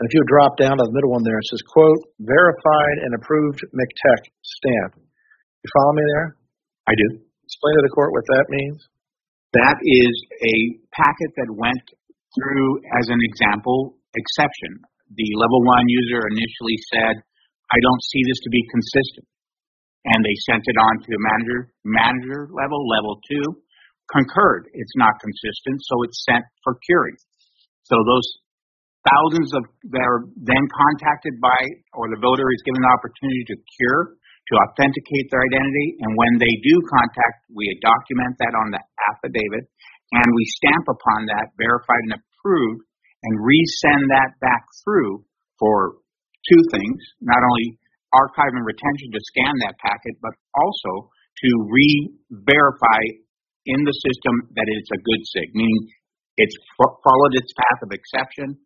D: And if you drop down to the middle one there, it says quote, verified and approved MCTEC stamp. You follow me there?
J: I do.
D: Explain to the court what that means.
J: That is a packet that went through, as an example, exception. The level one user initially said, I don't see this to be consistent. And they sent it on to manager, manager level, level two, concurred. It's not consistent, so it's sent for curing. So those thousands of that are then contacted by, or the voter is given the opportunity to cure, to authenticate their identity, and when they do contact, we document that on the affidavit, and we stamp upon that, verified and approved, and resend that back through for two things, not only archive and retention to scan that packet, but also to re-verify in the system that it's a good SIG, meaning it's followed its path of exception,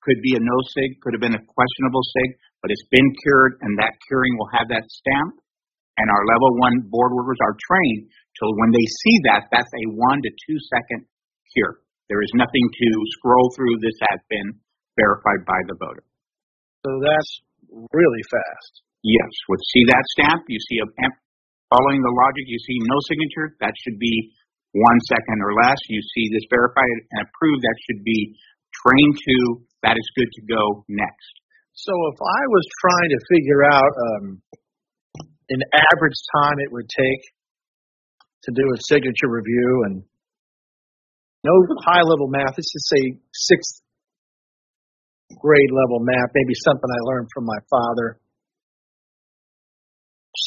J: could be a no SIG, could have been a questionable SIG, but it's been cured and that curing will have that stamp. And our level one board workers are trained till when they see that, that's a one to two second cure. There is nothing to scroll through. This has been verified by the voter.
D: So that's really fast.
J: Yes, would see that stamp. You see a following the logic. You see no signature. That should be one second or less. You see this verified and approved. That should be trained to. That is good to go next.
D: So if I was trying to figure out um, an average time it would take to do a signature review and no high level math, let's just say sixth grade level math, maybe something I learned from my father.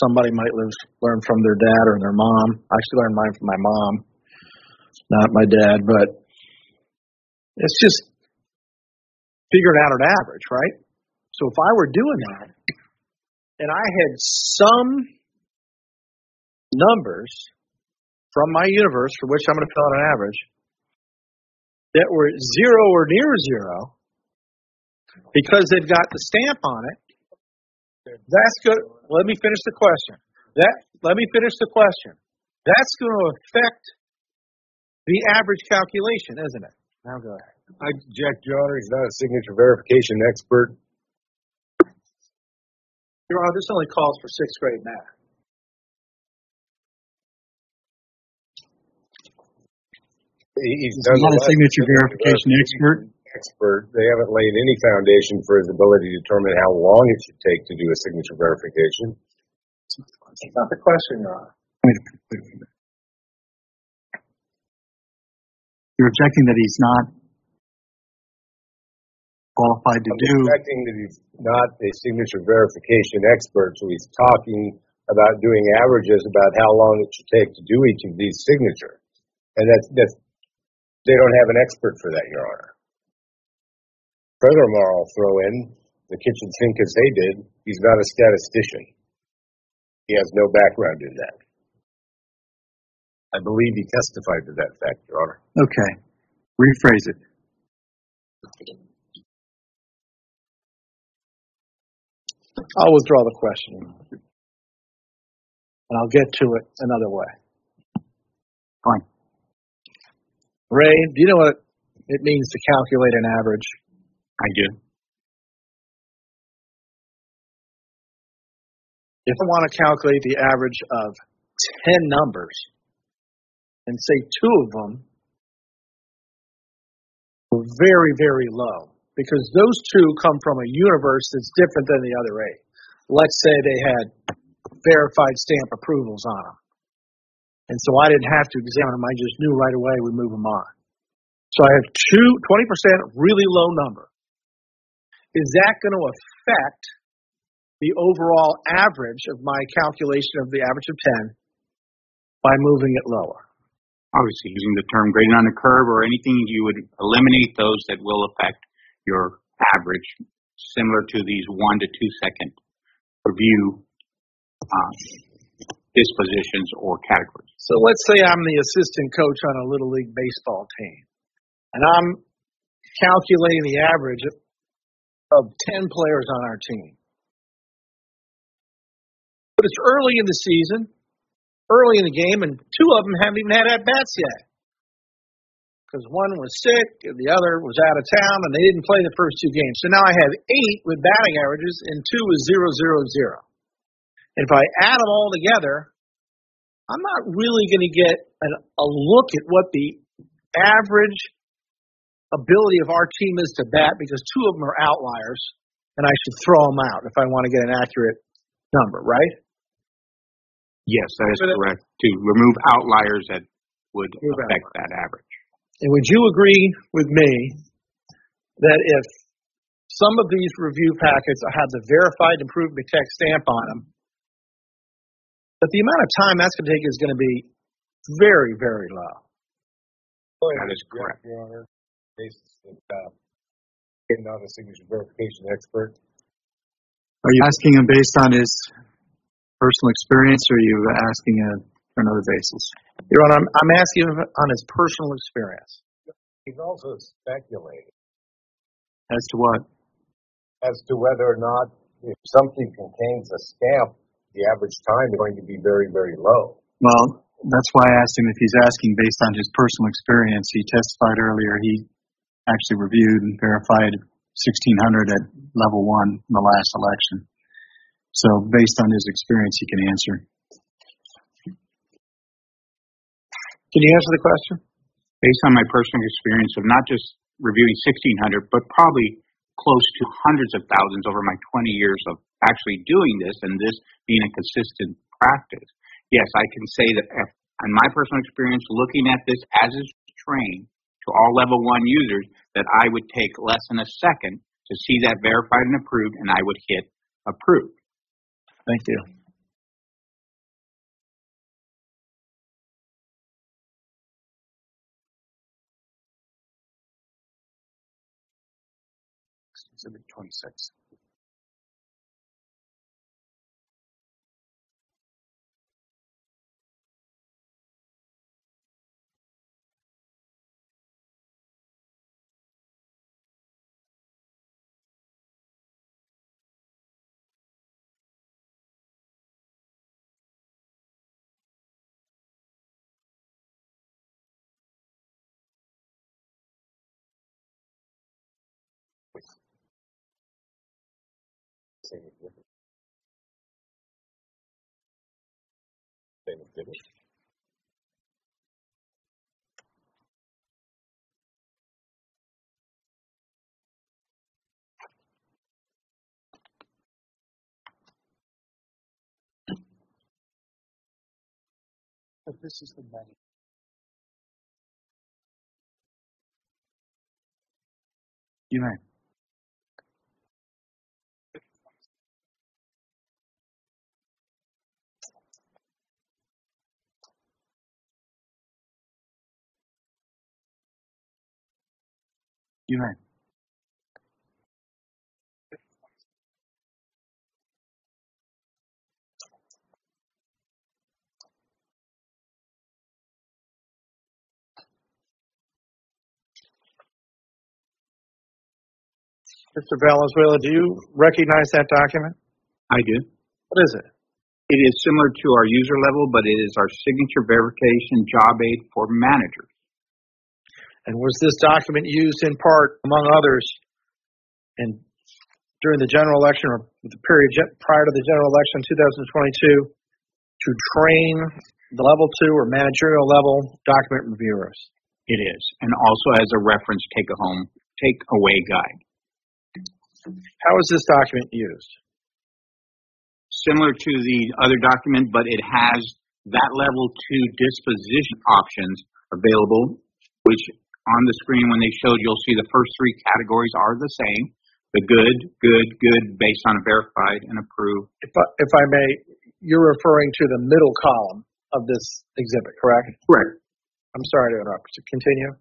D: Somebody might learn from their dad or their mom. I actually learned mine from my mom, not my dad, but it's just figuring out an average, right? So if I were doing that and I had some numbers from my universe for which I'm going to fill out an average that were zero or near zero because they've got the stamp on it That's good. Let me finish the question. That, let me finish the question. That's going to affect the average calculation, isn't it? Now go ahead.
K: I object, Your Honor. He's not a signature verification expert.
D: Your Honor, this only calls for sixth grade math.
K: He- He's
A: He's not a
K: nonetheless
A: signature verification expert.
K: Expert. They haven't laid any foundation for his ability to determine how long it should take to do a signature verification.
D: That's not the question, Your Honor.
A: You're objecting that he's not qualified to
K: I'm
A: do.
K: objecting that he's not a signature verification expert, so he's talking about doing averages about how long it should take to do each of these signatures. And that's, that's, they don't have an expert for that, Your Honor. Furthermore, I'll throw in the kitchen sink as they did. He's not a statistician. He has no background in that. I believe he testified to that fact, Your Honor.
A: Okay. Rephrase it.
D: I'll withdraw the question. And I'll get to it another way.
A: Fine.
D: Rey, do you know what it means to calculate an average?
J: I do.
D: If I want to calculate the average of 10 numbers and say two of them were very, very low, because those two come from a universe that's different than the other eight. Let's say they had verified stamp approvals on them. And so I didn't have to examine them. I just knew right away we move them on. So I have two, 20% really low number. Is that going to affect the overall average of my calculation of the average of 10 by moving it lower?
J: Obviously, using the term gradient on the curve or anything, you would eliminate those that will affect your average, similar to these one to two second review uh, dispositions or categories.
D: So let's say I'm the assistant coach on a little league baseball team, and I'm calculating the average of 10 players on our team. But it's early in the season, early in the game, and two of them haven't even had at bats yet. Because one was sick, and the other was out of town, and they didn't play the first two games. So now I have eight with batting averages, and two is zero, zero, zero. And if I add them all together, I'm not really going to get an, a look at what the average ability of our team is to bat because two of them are outliers, and I should throw them out if I want to get an accurate number, right?
J: Yes, that is correct. To remove outliers that would
D: Remove
J: affect that average.
D: And would you agree with me that if some of these review packets have the verified improved MCTEC stamp on them, that the amount of time that's going to take is going to be very, very low?
J: That is correct.
K: Your Honor, basis of, uh, being not a signature verification expert.
A: Are you asking him based on his personal experience, or are you asking a, for another basis?
D: Your Honor, I'm, I'm asking him on his personal experience.
K: He's also speculating
A: As to what?
K: as to whether or not if something contains a stamp, the average time is going to be very, very low.
A: Well, that's why I asked him if he's asking based on his personal experience. He testified earlier he actually reviewed and verified 1600 at level one in the last election. So based on his experience, he can answer.
D: Can you answer the question?
J: Based on my personal experience of not just reviewing 1600, but probably close to hundreds of thousands over my 20 years of actually doing this and this being a consistent practice. Yes, I can say that if, in my personal experience, looking at this as is trained to all level one users, that I would take less than a second to see that verified and approved, and I would hit approve.
D: Thank you.
J: Exhibit 26.
M: But this is the menu.
A: You may. You may.
D: Mr. Valenzuela, do you recognize that document?
J: I do.
D: What is it?
J: It is similar to our user level, but it is our signature verification job aid for managers.
D: And was this document used in part, among others, and during the general election or the period prior to the general election 2022 to train the level two or managerial level document reviewers?
J: It is, and also as a reference take home take away guide.
D: How is this document used?
J: Similar to the other document, but it has that level two disposition options available, which on the screen when they showed you'll see the first three categories are the same. The good, good, good based on verified and approved.
D: If I, if I may, you're referring to the middle column of this exhibit, correct?
J: Correct.
D: I'm sorry to interrupt. Continue.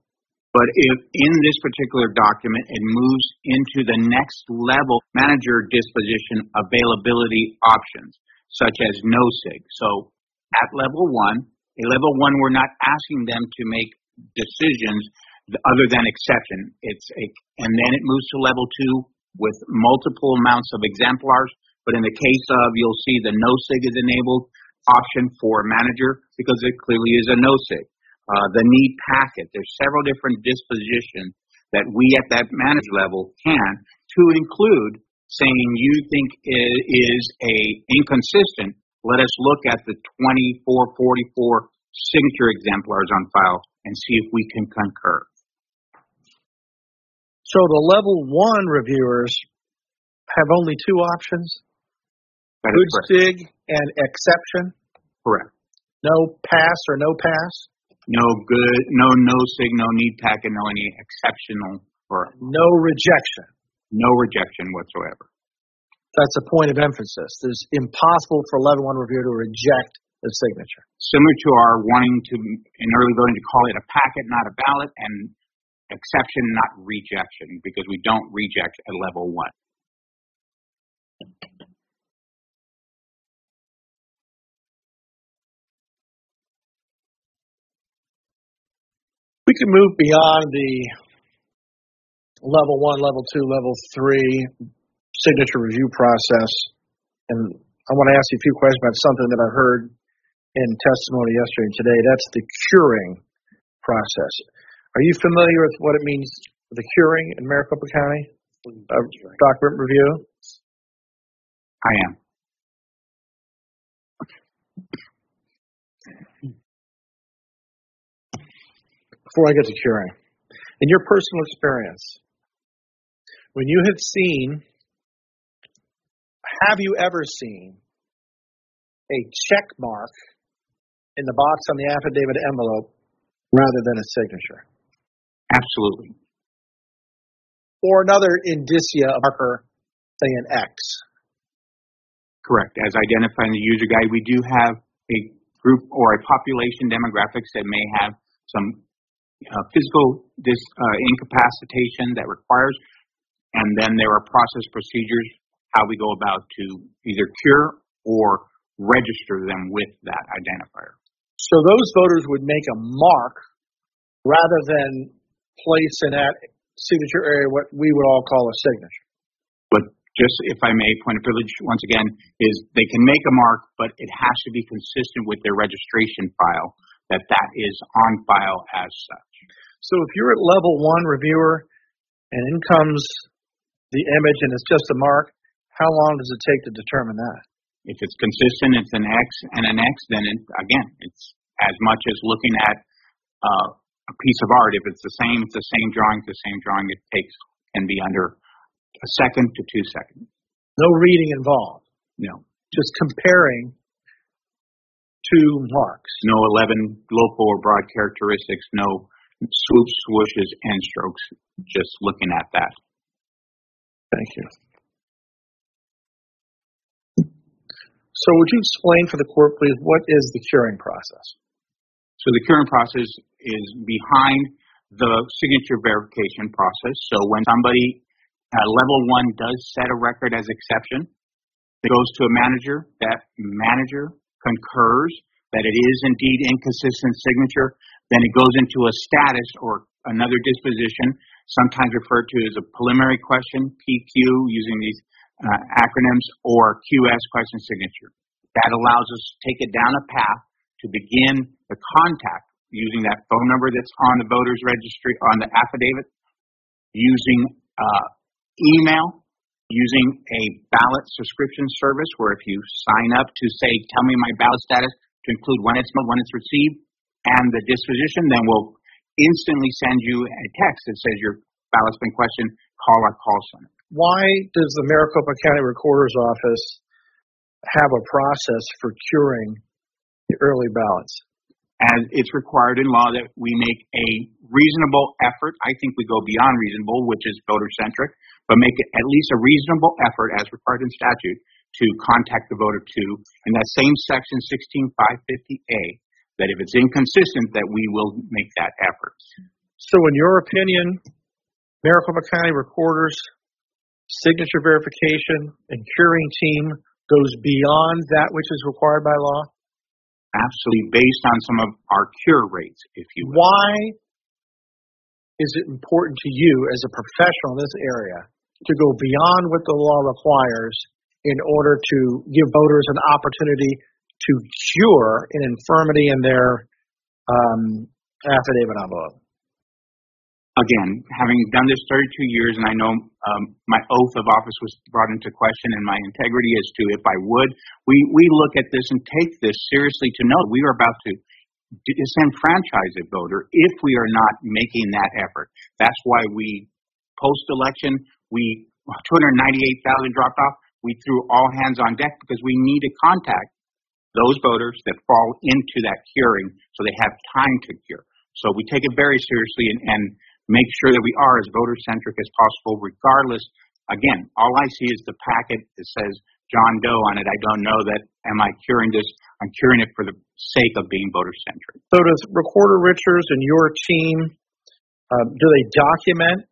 J: But if in this particular document it moves into the next level manager disposition availability options, such as no sig. So at level one, a level one, we're not asking them to make decisions other than exception. It's a, and then it moves to level two with multiple amounts of exemplars. But in the case of, you'll see the no sig is enabled option for manager because it clearly is a no sig uh, the need packet. There's several different dispositions that we at that manager level can to include saying you think it is a inconsistent. Let us look at the 2444 signature exemplars on file and see if we can concur.
D: So the level one reviewers have only two options: good
J: correct.
D: sig and exception.
J: Correct.
D: No pass or no pass.
J: No good, no no sig, no need packet, no any exceptional or
D: No rejection.
J: no rejection whatsoever.
D: That's a point of emphasis. It's impossible for a level one reviewer to reject the signature.
J: Similar to our wanting to in early voting to call it a packet, not a ballot, and exception, not rejection, because we don't reject at level one.
D: We can move beyond the level one, level two, level three signature review process. And I want to ask you a few questions about something that I heard in testimony yesterday and today. That's the curing process. Are you familiar with what it means, the curing in Maricopa County? Uh, document review?
J: I am.
D: Before I get to curing, in your personal experience, when you have seen, have you ever seen a check mark in the box on the affidavit envelope rather than a signature?
J: Absolutely.
D: Or another indicia marker, say an X?
J: Correct. As identified in the user guide, we do have a group or a population demographics that may have some uh, physical dis, uh, incapacitation that requires, and then there are process procedures how we go about to either cure or register them with that identifier.
D: So those voters would make a mark rather than place in that signature area what we would all call a signature.
J: But just if I may, point of privilege once again is they can make a mark, but it has to be consistent with their registration file that that is on file as such.
D: So if you're at level one reviewer and in comes the image and it's just a mark, How long does it take to determine that?
J: If it's consistent, it's an X and an X, then it, again, it's as much as looking at uh, a piece of art. If it's the same, it's the same drawing, it's the same drawing. It takes can be under a second to two seconds.
D: No reading involved.
J: No,
D: Just comparing two marks.
J: no 11 local or broad characteristics, no swoops, swooshes, and strokes. Just looking at that.
D: Thank you. So would you explain for the court, please, what is the curing process?
J: So the curing process is behind the signature verification process. So when somebody at level one does set a record as exception, it goes to a manager. That manager concurs that it is indeed inconsistent signature. Then it goes into a status or another disposition, sometimes referred to as a preliminary question, PQ, using these uh, acronyms, or QS question signature. That allows us to take it down a path to begin the contact using that phone number that's on the voter's registry, on the affidavit, using uh, email, using a ballot subscription service where if you sign up to say, tell me my ballot status, to include when it's when it's received and the disposition, then we'll instantly send you a text that says your ballot's been questioned, call our call center.
D: Why does the Maricopa County Recorder's Office have a process for curing the early ballots?
J: As it's required in law that we make a reasonable effort. I think we go beyond reasonable, which is voter centric, but make at least a reasonable effort as required in statute to contact the voter to, in that same section 16550A, that if it's inconsistent, that we will make that effort.
D: So in your opinion, Maricopa County Recorder's signature verification and curing team goes beyond that which is required by law?
J: Absolutely based on some of our cure rates, if you will.
D: Why is it important to you as a professional in this area to go beyond what the law requires in order to give voters an opportunity to cure an infirmity in their um, affidavit envelope?
J: Again, having done this 32 years, and I know um, my oath of office was brought into question, and my integrity as to if I would, we we look at this and take this seriously to know we are about to disenfranchise a voter if we are not making that effort. That's why we post election we 298,000 dropped off. We threw all hands on deck because we need to contact those voters that fall into that curing so they have time to cure. So we take it very seriously and, and make sure that we are as voter centric as possible, regardless. Again, all I see is the packet that says John Doe on it. I don't know that am I curing this? I'm curing it for the sake of being voter centric.
D: So does Recorder Richer and your team um, do they document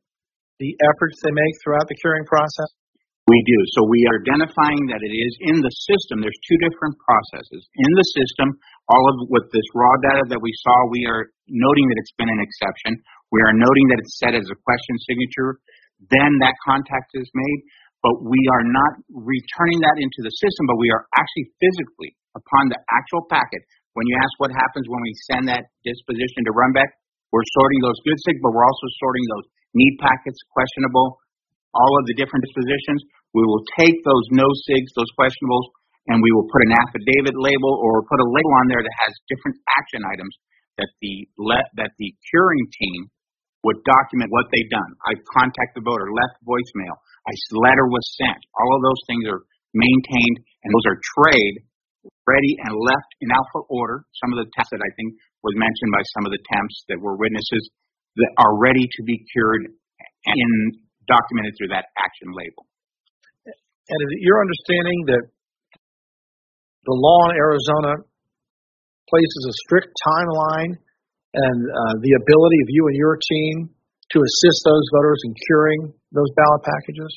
D: the efforts they make throughout the curing process?
J: We do. So we are identifying that it is in the system. There's two different processes. In the system, all of with this raw data that we saw, we are noting that it's been an exception. We are noting that it's set as a question signature. Then that contact is made, but we are not returning that into the system, but we are actually physically upon the actual packet. When you ask what happens when we send that disposition to Runbeck, we're sorting those good sig, but we're also sorting those need packets, questionable, all of the different dispositions. We will take those no sigs, those questionables, and we will put an affidavit label or put a label on there that has different action items that the that the curing team would document what they've done. I contact the voter, left voicemail, a letter was sent. All of those things are maintained, and those are trade ready and left in alpha order. Some of the tests that I think was mentioned by some of the temps that were witnesses that are ready to be cured and documented through that action label.
D: And is it your understanding that the law in Arizona places a strict timeline and uh, the ability of you and your team to assist those voters in curing those ballot packages?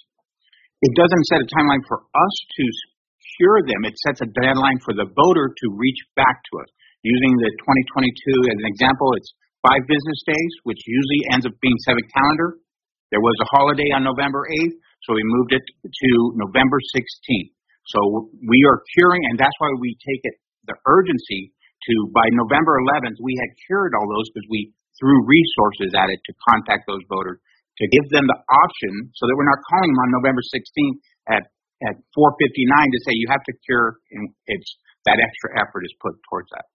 J: It doesn't set a timeline for us to cure them. It sets a deadline for the voter to reach back to us. Using the 2022 as an example, it's five business days, which usually ends up being seven calendar. There was a holiday on November 8th, so we moved it to November 16th. So we are curing, and that's why we take it the urgency to by November 11th we had cured all those because we threw resources at it to contact those voters to give them the option so that we're not calling them on November 16th at at 4:59 to say you have to cure, and it's that extra effort is put towards that.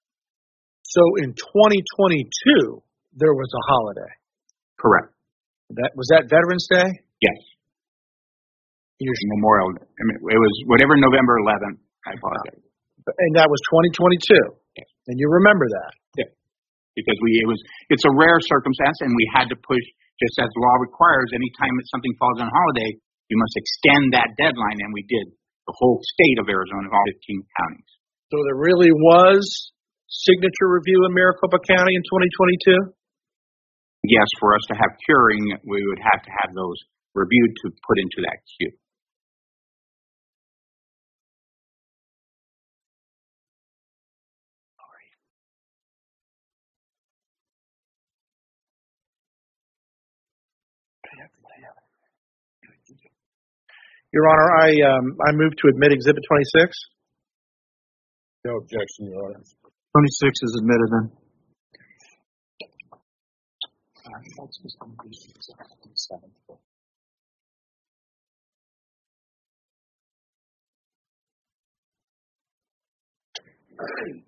D: So in 2022, there was a holiday.
J: Correct.
D: That was that Veterans Day.
J: Yes. Memorial. I mean, it was whatever November 11th. I apologize.
D: And that was 2022.
J: Yes.
D: And you remember that.
J: Yeah. Because we it was it's a rare circumstance, and we had to push just as law requires. Anytime that something falls on holiday, you must extend that deadline, and we did. The whole state of Arizona, all 15 counties.
D: So there really was signature review in Maricopa County in 2022.
J: Yes, for us to have curing, we would have to have those reviewed to put into that queue.
D: Your Honor, I um, I move to admit Exhibit 26.
K: No objection, Your Honor.
A: 26 is admitted then.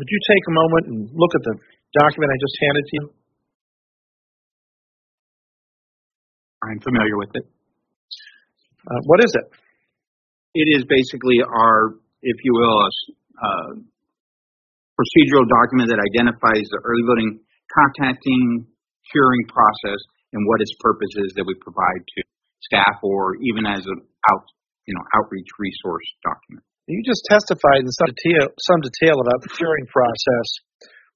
D: would you take a moment and look at the document I just handed to you?
J: I'm familiar with it.
D: Uh, what is it?
J: It is basically our, if you will, a uh, procedural document that identifies the early voting contacting, curing process and what its purpose is that we provide to staff or even as an out, you know, outreach resource document.
D: You just testified in some detail, some detail about the curing process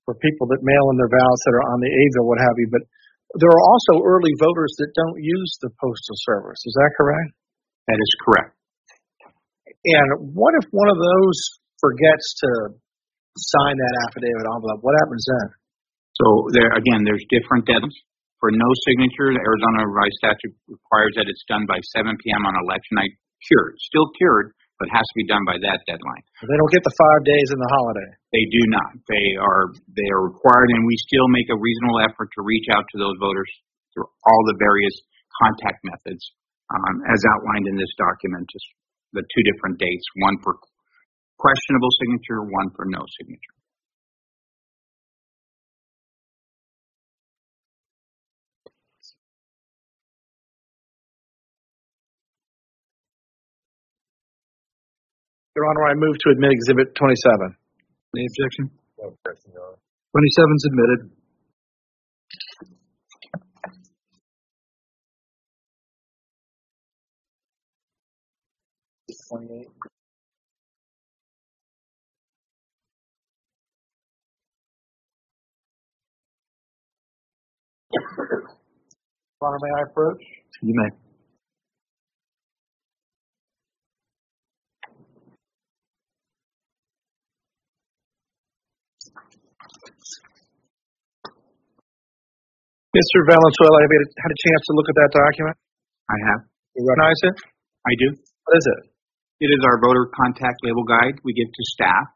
D: for people that mail in their ballots that are on the AVIL, what have you, but there are also early voters that don't use the postal service. Is that correct?
J: That is correct.
D: And what if one of those forgets to sign that affidavit envelope? What happens then?
J: So there, again, there's different deadlines. For no signature, the Arizona Revised Statute requires that it's done by 7 p.m. on election night, cured. Still cured, but has to be done by that deadline.
D: They don't get the five days in the holiday.
J: They do not. They are they are required, and we still make a reasonable effort to reach out to those voters through all the various contact methods, um, as outlined in this document. Just the two different dates: one for questionable signature, one for no signature.
D: Your Honor, I move to admit Exhibit 27.
A: Any objection?
K: No objection, Your Honor.
A: 27 is admitted.
D: Your Honor, may I approach?
A: You may.
D: Mr. Valenzuela, have you had a chance to look at that document?
J: I have.
D: You recognize it?
J: I do.
D: What is it?
J: It is our voter contact label guide we give to staff.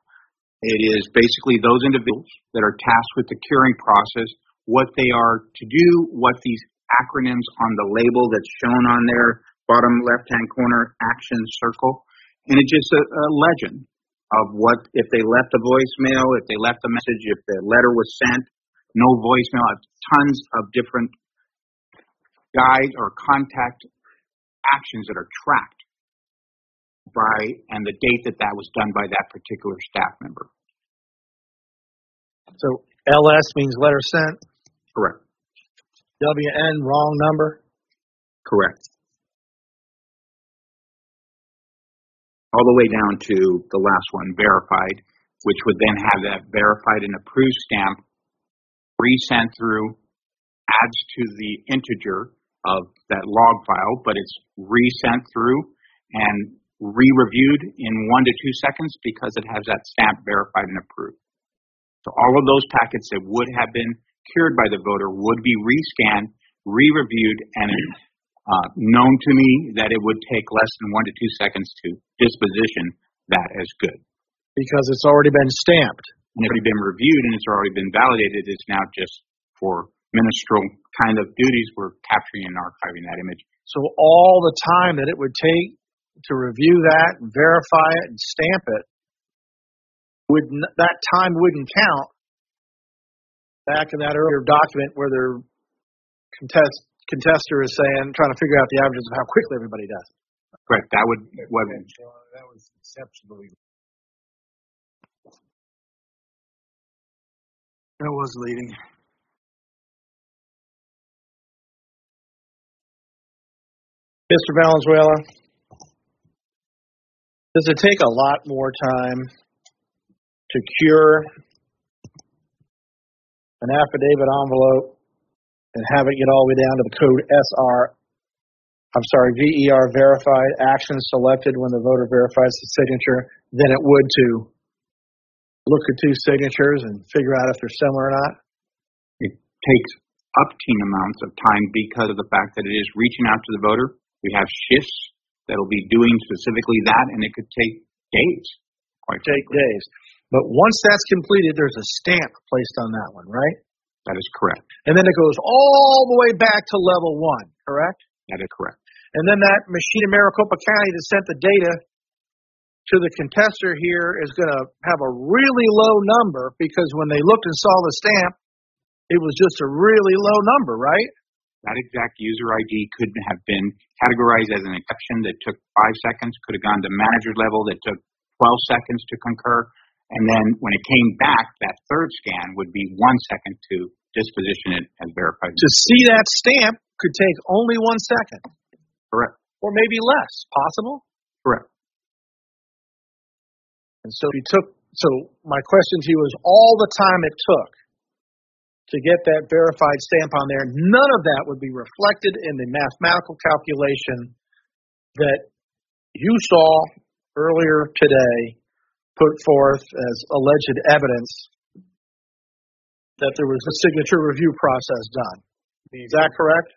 J: It is basically those individuals that are tasked with the curing process, what they are to do, what these acronyms on the label that's shown on their bottom left-hand corner action circle. And it's just a, a legend of what, if they left a voicemail, if they left a message, if the letter was sent, no voicemail, tons of different guides or contact actions that are tracked by and the date that that was done by that particular staff member.
D: So LS means letter sent.
J: Correct.
D: WN, wrong number.
J: Correct. All the way down to the last one, verified, which would then have that verified and approved stamp resent through, adds to the integer of that log file, but it's resent through and re-reviewed in one to two seconds because it has that stamp verified and approved. So all of those packets that would have been cured by the voter would be rescanned, re-reviewed, and uh, known to me that it would take less than one to two seconds to disposition that as good.
D: Because it's already been stamped.
J: And it's already been reviewed and it's already been validated. It's now just for ministerial kind of duties. We're capturing and archiving that image.
D: So all the time that it would take to review that and verify it and stamp it, would that time wouldn't count back in that earlier document where their contest contester is saying, trying to figure out the averages of how quickly everybody does.
J: Correct. That would, what,
K: That was exceptionally.
A: That was leading.
D: Mr. Valenzuela, does it take a lot more time to cure an affidavit envelope and have it get all the way down to the code SR, I'm sorry, VER verified, action selected when the voter verifies the signature than it would to look at two signatures and figure out if they're similar or not?
J: it takes upteen amounts of time because of the fact that it is reaching out to the voter. We have shifts that'll be doing specifically that, and it could take days. Quite
D: Take days. But once that's completed, there's a stamp placed on that one, right?
J: That is correct.
D: And then it goes all the way back to level one, correct?
J: That is correct.
D: And then that machine in Maricopa County that sent the data to the contester here is going to have a really low number because when they looked and saw the stamp, it was just a really low number, right?
J: That exact user ID could have been categorized as an exception that took five seconds, could have gone to manager level that took 12 seconds to concur. And then when it came back, that third scan would be one second to disposition it as verified.
D: To see that stamp could take only one second
J: Correct.
D: or maybe less. Possible?
J: Correct.
D: And so he took, so my question to you is all the time it took to get that verified stamp on there, none of that would be reflected in the mathematical calculation that you saw earlier today put forth as alleged evidence that there was a signature review process done. Is that correct?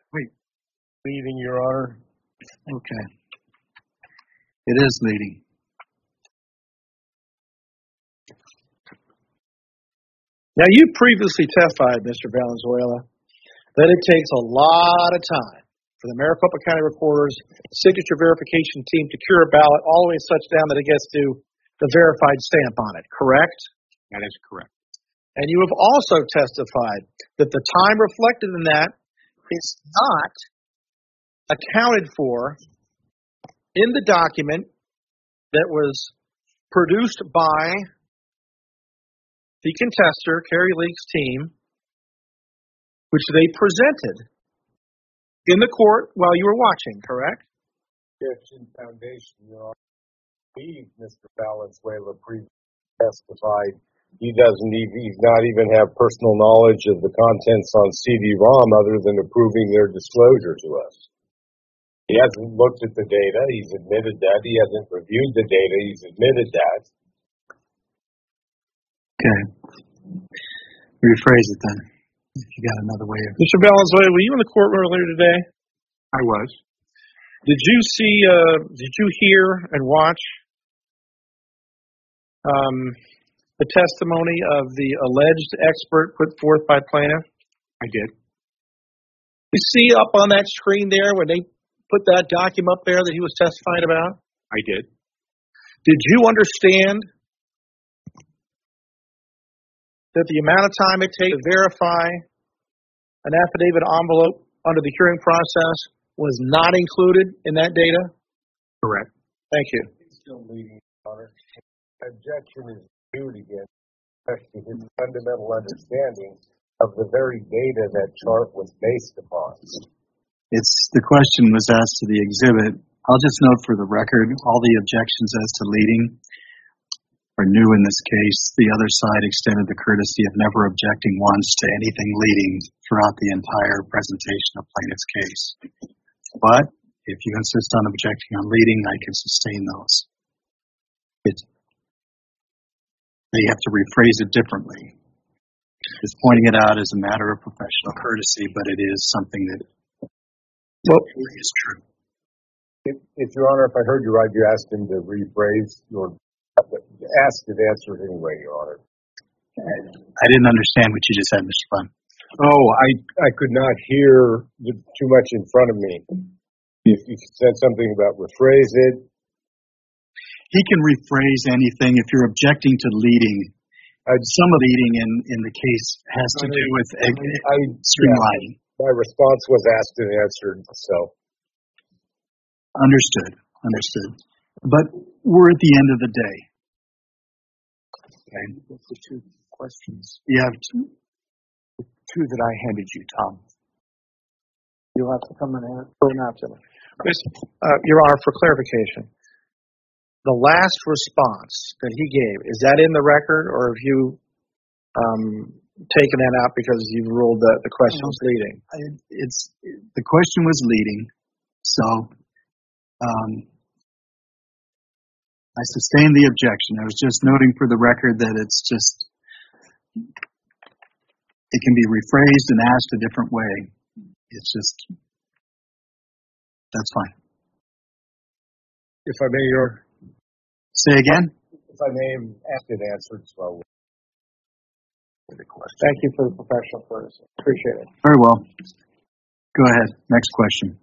N: Leading, Your Honor.
A: Okay. It is leading.
D: Now, you previously testified, Mr. Valenzuela, that it takes a lot of time for the Maricopa County Recorder's signature verification team to cure a ballot all the way such down that it gets to the verified stamp on it, correct?
J: That is correct.
D: And you have also testified that the time reflected in that is not accounted for in the document that was produced by the contester, Kari Lake's team, which they presented in the court while you were watching, correct?
K: Christian Foundation, Your Honor. Mr. Valenzuela, previously testified he doesn't even, he's not even have personal knowledge of the contents on CD-ROM other than approving their disclosure to us. He hasn't looked at the data. He's admitted that. He hasn't reviewed the data. He's admitted that.
A: Okay. Rephrase it then. If you got another way of.
D: Mr. Valenzuela, were you in the courtroom earlier today?
J: I was.
D: Did you see, uh, did you hear and watch um, the testimony of the alleged expert put forth by plaintiff?
J: I did.
D: You see up on that screen there when they put that document up there that he was testifying about?
J: I did.
D: Did you understand that the amount of time it takes to verify an affidavit envelope under the hearing process was not included in that data?
J: Correct.
D: Thank you.
K: He's still leading, Your Honor. Objection is viewed against especially his fundamental understanding of the very data that chart was based upon.
A: It's, the question was asked to the exhibit. I'll just note for the record, all the objections as to leading new in this case. The other side extended the courtesy of never objecting once to anything leading throughout the entire presentation of plaintiff's case. But if you insist on objecting on leading, I can sustain those. It's, they have to rephrase it differently. Just pointing it out as a matter of professional courtesy, but it is something that
D: Well,
A: is true.
K: If, if Your Honor, if I heard you right, you asked him to rephrase your, asked and answered anyway, Your Honor.
A: I didn't understand what you just said, Mr. Flynn.
K: Oh, I, I could not hear the, too much in front of me. If you said something about rephrase it,
A: He can rephrase anything if you're objecting to leading. Uh, some of the leading in, in the case has to do with egg,
K: I,
A: streamlining.
K: my response was asked and answered, so.
A: Understood. Understood. But we're at the end of the day.
G: Okay, what's the two questions?
A: You have two.
G: Two that I handed you, Tom.
D: You'll have to come and or not to. Miss, uh, Your Honor, for clarification, the last response that he gave, is that in the record or have you um, taken that out because you've ruled that the question was leading?
A: I- It's the question was leading, so um, I sustained the objection. I was just noting for the record that it's just it can be rephrased and asked a different way. It's just that's fine.
K: If I may, Your,
A: Say again.
K: if I may, asked and answered, as well.
D: Thank you for the professional courtesy. Appreciate it.
A: Very well. Go ahead. Next question.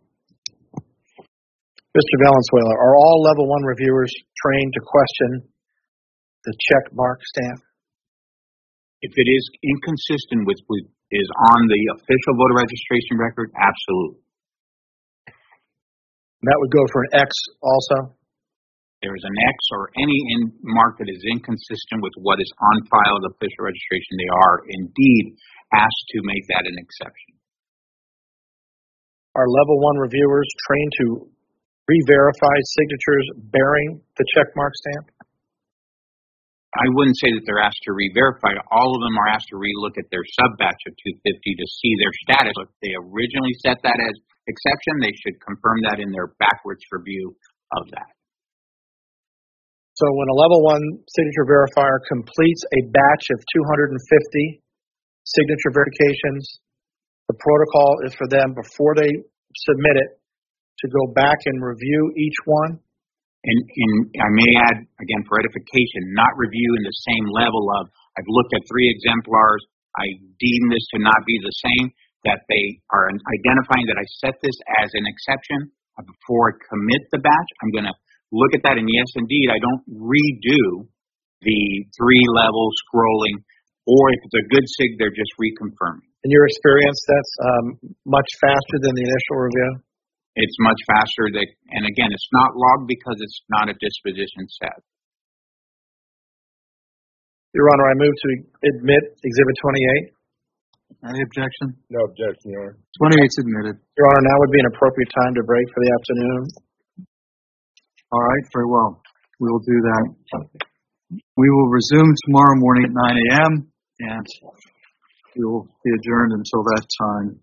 D: Mr. Valenzuela, are all level one reviewers trained to question the check mark stamp?
J: If it is inconsistent with what is on the official voter registration record, absolutely.
D: That would go for an X also?
J: There is an X or any in mark that is inconsistent with what is on file of the official registration, they are indeed asked to make that an exception.
D: Are level one reviewers trained to re-verify signatures bearing the check mark stamp?
J: I wouldn't say that they're asked to re-verify. All of them are asked to relook at their sub-batch of 250 to see their status. If they originally set that as exception, they should confirm that in their backwards review of that.
D: So when a level one signature verifier completes a batch of 250 signature verifications, the protocol is for them before they submit it to go back and review each one.
J: And, and I may add, again, for edification, not review in the same level of, I've looked at three exemplars, I deem this to not be the same, that they are identifying that I set this as an exception uh, before I commit the batch. I'm going to look at that, and yes, indeed, I don't redo the three level scrolling, or if it's a good SIG, they're just reconfirming.
D: In your experience, that's um, much faster than the initial review?
J: It's much faster, that, and again, it's not logged because it's not a disposition set.
D: Your Honor, I move to admit Exhibit 28.
A: Any objection?
K: No objection, Your Honor.
A: 28's admitted.
D: Your Honor, now would be an appropriate time to break for the afternoon.
A: All right, very well. We will do that. We will resume tomorrow morning at 9 a.m. and we will be adjourned until that time.